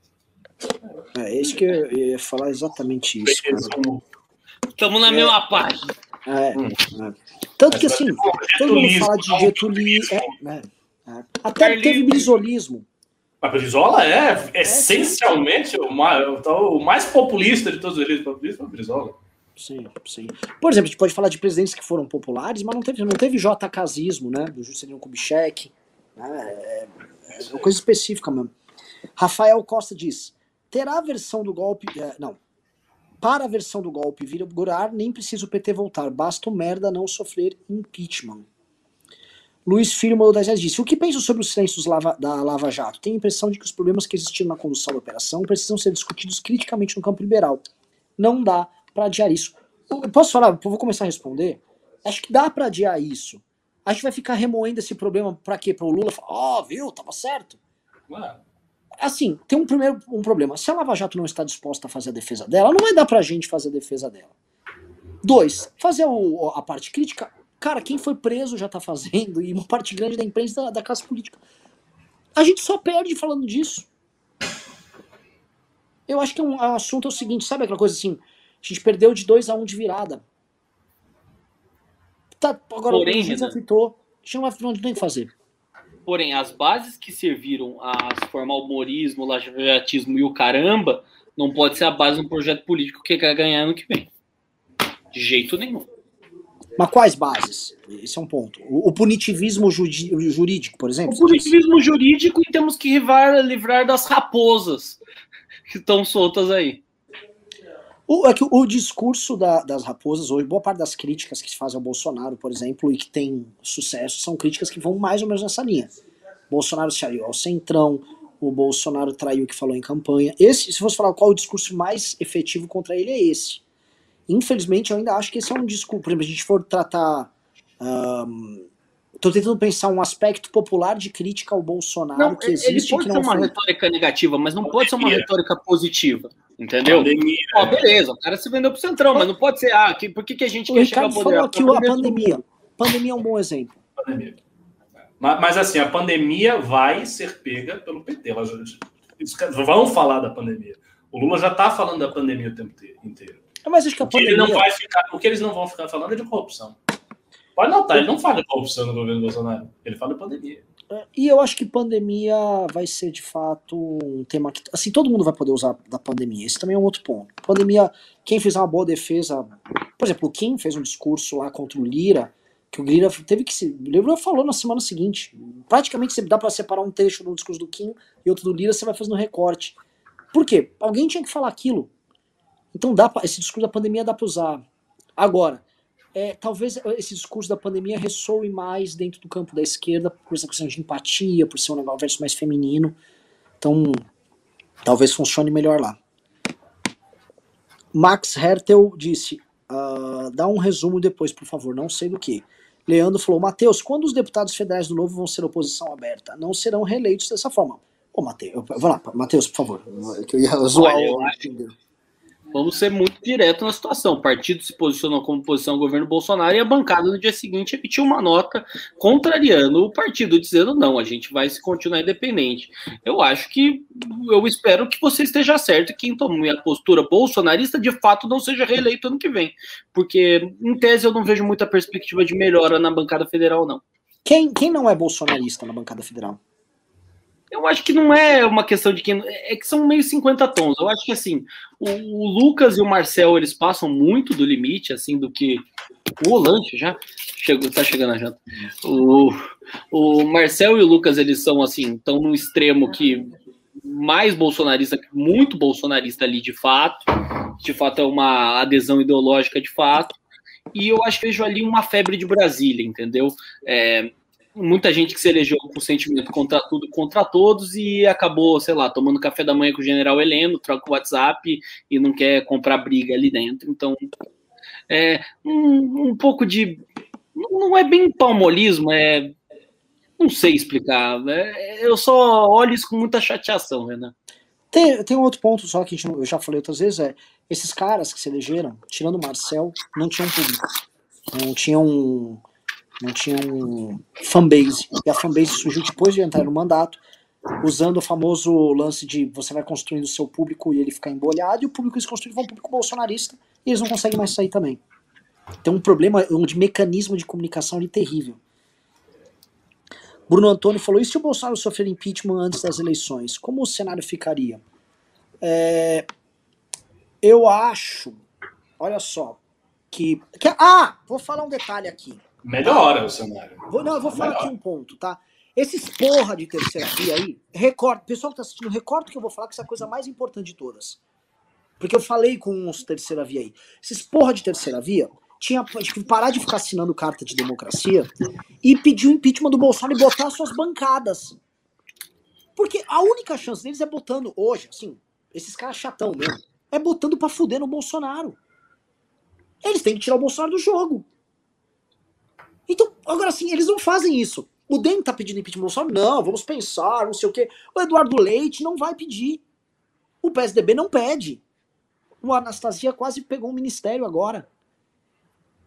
É, é isso que eu ia falar exatamente isso. Estamos na é, mesma página. É, hum. é. Tanto que assim, todo mundo fala de Getúlio. É, é, é, Até teve brisolismo. A Brizola é, é essencialmente o mais, o mais populista de todos os líderes populistas, é o Brizola. Sim, sim. Por exemplo, a gente pode falar de presidentes que foram populares, mas não teve, não teve JKismo, né? Do Juscelino Kubitschek. Né? É, é uma coisa específica mesmo. Rafael Costa diz: terá a versão do golpe. É, não. Para a versão do golpe vigorar, nem precisa o PT voltar, basta o merda não sofrer impeachment. Luiz Filho das disse: O que penso sobre os silêncios lava, da Lava Jato? Tenho a impressão de que os problemas que existiram na condução da operação precisam ser discutidos criticamente no campo liberal. Não dá para adiar isso. Eu posso falar? Eu vou começar a responder. Acho que dá para adiar isso. A gente vai ficar remoendo esse problema para quê? Para o Lula falar: Ó, oh, viu, tava certo. Ué. Assim, tem um primeiro um problema. Se a Lava Jato não está disposta a fazer a defesa dela, não vai dar pra gente fazer a defesa dela. Dois, fazer o, a parte crítica Cara, quem foi preso já tá fazendo, e uma parte grande da imprensa da, da classe política. A gente só perde falando disso. Eu acho que um, o assunto é o seguinte, sabe aquela coisa assim? A gente perdeu de 2 a 1 um de virada. Tá, agora Porém, o juiz apitou. A gente não vai que fazer. Porém, as bases que serviram a formar o humorismo, o lajatismo e o caramba, não pode ser a base de um projeto político que quer ganhar ano que vem. De jeito nenhum. Mas quais bases? Esse é um ponto. O, o punitivismo jurídico, por exemplo? O punitivismo jurídico e temos que livrar, livrar das raposas que estão soltas aí. O, é que o discurso da, das raposas hoje, boa parte das críticas que se fazem ao Bolsonaro, por exemplo, e que tem sucesso, são críticas que vão mais ou menos nessa linha. Bolsonaro se aliou ao centrão, o Bolsonaro traiu o que falou em campanha. Esse, se fosse falar qual o discurso mais efetivo contra ele, é esse. Infelizmente, eu ainda acho que esse é um discurso. Por exemplo, se a gente for tratar. Estou tentando pensar um aspecto popular de crítica ao Bolsonaro não, que existe. Ele pode ser uma foi... retórica negativa, mas não Pandemia. pode ser uma retórica positiva. Entendeu? Pandemia. Ó, beleza, o cara se vendeu pro Centrão, mas não pode ser. Ah, que, por que, que a gente o quer Ricardo chegar ao poder? falou aqui a pandemia. Pandemia é um bom exemplo. Pandemia. Mas, mas, assim, a pandemia vai ser pega pelo PT. Vamos falar da pandemia. O Lula já está falando da pandemia o tempo inteiro. Mas acho que a pandemia... ele não vai ficar, o que eles não vão ficar falando é de corrupção. Pode notar, ele não fala de corrupção no governo Bolsonaro. Ele fala de pandemia. É, e eu acho que pandemia vai ser de fato um tema que. Assim, todo mundo vai poder usar da pandemia. Esse também é um outro ponto. Pandemia, quem fez uma boa defesa. Por exemplo, o Kim fez um discurso lá contra o Lira, que o Lira teve que se. O Lira falou na semana seguinte. Praticamente você dá para separar um trecho do discurso do Kim e outro do Lira, você vai fazendo recorte. Por quê? Alguém tinha que falar aquilo. Então dá pra, esse discurso da pandemia dá para usar. Agora, é, talvez esse discurso da pandemia ressoe mais dentro do campo da esquerda por essa questão de empatia, por ser um negócio mais feminino. Então, talvez funcione melhor lá. Max Hertel disse: uh, dá um resumo depois, por favor, não sei do que. Leandro falou: Matheus, quando os deputados federais do Novo vão ser oposição aberta? Não serão reeleitos dessa forma. Ô, Matheus, vai lá, Matheus, por favor. Que eu ia zoar Olha, eu, o... acho, Vamos ser muito direto na situação. O partido se posicionou como posição ao governo Bolsonaro e a bancada no dia seguinte emitiu uma nota contrariando o partido, dizendo não, a gente vai se continuar independente. Eu acho que eu espero que você esteja certo e quem tome a postura bolsonarista de fato não seja reeleito ano que vem. Porque, em tese, eu não vejo muita perspectiva de melhora na bancada federal, não. Quem, quem não é bolsonarista na bancada federal? Eu acho que não é uma questão de quem. É que são meio 50 tons. Eu acho que assim, o, o Lucas e o Marcel eles passam muito do limite, assim, do que. O lanche já chegou, tá chegando a janta. O, o Marcel e o Lucas, eles são assim, estão no extremo que mais bolsonarista, muito bolsonarista ali de fato. De fato, é uma adesão ideológica de fato. E eu acho que vejo ali uma febre de Brasília, entendeu? É, muita gente que se elegeu com sentimento contra tudo, contra todos e acabou, sei lá, tomando café da manhã com o general Heleno, troca o WhatsApp e não quer comprar briga ali dentro. Então, é um, um pouco de. Não é bem palmolismo, é. Não sei explicar. É, eu só olho isso com muita chateação, Renan. Tem, tem um outro ponto só que eu já falei outras vezes: é esses caras que se elegeram, tirando o Marcel, não tinham público. Não tinham não tinha um fanbase. E a fanbase surgiu depois de entrar no mandato, usando o famoso lance de você vai construindo o seu público e ele fica embolhado, e o público construíram foi um público bolsonarista, e eles não conseguem mais sair também. Tem um problema de mecanismo de comunicação ali terrível. Bruno Antônio falou: e se o Bolsonaro sofrer impeachment antes das eleições? Como o cenário ficaria? É, eu acho, olha só, que, que. Ah, vou falar um detalhe aqui. Melhora o cenário. Vou, não, eu vou falar Melhor. aqui um ponto, tá? Esses porra de terceira via aí, recordo, pessoal que tá assistindo, recordo que eu vou falar que essa é a coisa mais importante de todas. Porque eu falei com uns terceira via aí. Esses porra de terceira via tinha que parar de ficar assinando carta de democracia e pedir o impeachment do Bolsonaro e botar suas bancadas. Porque a única chance deles é botando hoje, assim, esses caras chatão mesmo, é botando pra fuder no Bolsonaro. Eles têm que tirar o Bolsonaro do jogo. Então, agora sim, eles não fazem isso. O DEM tá pedindo impeachment do Bolsonaro? Não, vamos pensar, não sei o quê. O Eduardo Leite não vai pedir. O PSDB não pede. O Anastasia quase pegou um ministério agora.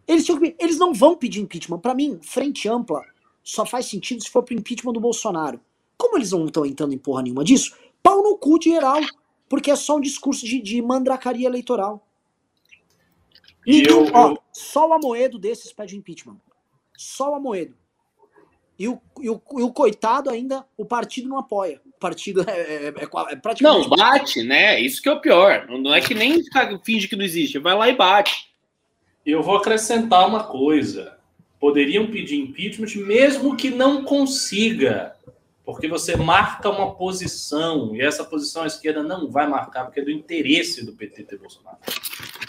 Eles, eles não vão pedir impeachment. Para mim, frente ampla só faz sentido se for pro impeachment do Bolsonaro. Como eles não estão entrando em porra nenhuma disso, pau no cu de geral. Porque é só um discurso de, de mandracaria eleitoral. Então, eu, ó, só o Amoedo desses pede impeachment só o Amoedo. E o, e, o, e o coitado ainda, o partido não apoia. O partido é, é, é, é praticamente. Não, bate, né? Isso que é o pior. Não é que nem finge que não existe. Vai lá e bate. Eu vou acrescentar uma coisa. Poderiam pedir impeachment mesmo que não consiga. Porque você marca uma posição, e essa posição a esquerda não vai marcar, porque é do interesse do PT ter Bolsonaro.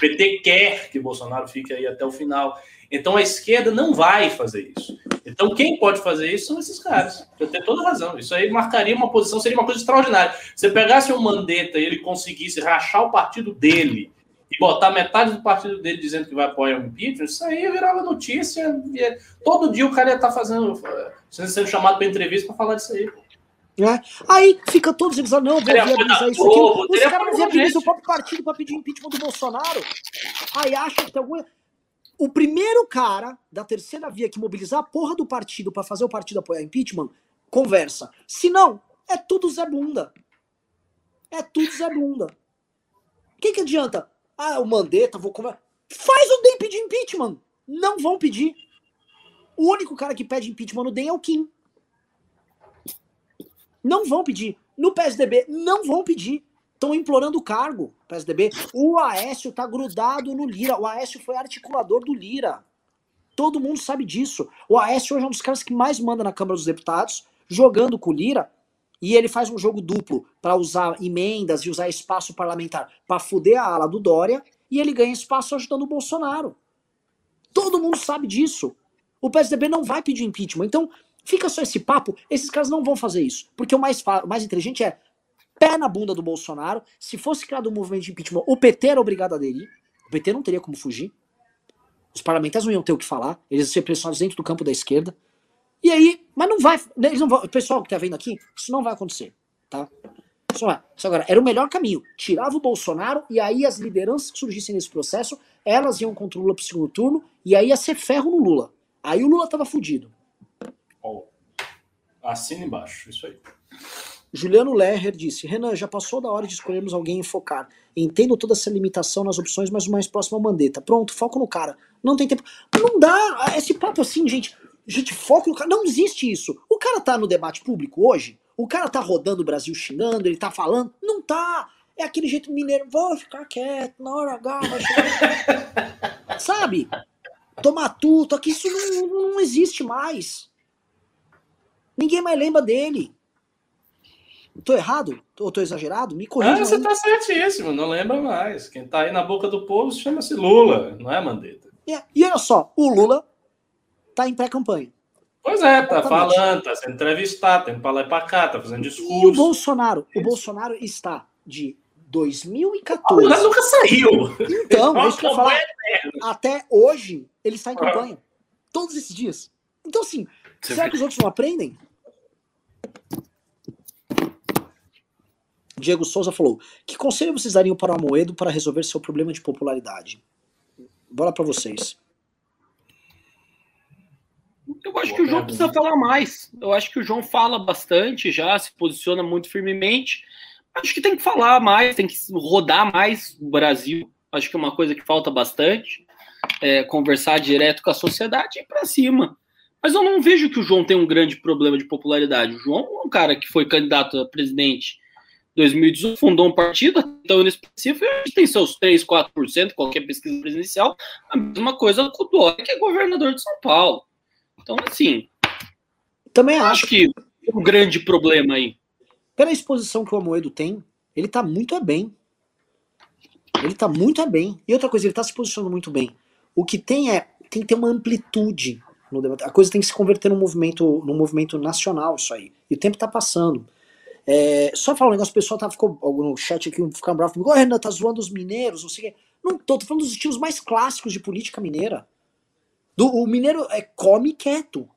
PT quer que Bolsonaro fique aí até o final. Então a esquerda não vai fazer isso. Então quem pode fazer isso são esses caras. Eu tenho toda razão. Isso aí marcaria uma posição, seria uma coisa extraordinária. Se você pegasse um Mandetta e ele conseguisse rachar o partido dele e botar metade do partido dele dizendo que vai apoiar o impeachment, isso aí virava notícia. Todo dia o cara ia estar tá fazendo, sendo chamado para entrevista para falar disso aí. É. Aí fica todos eles, ah, não, vou viabilizar isso aqui. Os caras viabilizam o próprio partido para pedir impeachment do Bolsonaro. Aí acham que tem alguma o primeiro cara da terceira via que mobilizar a porra do partido para fazer o partido apoiar impeachment, conversa. Se não, é tudo Zé Bunda. É tudo Zé Bunda. O que, que adianta? Ah, o Mandetta, vou conversar. Faz o DEM pedir impeachment. Não vão pedir. O único cara que pede impeachment no DEM é o Kim. Não vão pedir. No PSDB, não vão pedir estão implorando o cargo, PSDB. O Aécio tá grudado no Lira. O Aécio foi articulador do Lira. Todo mundo sabe disso. O Aécio hoje é um dos caras que mais manda na Câmara dos Deputados, jogando com o Lira. E ele faz um jogo duplo para usar emendas e usar espaço parlamentar para fuder a ala do Dória. E ele ganha espaço ajudando o Bolsonaro. Todo mundo sabe disso. O PSDB não vai pedir impeachment. Então, fica só esse papo. Esses caras não vão fazer isso. Porque o mais, o mais inteligente é pé na bunda do Bolsonaro. Se fosse criado um movimento de impeachment, o PT era obrigado a aderir. O PT não teria como fugir. Os parlamentares não iam ter o que falar. Eles iam ser pressionados dentro do campo da esquerda. E aí, mas não vai. Eles não vão, o pessoal que tá vendo aqui, isso não vai acontecer. Tá? Só, só agora, era o melhor caminho. Tirava o Bolsonaro e aí as lideranças que surgissem nesse processo, elas iam contra o Lula pro segundo turno e aí ia ser ferro no Lula. Aí o Lula tava fudido. Assina embaixo, isso aí. Juliano Lerrer disse: Renan, já passou da hora de escolhermos alguém e focar. Entendo toda essa limitação nas opções, mas o mais próximo é o Mandetta. Pronto, foco no cara. Não tem tempo. Não dá. Esse papo assim, gente. Gente, foco no cara. Não existe isso. O cara tá no debate público hoje. O cara tá rodando o Brasil xingando, ele tá falando. Não tá. É aquele jeito mineiro. Vou ficar quieto, na hora H vai chegar. [laughs] Sabe? Tomar tudo. Aqui isso não, não existe mais. Ninguém mais lembra dele. Tô errado? Ou tô exagerado? Me corrija. Ah, você tá certíssimo, não lembra mais. Quem tá aí na boca do povo chama-se Lula, não é Mandetta. É, e olha só, o Lula tá em pré-campanha. Pois é, tá Exatamente. falando, tá sendo entrevistado, tá indo pra lá e pra cá, tá fazendo discurso. E o Bolsonaro, o Bolsonaro está de 2014. O nunca saiu. Então, [laughs] é isso que eu falar. Até hoje, ele está em campanha. Todos esses dias. Então, assim, Você será vê? que os outros não aprendem? Diego Souza falou: Que conselho vocês dariam para o Amoedo para resolver seu problema de popularidade? Bora para vocês. Eu acho que o João precisa falar mais. Eu acho que o João fala bastante já, se posiciona muito firmemente. Acho que tem que falar mais, tem que rodar mais o Brasil. Acho que é uma coisa que falta bastante. É, conversar direto com a sociedade e ir para cima. Mas eu não vejo que o João tem um grande problema de popularidade. O João é um cara que foi candidato a presidente 2018, fundou um partido, então nesse específico tem seus 3, 4%, qualquer pesquisa presidencial, a mesma coisa com o Dória, que é governador de São Paulo. Então, assim. Também acho, acho que é um grande problema aí. Pela exposição que o Amoedo tem, ele tá muito é bem. Ele tá muito é bem. E outra coisa, ele tá se posicionando muito bem. O que tem é. Tem que ter uma amplitude no debate. A coisa tem que se converter num movimento, num movimento nacional, isso aí. E o tempo tá passando. É, só falar um negócio, o pessoal tá, ficou no chat aqui, ficando bravo comigo, oh, Renan, tá zoando os mineiros, não sei o quê. Não tô, tô falando dos estilos mais clássicos de política mineira. Do, o mineiro é come quieto.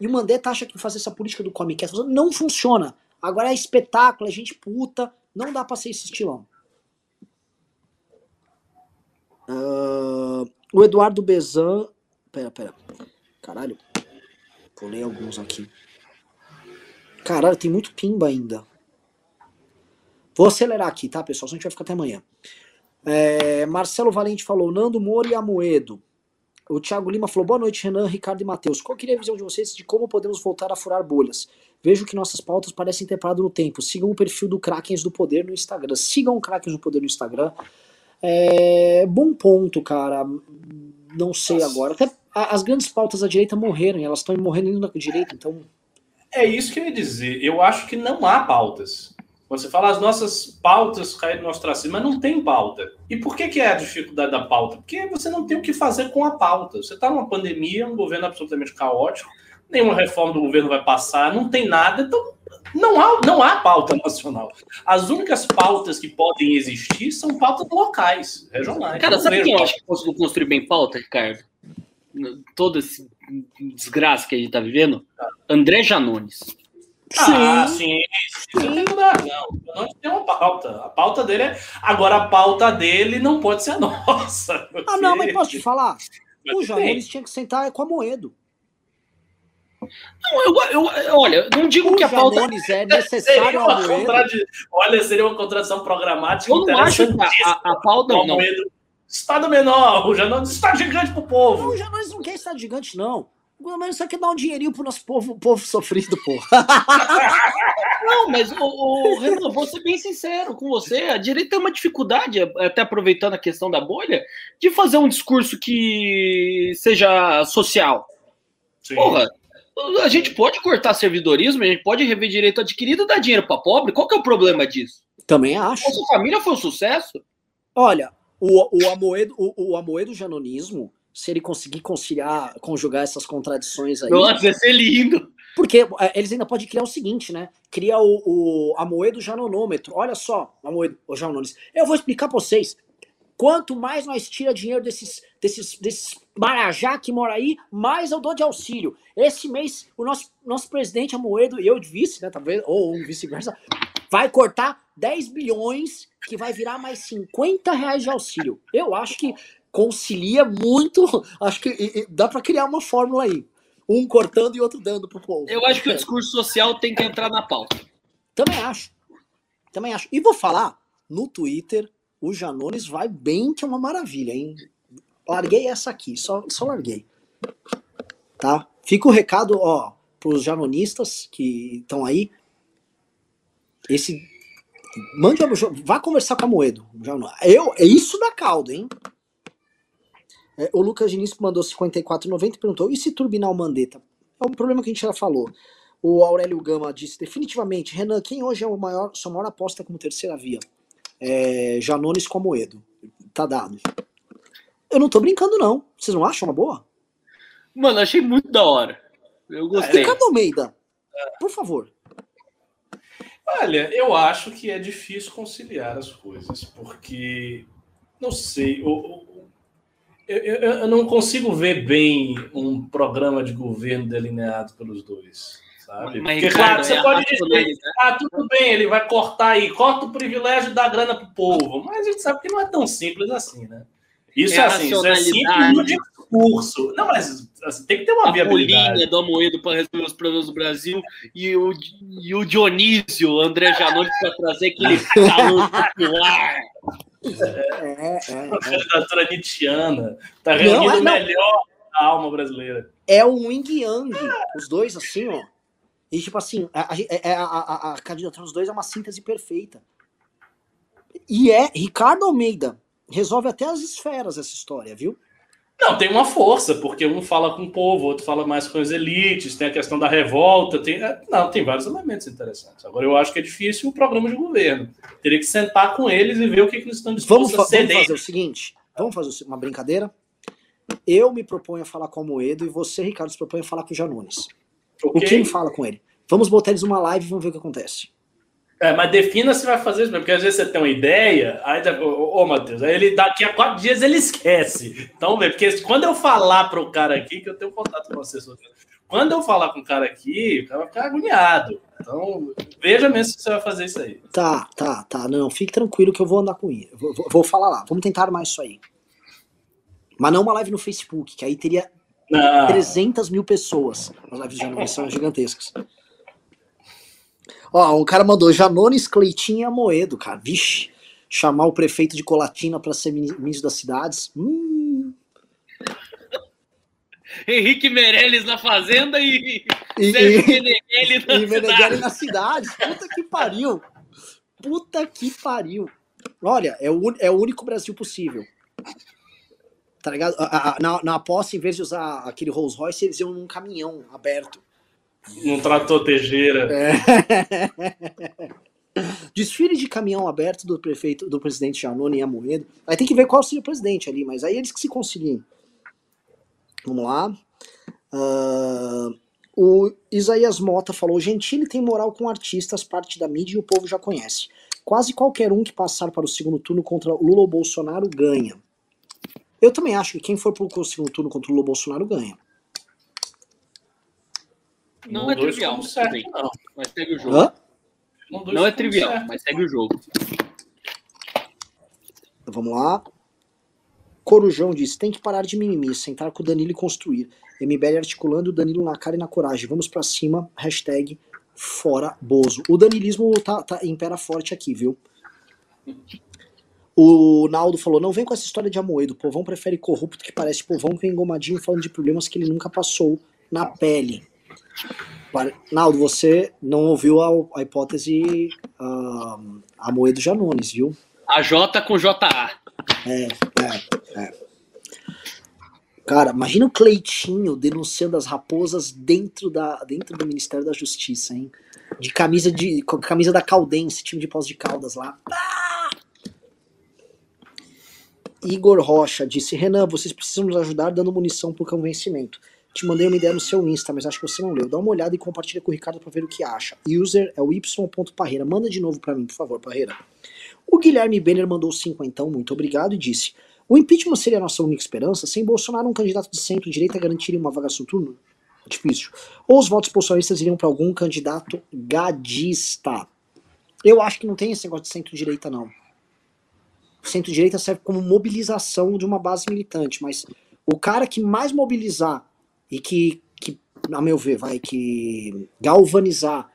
E o Mandetta acha que fazer essa política do come quieto não funciona. Agora é espetáculo, é gente puta. Não dá pra ser esse estilão. Uh, o Eduardo Bezan. Pera, pera. Caralho. Pulei alguns aqui. Caralho, tem muito pimba ainda. Vou acelerar aqui, tá, pessoal? Senão a gente vai ficar até amanhã. É, Marcelo Valente falou: Nando Moro e Amoedo. O Thiago Lima falou: Boa noite, Renan, Ricardo e Matheus. Qual queria a visão de vocês de como podemos voltar a furar bolhas? Vejo que nossas pautas parecem ter parado no tempo. Sigam o perfil do Krakens do Poder no Instagram. Sigam o Krakens do Poder no Instagram. É, bom ponto, cara. Não sei agora. Até as grandes pautas da direita morreram, elas estão morrendo indo na direita, então. É isso que eu ia dizer. Eu acho que não há pautas. Você fala as nossas pautas caíram no ostracismo, mas não tem pauta. E por que, que é a dificuldade da pauta? Porque você não tem o que fazer com a pauta. Você está numa pandemia, um governo absolutamente caótico, nenhuma reforma do governo vai passar, não tem nada, então não há, não há pauta nacional. As únicas pautas que podem existir são pautas locais, regionais. Cara, sabe quem acha que conseguiu construir bem pauta, Ricardo? Todo esse desgraça que a gente está vivendo? André Janones. Ah, sim. sim. Não não. Não tem uma pauta. A pauta dele é. Agora, a pauta dele não pode ser a [laughs] nossa. Porque... Ah, não, mas posso te falar? Mas o Janones tinha que sentar com a Moedo. Não, eu, eu, olha, não digo o que a pauta é [laughs] necessário ao Moedo. Olha, seria uma contradição programática. Eu não acho que a, a, a pauta não. Moedo, estado menor, o Janones está gigante pro povo. Não, o Janones não quer estado gigante, não. Mas só quer dar um dinheirinho pro nosso povo, povo sofrido, porra. [laughs] Não, mas, o, o Renan, vou ser bem sincero com você. A direita tem uma dificuldade, até aproveitando a questão da bolha, de fazer um discurso que seja social. Sim. Porra, a gente pode cortar servidorismo, a gente pode rever direito adquirido e dar dinheiro para pobre. Qual que é o problema disso? Também acho. Nossa família foi um sucesso. Olha, o, o, Amoedo, o, o Amoedo janonismo se ele conseguir conciliar, conjugar essas contradições aí. Nossa, ia ser lindo! Porque é, eles ainda podem criar o seguinte, né? Cria o, o Amoedo Janonômetro. Olha só, Amoedo, o Janones. Eu vou explicar pra vocês. Quanto mais nós tira dinheiro desses, desses, desses Marajá que mora aí, mais eu dou de auxílio. Esse mês, o nosso, nosso presidente Amoedo, e eu de vice, né? Talvez, ou um vice-versa, vai cortar 10 bilhões que vai virar mais 50 reais de auxílio. Eu acho que concilia muito. [laughs] Acho que e, e, dá para criar uma fórmula aí. Um cortando e outro dando pro povo. Eu acho que o discurso social tem que entrar na pauta. Também acho. Também acho. E vou falar, no Twitter, o Janones vai bem, que é uma maravilha, hein? Larguei essa aqui, só, só larguei. Tá? Fica o recado, ó, pros janonistas que estão aí. Esse. Mande Vá conversar com a Moedo. Eu, é isso da caldo, hein? É, o Lucas Diniz mandou 54,90 e perguntou: e se turbinar o Mandetta? É um problema que a gente já falou. O Aurélio Gama disse definitivamente: Renan, quem hoje é o maior, sua maior aposta como terceira via? É, Janones com Moedo. Tá dado. Eu não tô brincando, não. Vocês não acham uma boa? Mano, achei muito da hora. Eu gostei. Ricardo Almeida, por favor. Olha, eu acho que é difícil conciliar as coisas, porque não sei, eu, eu, eu, não consigo ver bem um programa de governo delineado pelos dois. Sabe? Mas, Porque, claro, você é pode dizer, né? ah, tudo bem, ele vai cortar aí, corta o privilégio da grana pro povo, mas a gente sabe que não é tão simples assim, né? Isso é, é assim, isso é simples no discurso. Não, mas assim, tem que ter uma a viabilidade. A do Amoedo para resolver os problemas do Brasil e o, e o Dionísio, o André Janone, para trazer aquele calor popular. É, é, é. Uma candidatura nietzschiana. Tá reunindo o melhor da alma brasileira. É o Wing Yang, os dois assim, ó. E tipo assim, a, a, a, a, candidatura dos dois é uma síntese perfeita. E é Ricardo Almeida, resolve até as esferas essa história, viu? Não, tem uma força, porque um fala com o povo, outro fala mais com as elites, tem a questão da revolta, tem. É, não, tem vários elementos interessantes. Agora, eu acho que é difícil o programa de governo. Teria que sentar com eles e ver o que, que eles estão dispostos vamos a ceder. Vamos fazer o seguinte: vamos fazer uma brincadeira. Eu me proponho a falar com o Moedo e você, Ricardo, se propõe a falar com o Janones. Okay. O que fala com ele? Vamos botar eles numa live e vamos ver o que acontece. É, mas defina se vai fazer isso mesmo, porque às vezes você tem uma ideia, aí, ô, ô Matheus, aí ele daqui a quatro dias ele esquece. Então, porque quando eu falar para o cara aqui, que eu tenho contato com você, quando eu falar com o cara aqui, o cara vai ficar agoniado. Então, veja mesmo se você vai fazer isso aí. Tá, tá, tá. Não, fique tranquilo que eu vou andar com ele. Vou, vou, vou falar lá. Vamos tentar mais isso aí. Mas não uma live no Facebook, que aí teria não. 300 mil pessoas. As lives já são gigantescas. Ó, o cara mandou Janones, Cleitinho e Amoedo, cara. Vixe, chamar o prefeito de Colatina para ser ministro das cidades. Hum. Henrique Meirelles na fazenda e, e Sérgio Meneghelli na, e Meneghelli na cidade. Puta que pariu. Puta que pariu. Olha, é o, é o único Brasil possível. Tá ligado? Na, na posse, em vez de usar aquele Rolls Royce, eles iam num caminhão aberto. Não tratou tejeira. É. [laughs] Desfile de caminhão aberto do prefeito, do presidente Janone e Amoedo. Aí tem que ver qual seria o presidente ali, mas aí eles que se conciliem. Vamos lá. Uh, o Isaías Mota falou: Gentili tem moral com artistas, parte da mídia e o povo já conhece. Quase qualquer um que passar para o segundo turno contra Lula ou Bolsonaro ganha. Eu também acho que quem for para o segundo turno contra Lula ou Bolsonaro ganha. Não, é trivial, certo, não. mas segue o jogo. Hã? Não, não é trivial, certo. mas segue o jogo. Vamos lá. Corujão disse: tem que parar de mimimi, sentar com o Danilo e construir. MBL articulando o Danilo na cara e na coragem. Vamos pra cima. Hashtag fora Bozo. O danilismo tá, tá impera forte aqui, viu? O Naldo falou: não vem com essa história de amoedo. O povão prefere corrupto que parece povão com engomadinho falando de problemas que ele nunca passou na pele. Naldo, você não ouviu a, a hipótese uh, Amoedo Janones, viu? A J com JA. É, é, é. Cara, imagina o Cleitinho denunciando as raposas dentro, da, dentro do Ministério da Justiça, hein? De camisa de camisa da Caldense, time de pós de Caldas lá. Ah! Igor Rocha disse: Renan, vocês precisam nos ajudar dando munição pro convencimento. Te mandei uma ideia no seu Insta, mas acho que você não leu. Dá uma olhada e compartilha com o Ricardo para ver o que acha. User é o y.parreira. Manda de novo para mim, por favor, Parreira. O Guilherme Benner mandou então, muito obrigado, e disse: O impeachment seria a nossa única esperança? Sem Bolsonaro, um candidato de centro-direita garantiria uma vaga turno? Difícil. Ou os votos bolsonaristas iriam para algum candidato gadista? Eu acho que não tem esse negócio de centro-direita, não. Centro-direita serve como mobilização de uma base militante, mas o cara que mais mobilizar e que, que a meu ver, vai que galvanizar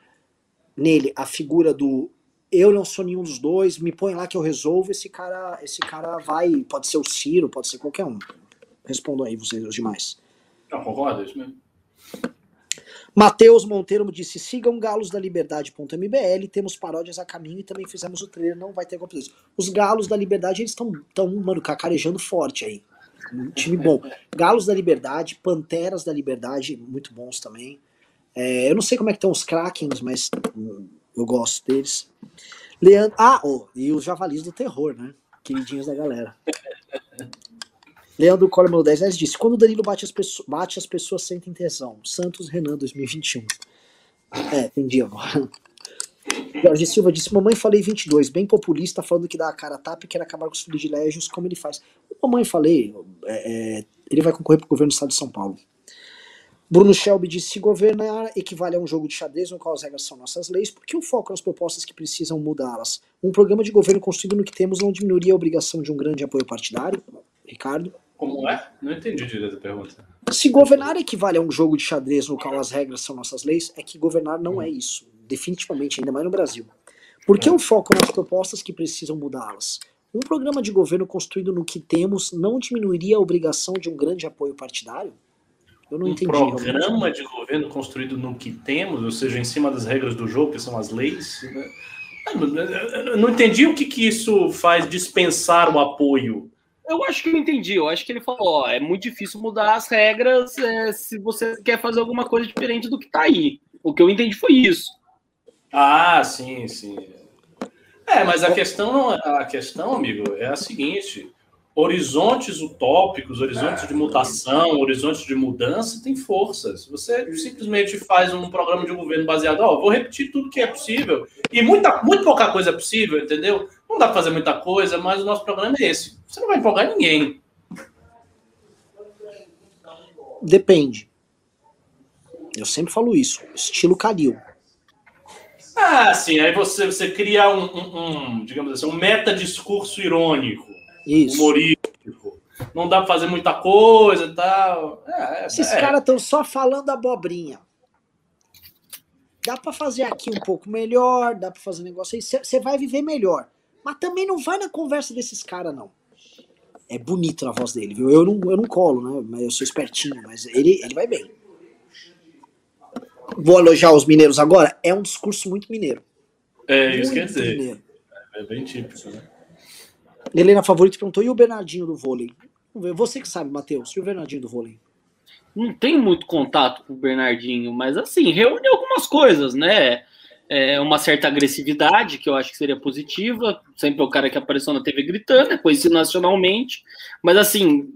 nele a figura do eu não sou nenhum dos dois, me põe lá que eu resolvo, esse cara, esse cara vai, pode ser o Ciro, pode ser qualquer um. Respondam aí vocês os demais. Não, concordo, é isso mesmo. Matheus Monteiro disse: sigam galos da liberdade.mbl, temos paródias a caminho e também fizemos o trailer, não vai ter golpe Os galos da liberdade, eles estão, tão, mano, cacarejando forte aí. Um time bom. Galos da Liberdade, Panteras da Liberdade, muito bons também. É, eu não sei como é que estão os Krakens, mas hum, eu gosto deles. Leandro, ah, oh, e os Javalis do Terror, né? Queridinhos da galera. Leandro Coleman 10 disse: quando o Danilo bate as, pessoas, bate, as pessoas sentem tesão. Santos Renan 2021. É, entendi agora. Jorge Silva disse: Mamãe, falei 22, bem populista, falando que dá a cara a tapa e quer acabar com os privilégios, como ele faz. Mamãe, falei, é, é, ele vai concorrer para o governo do estado de São Paulo. Bruno Shelby disse: se governar equivale a um jogo de xadrez no qual as regras são nossas leis, por que o foco nas propostas que precisam mudá-las? Um programa de governo construído no que temos não diminuiria a obrigação de um grande apoio partidário? Ricardo? Como é? Não entendi direito a pergunta. Se governar equivale a um jogo de xadrez no qual as regras são nossas leis, é que governar não é isso. Definitivamente, ainda mais no Brasil. Por que o foco nas propostas que precisam mudá-las? Um programa de governo construído no que temos não diminuiria a obrigação de um grande apoio partidário? Eu não um entendi. Um programa realmente. de governo construído no que temos, ou seja, em cima das regras do jogo, que são as leis. Né? Eu não entendi o que, que isso faz dispensar o apoio eu acho que eu entendi. Eu acho que ele falou: ó, é muito difícil mudar as regras é, se você quer fazer alguma coisa diferente do que tá aí. O que eu entendi foi isso. Ah, sim, sim. É, mas a questão, a questão, amigo, é a seguinte: horizontes utópicos, horizontes de mutação, horizontes de mudança têm força. Se você simplesmente faz um programa de governo baseado, ó, vou repetir tudo que é possível, e muita, muito pouca coisa é possível, entendeu? Não dá para fazer muita coisa, mas o nosso problema é esse. Você não vai empolgar ninguém. Depende. Eu sempre falo isso. Estilo Calil. Ah, sim. Aí você, você cria um, um, um digamos assim, um meta-discurso irônico isso. humorístico. Não dá pra fazer muita coisa e tal. É, é Esses é. caras estão só falando abobrinha. Dá para fazer aqui um pouco melhor, dá para fazer um negócio aí, você vai viver melhor. Mas também não vai na conversa desses caras, não. É bonito na voz dele, viu? Eu não, eu não colo, né? Mas eu sou espertinho, mas ele, ele vai bem. Vou elogiar os mineiros agora. É um discurso muito mineiro. É, muito isso quer dizer. Mineiro. É bem típico, né? Helena Favorito perguntou: e o Bernardinho do vôlei? Você que sabe, Matheus, e o Bernardinho do vôlei? Não tem muito contato com o Bernardinho, mas assim, reúne algumas coisas, né? É uma certa agressividade, que eu acho que seria positiva. Sempre é o cara que apareceu na TV gritando, é conhecido nacionalmente. Mas assim,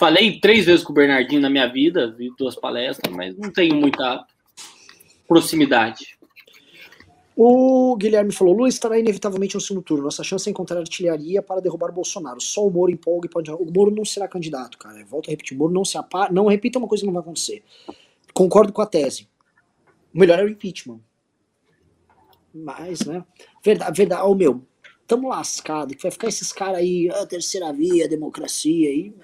falei três vezes com o Bernardinho na minha vida, vi duas palestras, mas não tenho muita proximidade. O Guilherme falou: Lula estará inevitavelmente no segundo turno. Nossa chance é encontrar artilharia para derrubar Bolsonaro. Só o Moro empolga e pode. O Moro não será candidato, cara. Volto a repetir: o Moro não se apa... Não repita uma coisa que não vai acontecer. Concordo com a tese. O melhor é o impeachment. Mas, né? Verdade, verdade. Ó, oh, meu, tamo lascado. Que vai ficar esses caras aí, a terceira via, a democracia aí.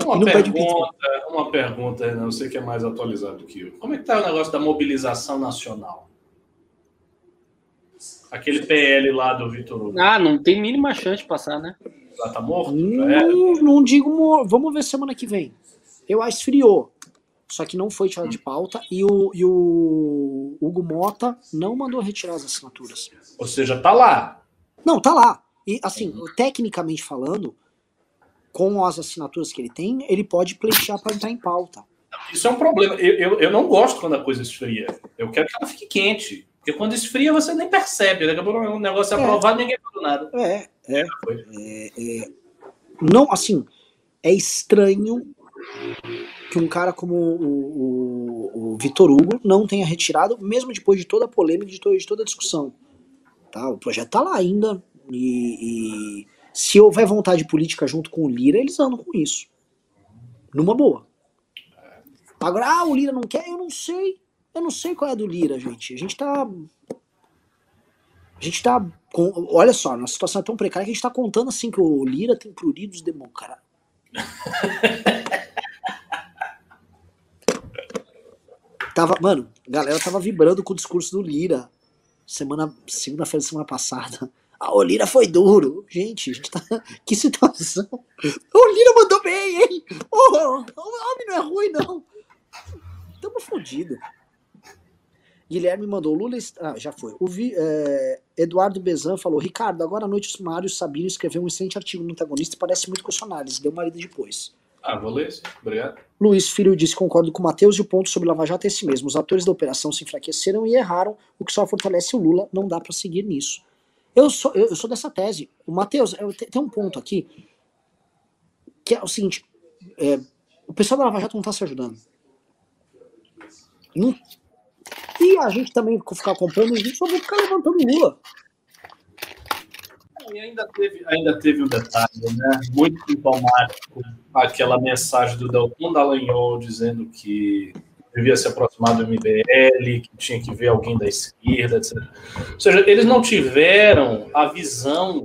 Uma, e pergunta, uma pergunta, não sei que é mais atualizado que eu. Como é que tá o negócio da mobilização nacional? Aquele PL lá do Vitor Hugo. Ah, não tem mínima chance de passar, né? Já tá morto? Não, é. não digo morto. Vamos ver semana que vem. Eu acho esfriou. Só que não foi tirado de pauta e o, e o Hugo Mota não mandou retirar as assinaturas. Ou seja, tá lá. Não, tá lá. E assim, uhum. tecnicamente falando, com as assinaturas que ele tem, ele pode pleitear para entrar em pauta. Isso é um problema. Eu, eu, eu, não gosto quando a coisa esfria. Eu quero que ela fique quente. Porque quando esfria, você nem percebe. Daqui a pouco o negócio é, é aprovado ninguém falou nada. É, é, é, é, Não, assim, é estranho que um cara como o, o, o Vitor Hugo não tenha retirado, mesmo depois de toda a polêmica, de toda, de toda a discussão. Tá? O projeto tá lá ainda. E, e se houver vontade política junto com o Lira, eles andam com isso. Numa boa. Agora, ah, o Lira não quer, eu não sei. Eu não sei qual é a do Lira, gente. A gente tá. A A gente tá. Com, olha só, nossa situação é tão precária que a gente tá contando assim que o Lira tem pruridos democratas. [laughs] tava, mano, a galera tava vibrando com o discurso do Lira. Semana, segunda-feira da semana passada. Ah, o Lira foi duro. Gente, a [laughs] gente tá. Que situação. O Lira mandou bem, hein? Oh, o homem não é ruim, não. Tamo fodido. Guilherme mandou, Lula. Ah, já foi. O Vi, é, Eduardo Bezan falou: Ricardo, agora à noite o Mário Sabino escreveu um excelente artigo no antagonista e parece muito com o Sonares. Deu uma lida depois. Ah, vou ler, sim. Obrigado. Luiz Filho disse: concordo com o Matheus e o ponto sobre Lava Jato é esse mesmo. Os atores da operação se enfraqueceram e erraram, o que só fortalece o Lula. Não dá para seguir nisso. Eu sou, eu, sou dessa tese. O Matheus, tem um ponto aqui que é o seguinte: é, o pessoal da Lava Jato não tá se ajudando. Não, e a gente também ficar comprando, a só vai ficar levantando Lula. E ainda teve, ainda teve um detalhe, né? Muito sintomático, aquela mensagem do Delton Dallagnol dizendo que devia se aproximar do MBL, que tinha que ver alguém da esquerda, etc. Ou seja, eles não tiveram a visão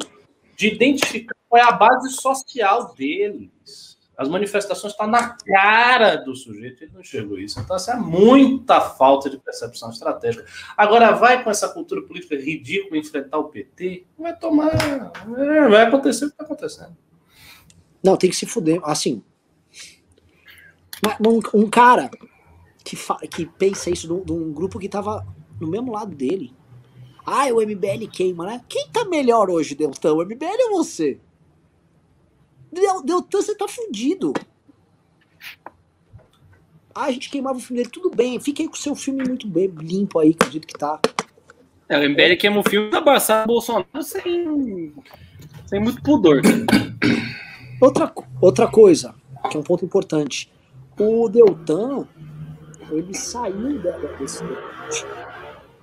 de identificar qual é a base social deles. As manifestações estão na cara do sujeito, ele não enxergou isso. Então, essa é muita falta de percepção estratégica. Agora, vai com essa cultura política ridícula enfrentar o PT, vai tomar. É, vai acontecer o que está acontecendo. Não, tem que se fuder. Assim. Um cara que, que pensa isso de um, grupo que estava no mesmo lado dele. Ah, o MBL queima, né? Quem tá melhor hoje, Deltão? O MBL ou você? Deltan, você tá fudido. Ah, a gente queimava o filme dele, tudo bem. Fica aí com o seu filme muito bem, limpo aí, acredito que tá. É, o MBL queima o filme da o Bolsonaro sem, sem muito pudor. Outra, outra coisa, que é um ponto importante. O Deltan, ele saiu desse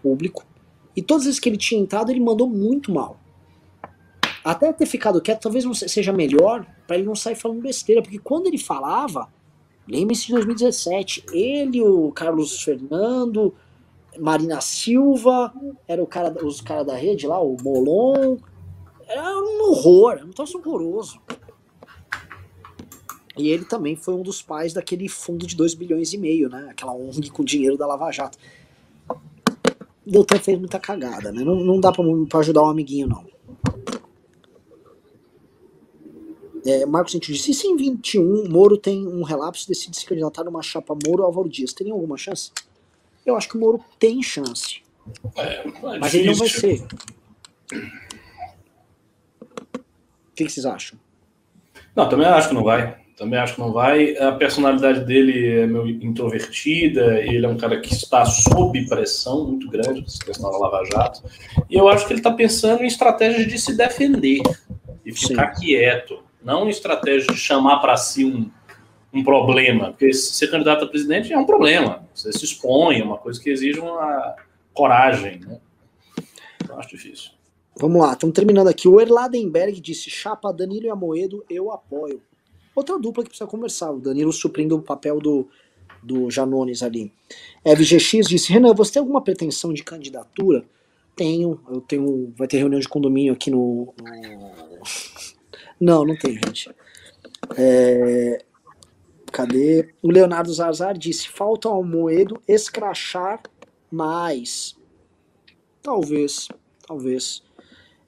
público. E todas as vezes que ele tinha entrado, ele mandou muito mal. Até ter ficado quieto talvez não seja melhor para ele não sair falando besteira, porque quando ele falava, lembre-se de 2017, ele, o Carlos Fernando, Marina Silva, era o cara, os caras da rede lá, o Molon, era um horror, era um troço horroroso. E ele também foi um dos pais daquele fundo de 2 bilhões e meio, né? Aquela ONG com dinheiro da Lava Jato. Doutor fez muita cagada, né? Não, não dá pra, pra ajudar um amiguinho, não. É, Marcos Centro disse, se em 21 Moro tem um relapso e decide se candidatar numa chapa Moro ou Álvaro Dias, teria alguma chance? Eu acho que o Moro tem chance. É, é mas ele não vai ser. O que, que vocês acham? Não, também acho que não vai. Também acho que não vai. A personalidade dele é meio introvertida, ele é um cara que está sob pressão muito grande, essa questão da Lava Jato. E eu acho que ele está pensando em estratégias de se defender e ficar Sim. quieto não uma estratégia de chamar para si um, um problema, porque ser candidato a presidente é um problema, você se expõe, é uma coisa que exige uma coragem, né? Então, acho difícil. Vamos lá, estamos terminando aqui. O Erladenberg disse: Chapa, Danilo e Amoedo, eu apoio. Outra dupla que precisa conversar, o Danilo suprindo o papel do, do Janones ali. FGX disse: Renan, você tem alguma pretensão de candidatura? Tenho, eu tenho. Vai ter reunião de condomínio aqui no, [laughs] não, não tem, gente. É... Cadê? O Leonardo Zazar disse: falta ao Moedo escrachar mais. Talvez, talvez.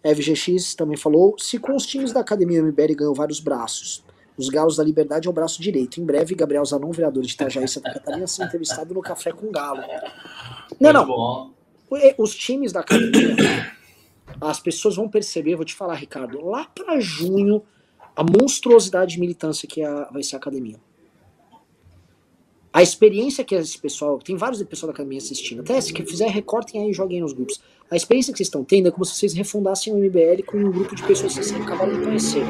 FGX também falou: se com os times da Academia MBL ganhou vários braços, os Galos da Liberdade é o braço direito. Em breve, Gabriel Zanon, vereador de Itajaí, Santa Catarina, será entrevistado no Café com Galo. Não, não. Os times da Academia as pessoas vão perceber, vou te falar, Ricardo, lá para junho, a monstruosidade de militância que é a, vai ser a academia. A experiência que esse pessoal, tem vários pessoal da academia assistindo, até se fizer, recortem aí e joguem nos grupos. A experiência que vocês estão tendo é como se vocês refundassem o MBL com um grupo de pessoas que vocês acabaram de conhecer.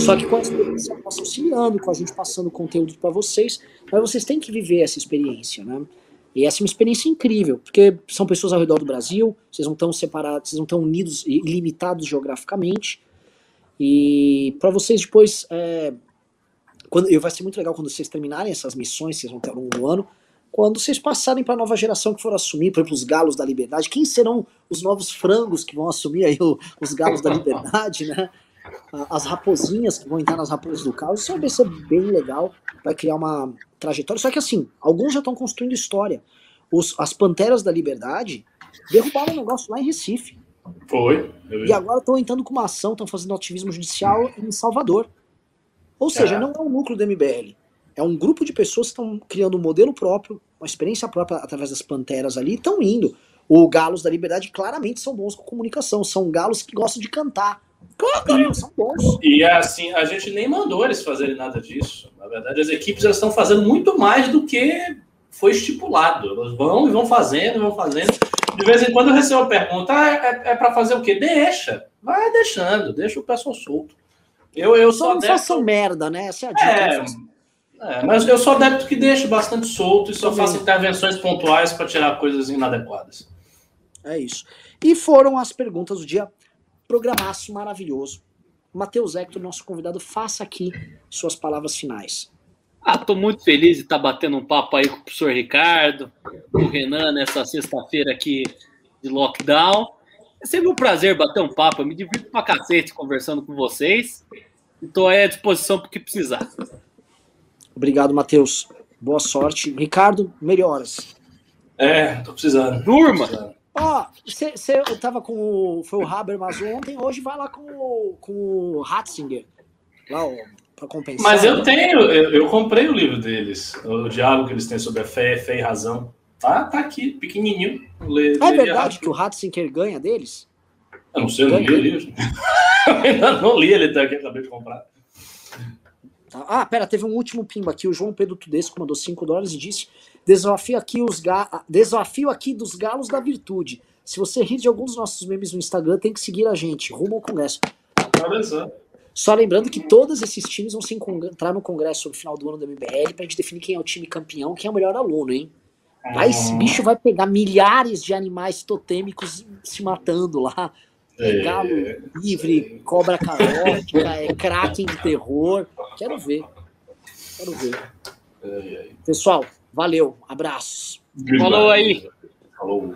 Só que com a experiência nossa auxiliando, com a gente passando conteúdo para vocês, mas vocês têm que viver essa experiência, né? E essa é uma experiência incrível, porque são pessoas ao redor do Brasil, vocês não estão separados, vocês não estão unidos e limitados geograficamente. E para vocês depois, é, quando, vai ser muito legal quando vocês terminarem essas missões, vocês vão ter ao longo do ano, quando vocês passarem para a nova geração que for assumir, por exemplo, os galos da liberdade, quem serão os novos frangos que vão assumir aí o, os galos da liberdade, né? As raposinhas que vão entrar nas raposas do caos, isso vai ser bem legal, vai criar uma trajetória. Só que assim, alguns já estão construindo história. Os, as Panteras da Liberdade derrubaram um negócio lá em Recife. Foi. E agora estão entrando com uma ação, estão fazendo ativismo judicial em Salvador. Ou seja, é. não é um núcleo do MBL. É um grupo de pessoas que estão criando um modelo próprio, uma experiência própria através das panteras ali, estão indo. O Galos da Liberdade claramente são bons com comunicação, são galos que gostam de cantar. Claro, são bons. E assim, a gente nem mandou eles fazerem nada disso. Na verdade, as equipes elas estão fazendo muito mais do que foi estipulado. Elas vão e vão fazendo, vão fazendo. De vez em quando eu recebo a pergunta: ah, é, é para fazer o quê? Deixa. Vai deixando, deixa o pessoal solto. Eu, eu sou Só não adepto... façam merda, né? Essa é a dica. É, é, mas eu sou adepto que deixo bastante solto e só Também. faço intervenções pontuais para tirar coisas inadequadas. É isso. E foram as perguntas do dia. Programaço maravilhoso. Matheus Hector, nosso convidado, faça aqui suas palavras finais. Ah, tô muito feliz de estar tá batendo um papo aí com o professor Ricardo, com o Renan nessa sexta-feira aqui de lockdown. É sempre um prazer bater um papo, eu me divirto pra cacete conversando com vocês. Estou aí à disposição para o que precisar. Obrigado, Matheus. Boa sorte. Ricardo, melhoras. É, tô precisando. Durma! Ó, você oh, tava com o. Foi o Habermas ontem, hoje vai lá com o, com o Hatzinger. Lá, ó, pra compensar. Mas eu tenho, eu, eu, comprei o livro deles, o diálogo que eles têm sobre a fé, fé e razão. Tá, tá aqui, pequenininho. Lê, é verdade que o Hatzinger ganha deles? Eu não sei, eu não li o livro. [laughs] eu ainda não li ele até que acabei de comprar. Tá? Ah, pera, teve um último pimba aqui. O João Pedro Tudesco mandou 5 dólares e disse: Desafio aqui, os ga... Desafio aqui dos galos da virtude. Se você rir de alguns dos nossos memes no Instagram, tem que seguir a gente. Rumo ao Congresso. Só lembrando que todos esses times vão se encontrar no Congresso no final do ano do MBL pra gente definir quem é o time campeão, quem é o melhor aluno, hein? Aí esse ah. bicho vai pegar milhares de animais totêmicos se matando lá. É, galo livre, cobra carótica, é kraken de terror. Quero ver. Quero ver. É, Pessoal, valeu. Abraços. Falou aí. Falou.